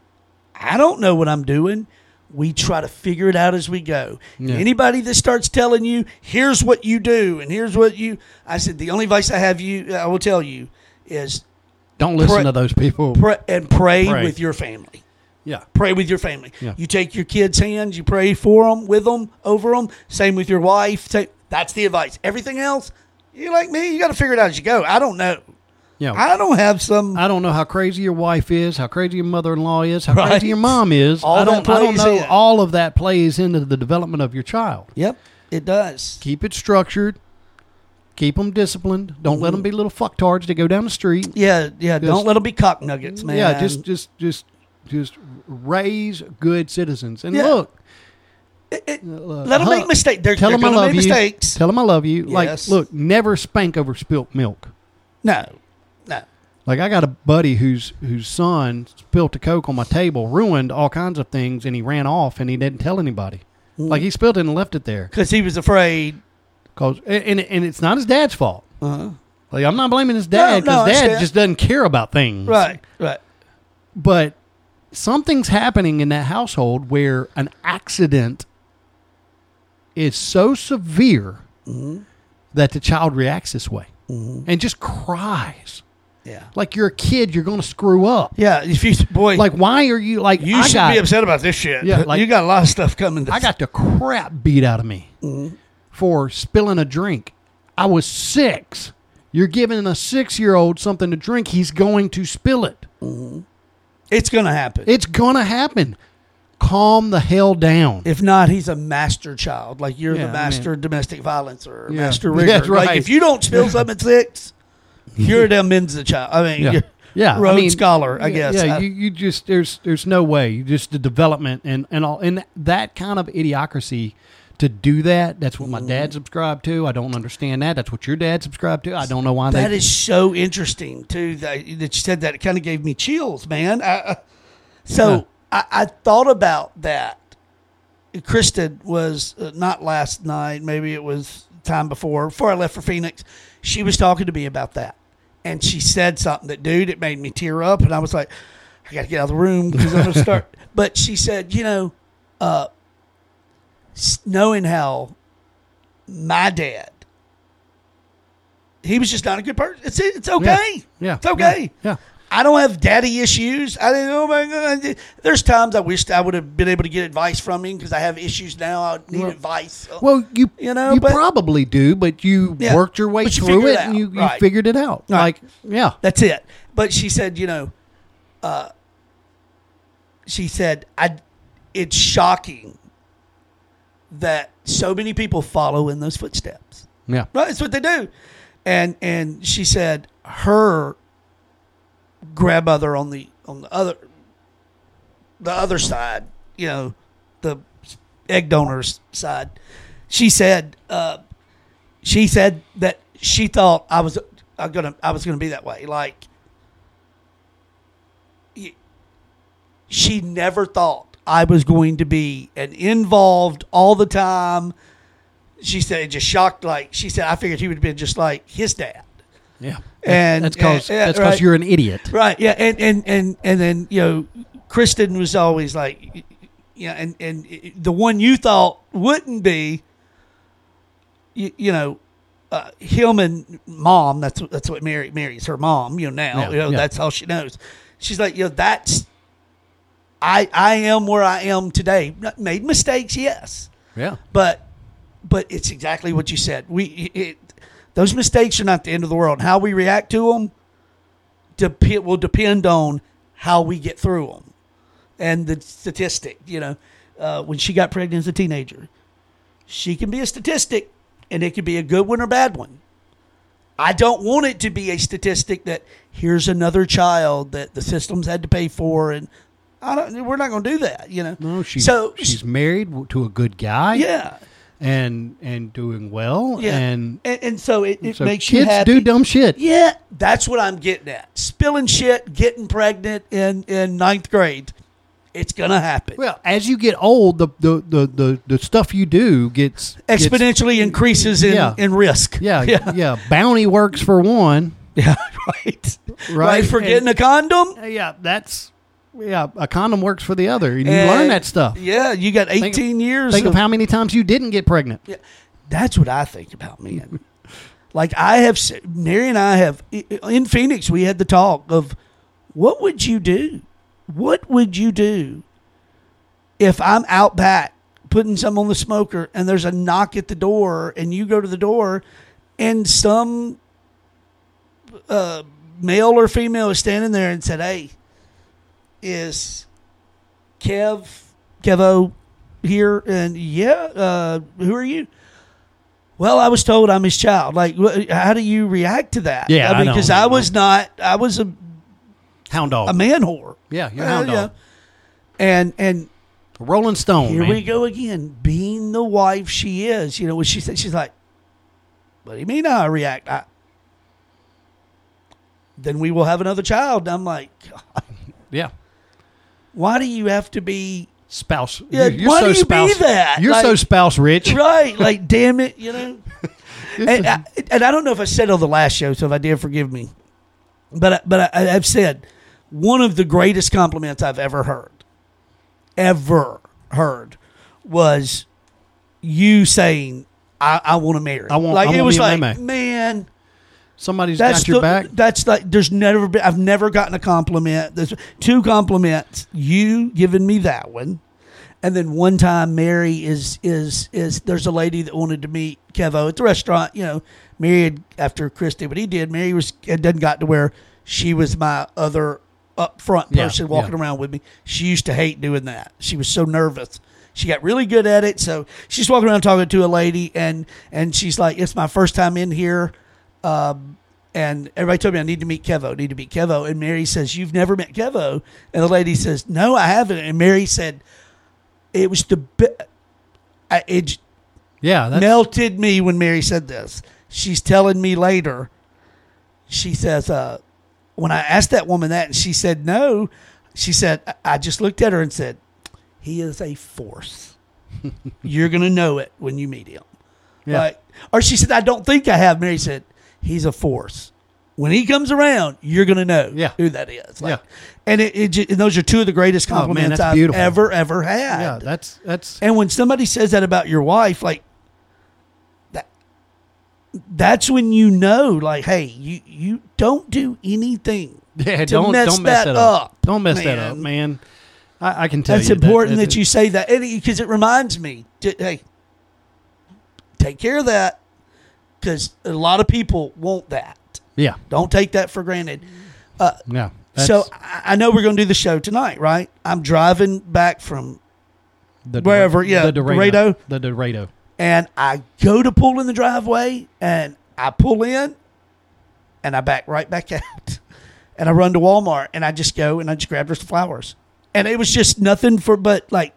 I don't know what I'm doing. We try to figure it out as we go. Yeah. Anybody that starts telling you, here's what you do and here's what you I said, the only advice I have you I will tell you is Don't listen Pray- to those people. pray and pray, Pray. with your family. yeah. Pray with your family. Yeah. You take your kids' hands, you pray for them, with them, over them. Same with your wife. Take, that's the advice. Everything else, you like me, you got to figure it out as you go. I don't know. Yeah. I don't have some. I don't know how crazy your wife is, how crazy your mother-in-law is, how Right. crazy your mom is. All I don't. I don't know. in. All of that plays into the development of your child. yep, it does. Keep it structured. Keep them disciplined. Don't let them be little fucktards that go down the street. Yeah, yeah. Just- don't let them be cock nuggets, man. Yeah, just, just, just, just raise good citizens. And Yeah. look, It- it- uh, let them huh, make mistakes. They're, Tell they're them I love you. mistakes. Tell them I love you. Yes. Like, look, never spank over spilt milk. no, no. Like I got a buddy whose whose son spilt a coke on my table, ruined all kinds of things, and he ran off and he didn't tell anybody. Mm. Like he spilled it and left it there. Because he was afraid. Cause and and it's not his dad's fault. Uh-huh. Like I'm not blaming his dad No, no, I because dad understand. just doesn't care about things. Right, right. But something's happening in that household where an accident is so severe Mm-hmm. that the child reacts this way and just cries. Yeah. Like you're a kid, you're going to screw up. Yeah, if you boy, Like why are you like you I should got, be upset about this shit. Yeah, like- you got a lot of stuff coming. I got the crap beat out of me Mm-hmm. For spilling a drink. I was six. You're giving a six year old something to drink, he's going to spill it. Mm-hmm. It's going to happen. It's going to happen. Calm the hell down. if not, he's a master child. Like you're Yeah, the master of domestic violence or Yeah. master rigger. that's Like right. if you don't spill something at six, you're a damn Mensa child. I mean, Yeah. you're Yeah, I Rhodes mean, scholar, I guess. Yeah, I- you, you just there's there's no way. You just the development and and all and that kind of idiocracy to do that. That's what my Mm-hmm. dad subscribed to. I don't understand that. That's what your dad subscribed to. I don't know why That they. is so interesting too. That, that you said that it kind of gave me chills, man. I, I- so I, I thought about that. Kristen was uh, not last night. Maybe it was time before before I left for Phoenix. She was talking to me about that, and she said something that, dude, it made me tear up, and I was like, I got to get out of the room because I'm gonna start. but she said, you know, uh, knowing how my dad he was just not a good person. It's it's okay. Yeah. it's okay. Yeah. I don't have daddy issues. I didn't. Oh my god! There's times I wished I would have been able to get advice from him because I have issues now. I need Well- advice. Well, you You know, you but- probably do, but you Yeah, worked your way you through it, it and you Right. figured it out. Right. Like yeah, That's it. But she said, you know, uh, she said, I. It's shocking that so many people follow in those footsteps. yeah, Right, that's what they do. And and she said her grandmother on the on the other the other side, you know, the egg donors side, she said uh, she said that she thought I was I'm gonna I was gonna be that way. Like she never thought I was going to be an involved all the time she said it just shocked like she said I figured he would have been just like his dad. yeah. And that's because that's because right. you're an idiot. Right, yeah, and and and and then, you know, Kristen was always like yeah, and and the one you thought wouldn't be you, you know, uh, him and mom, that's that's what Mary Mary's her mom, you know, now. Yeah, you know, yeah. that's all she knows. She's like, you know, that's I I am where I am today. Made mistakes, yes Yeah, but but it's exactly what you said. We it, those mistakes are not the end of the world. How we react to them dep- will depend on how we get through them. And the statistic, you know, uh, when she got pregnant as a teenager, she can be a statistic, and it could be a good one or bad one. I don't want it to be a statistic that here's another child that the systems had to pay for, and I don't. We're not going to do that, you know. no, she's so she's married to a good guy. yeah. and and doing well. Yeah, and and, and so it, it so makes you kids happy. do dumb shit. Yeah, that's what I'm getting at. Spilling shit, getting pregnant in in ninth grade, It's gonna happen. Well, as you get old, the the the the, the stuff you do gets gets- Exponentially increases in, Yeah. in risk. yeah, yeah, yeah, Bounty works for one. yeah. Right. Right. Right. For getting a condom. Yeah, that's yeah. A condom works for the other, you And- learn that stuff. Yeah, you got 18 years. Think of of- how many times you didn't get pregnant. Yeah, that's what I think about men. like I have, Mary and I have in Phoenix. We had the talk of what would you do? What would you do if I'm out back putting some on the smoker and there's a knock at the door and you go to the door and some uh, male or female is standing there and said, "Hey, is Kev Kevo here?" And yeah, uh, who are you? Well, I was told I'm his child. Like, wh- how do you react to that? Yeah, I mean, know, because I was not. I was a, Hound dog. a man whore. yeah, you're a Uh, hound yeah. dog. And and Rolling Stone. here man. we go again, being the wife she is. You know what she said? She's like, "What do you mean I react?" I, then we will have another child. And I'm like, God, Yeah. Why do you have to be Spouse. Yeah, you're, you're why so do you be that? You're so spouse rich. right? Like, damn it, you know. And, I, and I don't know if I said it on the last show, so if I did, forgive me. But I, but I, I've said one of the greatest compliments I've ever heard, ever heard, was you saying, "I, I want to marry." I want- like I it was like, man. Somebody's that's got your the, back. That's like there's never been. I've never gotten a compliment. There's two compliments. You giving me that one, and then one time Mary is is is there's a lady that wanted to meet Kevo at the restaurant. You know, Mary had after Christy, but he did. Mary was and didn't got to where she was my other up front Yeah, person walking yeah. around with me. She used to hate doing that. She was so nervous. She got really good at it. So she's walking around talking to a lady, and and she's like, "It's my first time in here." Um, and everybody told me I need to meet Kevo, need to meet Kevo. And Mary says, You've never met Kevo? And the lady says, No, I haven't. And Mary said, It was the be- I, it yeah, that's, melted me when Mary said this. She's telling me later, she says, uh, When I asked that woman that, and she said, No, she said, I, I just looked at her and said, He is a force. You're going to know it when you meet him. Yeah. Like, or she said, I don't think I have. Mary said, he's a force. When he comes around, you're going to know Yeah. who that is. Like, Yeah. And, it, it, and those are two of the greatest Oh, man, compliments I've beautiful. ever, ever had. yeah, that's that's and when somebody says that about your wife, like, that, that's when you know, like, hey, you, you don't do anything. yeah. Don't mess don't mess that that up. up, Don't mess that up, man. man. I, I can tell you. That's you important that, you say that because it reminds me. To, hey, take care of that because a lot of people want that. Yeah, Don't take that for granted. Uh, yeah. so I, I know we're going to do the show tonight, right? I'm driving back from, the wherever, yeah, the Dorado. Dorado, the Dorado. and I go to pull in the driveway, and I pull in, and I back right back out, and I run to Walmart, and I just go and I just grabbed her some flowers, and it was just nothing for but like,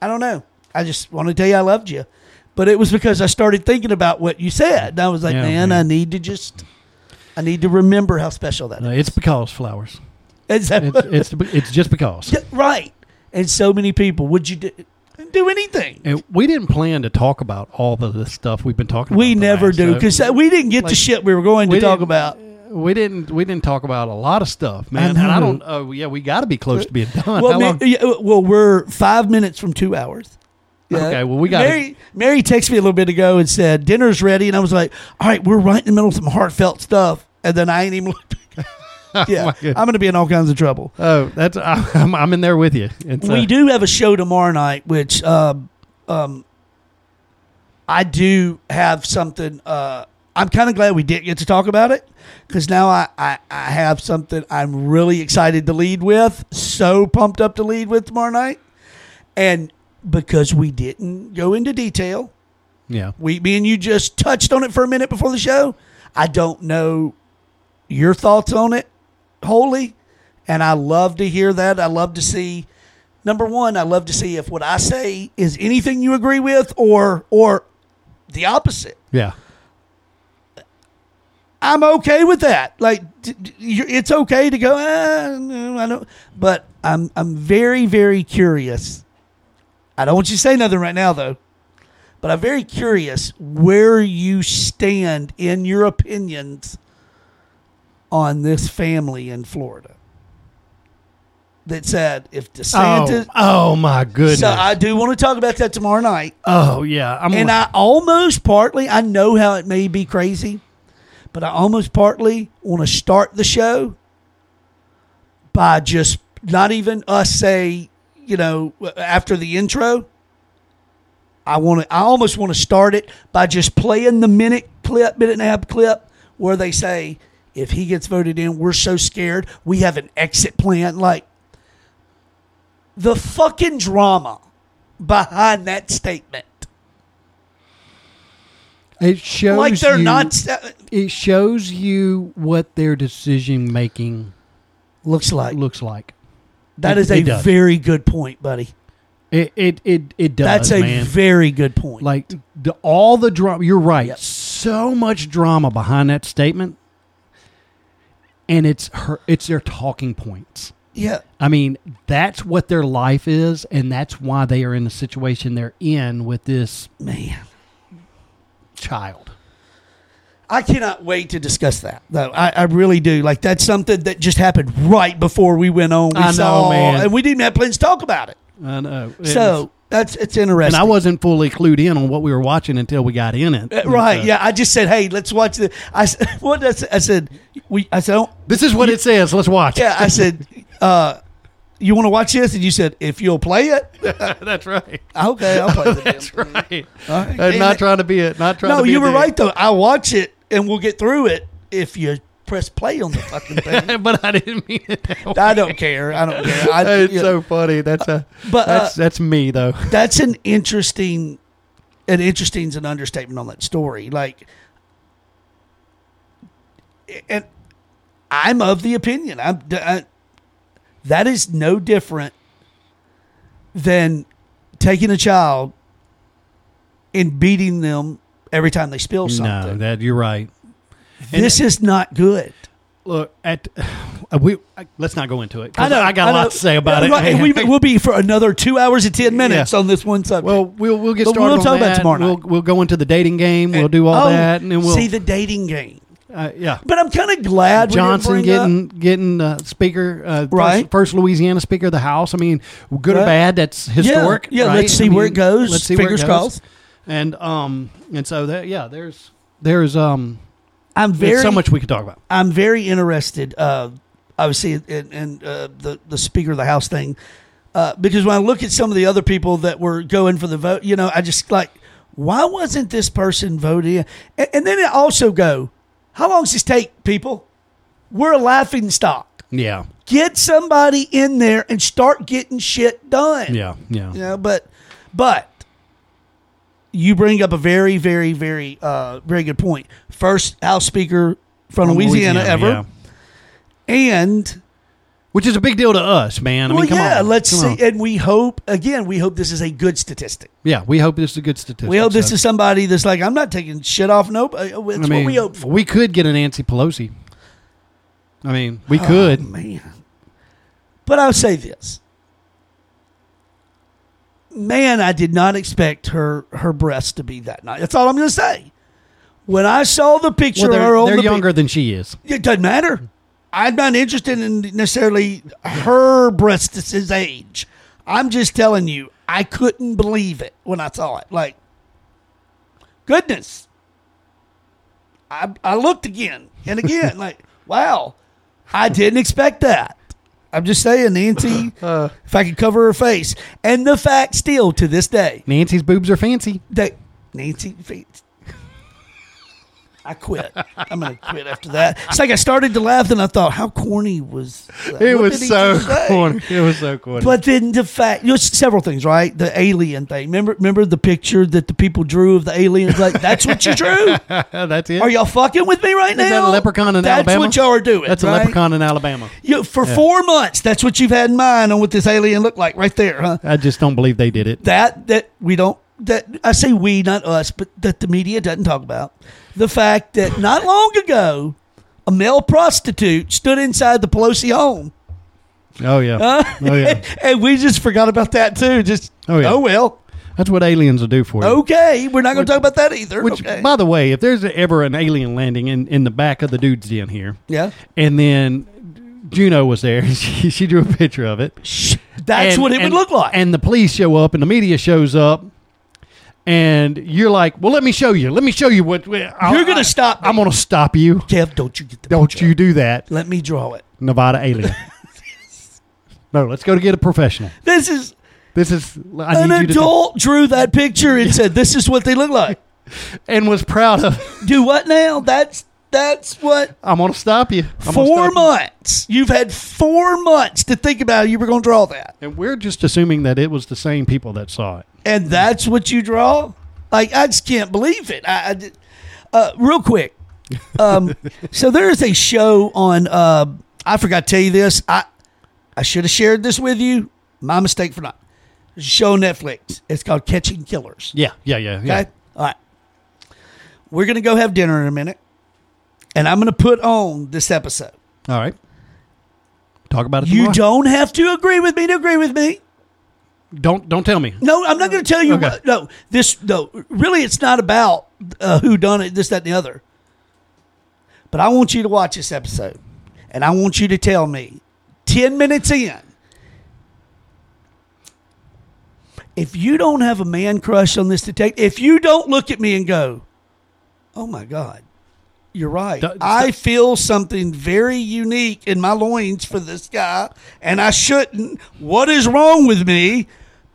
I don't know. I just want to tell you I loved you, but it was because I started thinking about what you said, and I was like, Yeah, man, man. I need to just, I need to remember how special that No, is. it's because flowers. Is that It's it's it's just because. Yeah, right. And so many people, would you do, do anything? And we didn't plan to talk about all of this stuff we've been talking We about. the never do so- because uh, we didn't get the shit we were going to talk about. We didn't. We didn't talk about a lot of stuff, man. I And I uh-huh. don't. Oh, yeah, we got to be close to being done. Well, long- yeah, well, we're five minutes from two hours. Okay, well, we gotta- Mary, Mary texted me a little bit ago and said dinner's ready, and I was like, "All right, we're right in the middle of some heartfelt stuff." And then I ain't even looked. yeah, goodness. I'm going to be in all kinds of trouble. oh, that's. I'm, I'm in there with you. It's, we uh, do have a show tomorrow night, which um, um, I do have something. Uh, I'm kind of glad we didn't get to talk about it because now I, I, I have something I'm really excited to lead with. So pumped up to lead with tomorrow night. And because we didn't go into detail, Yeah. we me and you just touched on it for a minute before the show. I don't know your thoughts on it wholly, and I love to hear that. I love to see number one. I love to see if what I say is anything you agree with, or or the opposite. Yeah. I'm okay with that. Like, d- d- you're- it's okay to go. Ah, no, I don't. But I'm I'm very very curious. I don't want you to say nothing right now though. But I'm very curious where you stand in your opinions on this family in Florida that said if DeSantis. oh, oh my goodness. so I do want to talk about that tomorrow night. oh yeah. I'm And I almost partly, I know how it may be crazy, but I almost partly want to start the show by just not even us say, you know, after the intro. I want to. I almost want to start it by just playing the minute clip, minute and a half clip, where they say, "If he gets voted in, we're so scared. We have an exit plan." Like the fucking drama behind that statement. it shows like they're you- not. It shows you what their decision making Looks like looks like. That it- is a very good point, buddy. It it it, it does. That's a man. very good point. like the, all the drama. You're right. Yep. So much drama behind that statement, and it's her. It's their talking points. yeah, I mean, that's what their life is, and that's why they are in the situation they're in with this man, child. I cannot wait to discuss that. Though I, I really do. Like that's something that just happened right before we went on. We I know, saw, man. and we didn't have plans to talk about it. I know. It so was- that's it's and interesting. I wasn't fully clued in on what we were watching until we got in it. Uh, right? So- Yeah, I just said, "Hey, let's watch the." I what I? I said, "We." I said, oh, This is what it says. Let's watch. "Yeah." I said, uh, "You want to watch this?" And you said, "If you'll play it." that's right. Okay, I'll play the damn That's right. And not it- trying to be it. Not trying. No, to be you were right though. I watch it and we'll get through it if you press play on the fucking thing. but I didn't mean it. That way. I don't care. I don't care. I, it's yeah. so funny. That's a. But, uh, that's that's me though. that's an interesting an interesting is an understatement on that story. Like and I'm of the opinion I'm I, that is no different than taking a child and beating them every time they spill No, something. that you're right. this is not good. Look at uh, we. I, let's not go into it. I know. I got a lot to say about Yeah, it. right, we, we'll be for another two hours and ten minutes Yeah. on this one subject. well, we'll we'll get But started. we'll talk about that. tomorrow We'll we'll go into the dating game. We'll do all Oh, that, and then we'll see the dating game. uh, yeah. But I'm kind of glad Johnson getting getting uh, speaker, uh, Right. First, first Louisiana speaker of the House. I mean, good or bad, that's historic. Yeah, right? let's see I where it goes. Let's see Fingers where it goes. crossed. And um, and so that yeah, there's there's um, I'm there's very so much we could talk about. I'm very interested. Uh, obviously, in, in uh, the the Speaker of the House thing, uh, because when I look at some of the other people that were going for the vote, you know, I just like, why wasn't this person voted? And, and then it also go, how long does this take, people? We're a laughing stock. Yeah, Get somebody in there and start getting shit done. yeah, yeah. You know, but but you bring up a very, very, very, uh, very good point. First House Speaker from, From Louisiana, ever, yeah. and Which is a big deal to us, man. I well, mean, come yeah, on. let's Come see. on. And we hope again. We hope this is a good statistic. Yeah, we hope this is a good statistic. we hope this is somebody that's like, I'm not taking shit off. Nope. Uh, It's I what we hope for. we could get a Nancy Pelosi. I mean, we Oh, could. man. But I'll say this. Man, I did not expect her her breasts to be that nice. That's all I'm going to say. When I saw the picture Well, they're, they're the younger than she is. It doesn't matter. I'm not interested in necessarily her breasts' age. I'm just telling you, I couldn't believe it when I saw it. Like, goodness. I, I looked again and again, like, wow, I didn't expect that. I'm just saying, Nancy, if I could cover her face. And the fact still to this day Nancy's boobs are fancy. that Nancy I quit. I'm gonna quit after that. It's like I started to laugh, and I thought, how corny was that? It What was so corny. It was so corny. But then the fact, you know, several things, right? The alien thing. Remember, remember the picture that the people drew of the aliens? Like that's what you drew. that's it. Are y'all fucking with me right now? Is that a leprechaun in that's Alabama? what y'all are doing. That's a right? leprechaun in Alabama. You, for four months, that's what you've had in mind on what this alien looked like, right there, huh? I just don't believe they did it. That that we don't that I say we, not us, but that the media doesn't talk about the fact that not long ago, a male prostitute stood inside the Pelosi home. Oh yeah. Uh, Oh yeah. and we just forgot about that too. Just Oh, yeah. oh well, That's what aliens will do for you. okay. We're not going to talk about that either. Which, okay. by the way, if there's ever an alien landing in, in the back of the dude's den here, yeah, and then Juno was there, she, she drew a picture of it. That's And- what it and- would look like. And the police show up, and the media shows up, and you're like, "Well, let me show you. Let me show you what I'll- You're gonna I- stop me. I'm going to stop you. Kev, don't you get the Don't picture. you do that, Let me draw it. Nevada alien." no, let's go to get a professional. This is This is I an need you to adult drew that picture and said, "This is what they look like." and was proud of. Do what now? That's that's what I'm going to stop you. I'm four stop months. You've had four months to think about. How you were going to draw that, And we're just assuming that it was the same people that saw it. And that's what you draw. Like I just can't believe it. I, I did- uh, real quick. Um, so there is a show on. Uh, I forgot to tell you this. I I should have shared this with you. My mistake for not. There's a show on Netflix. It's called Catching Killers. Yeah, yeah, yeah, yeah. Okay. All right. We're gonna go have dinner in a minute, and I'm gonna put on this episode. All right. Talk about it. You tomorrow. don't have to agree with me to agree with me. Don't don't tell me. No, I'm not going to tell you. Okay. What, no, this no. Really, it's not about uh, who done it. This, that, and the other. But I want you to watch this episode, and I want you to tell me, ten minutes in, if you don't have a man crush on this detective, if you don't look at me and go, "Oh my God." You're right. D- I feel something very unique in my loins for this guy, and I shouldn't. What is wrong with me?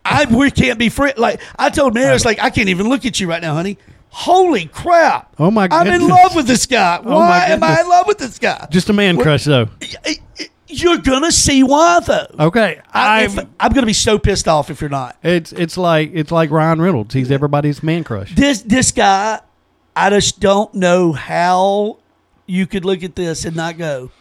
I we can't be friends. Like I told Mary, it's like I can't even look at you right now, honey. Holy crap! Oh, my I'm in love with this guy. Oh, Why am I in love with this guy? Just a man crush, though. You're gonna see why though. Okay, I, I'm. if, I'm gonna be so pissed off if you're not. it's it's like it's like Ryan Reynolds. He's everybody's man crush. This this guy, I just don't know how you could look at this and not go.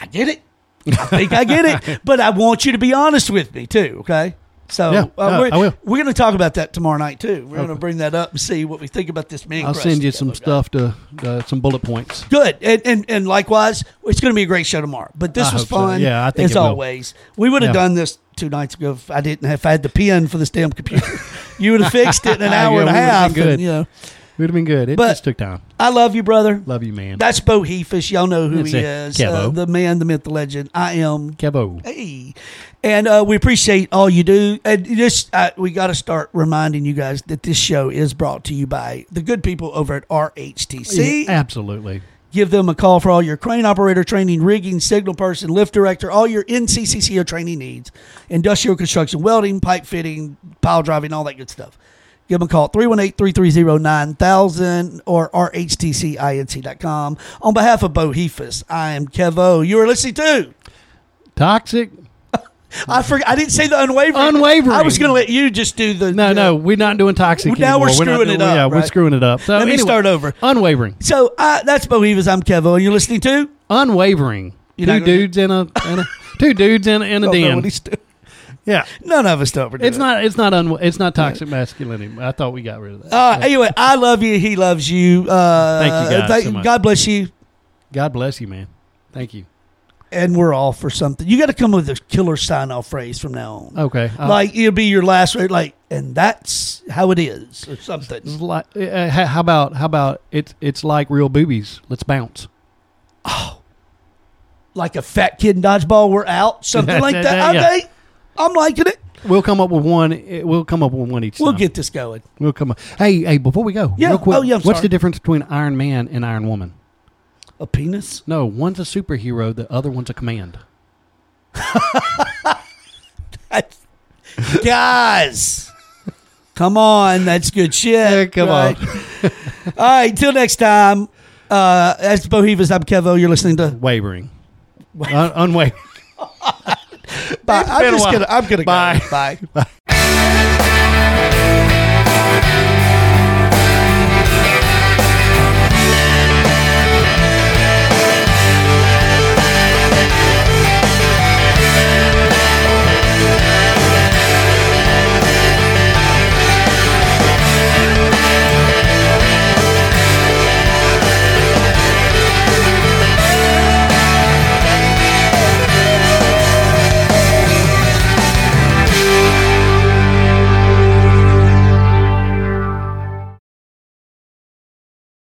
I get it. I think I get it, but I want you to be honest with me too. Okay. So Yeah, uh, we're, I will. we're going to talk about that tomorrow night too. We're going to bring that up and see what we think about this man. I'll send you together, some okay? stuff to uh, some bullet points. Good, and, and and likewise, it's going to be a great show tomorrow. But this I was hope so. fun. Yeah, I think as always. We would have Yeah. done this two nights ago if I didn't have if I had the pen for this damn computer. you would have fixed it in an hour we and a half. good. And, you know, Would have been good. It But- just took time. I love you, brother. Love you, man. That's Bo. Y'all know who That's he it. is. Uh, the man, the myth, the legend. I am. Kevo. Hey. And uh, we appreciate all you do. And just uh, we got to start reminding you guys that this show is brought to you by the good people over at RHTC. Absolutely. Give them a call for all your crane operator training, rigging, signal person, lift director, all your NCCCO training needs, industrial construction, welding, pipe fitting, pile driving, all that good stuff. Give them a call 318 330 9000 or rhtcinc.com. On behalf of Boheathus, I am Kevo. You are listening to. Toxic. I forgot. I didn't say the unwavering. Unwavering. I was going to let you just do the. No, the- no, we're not doing toxic. Now we're anymore. not screwing it up, Yeah, we're screwing it up. So Let me anyway, start over. Unwavering. So uh, that's Bo. I'm Kevo, and you're listening to. Unwavering. You're two dudes in a, in a two dudes in a, in a den. What he's doing. Yeah. None of us don't. ever do It's it. not. It's not. Un, it's not toxic masculinity. I thought we got rid of that. Uh, anyway, I love you. He loves you. Uh, Thank you guys so much. God bless you. God bless you, man. Thank you. And we're all for something. You got to come with a killer sign off phrase from now on. Okay. Uh, like it'll be your last word. Like, and that's how it is, or something. it's like, uh, how about how about it's it's like real boobies. Let's bounce. Oh, like a fat kid in dodgeball. We're out. Something like that. Yeah. Okay, I'm liking it. We'll come up with one. eh, We'll come up with one each. We'll time. get this going. We'll come up. Hey, hey! Before we go, Yeah. real quick. Oh, yeah, I'm What's sorry. the difference between Iron Man and Iron Woman? A penis. No, one's a superhero. The other one's a command. Guys, come on. That's good shit. Yeah, come on. All right. Till next time. Uh, as Boheathus, I'm Kevo. You're listening to. Wavering. Un- unwavering. Bye. I'm just while. gonna. I'm gonna Bye. go. Bye.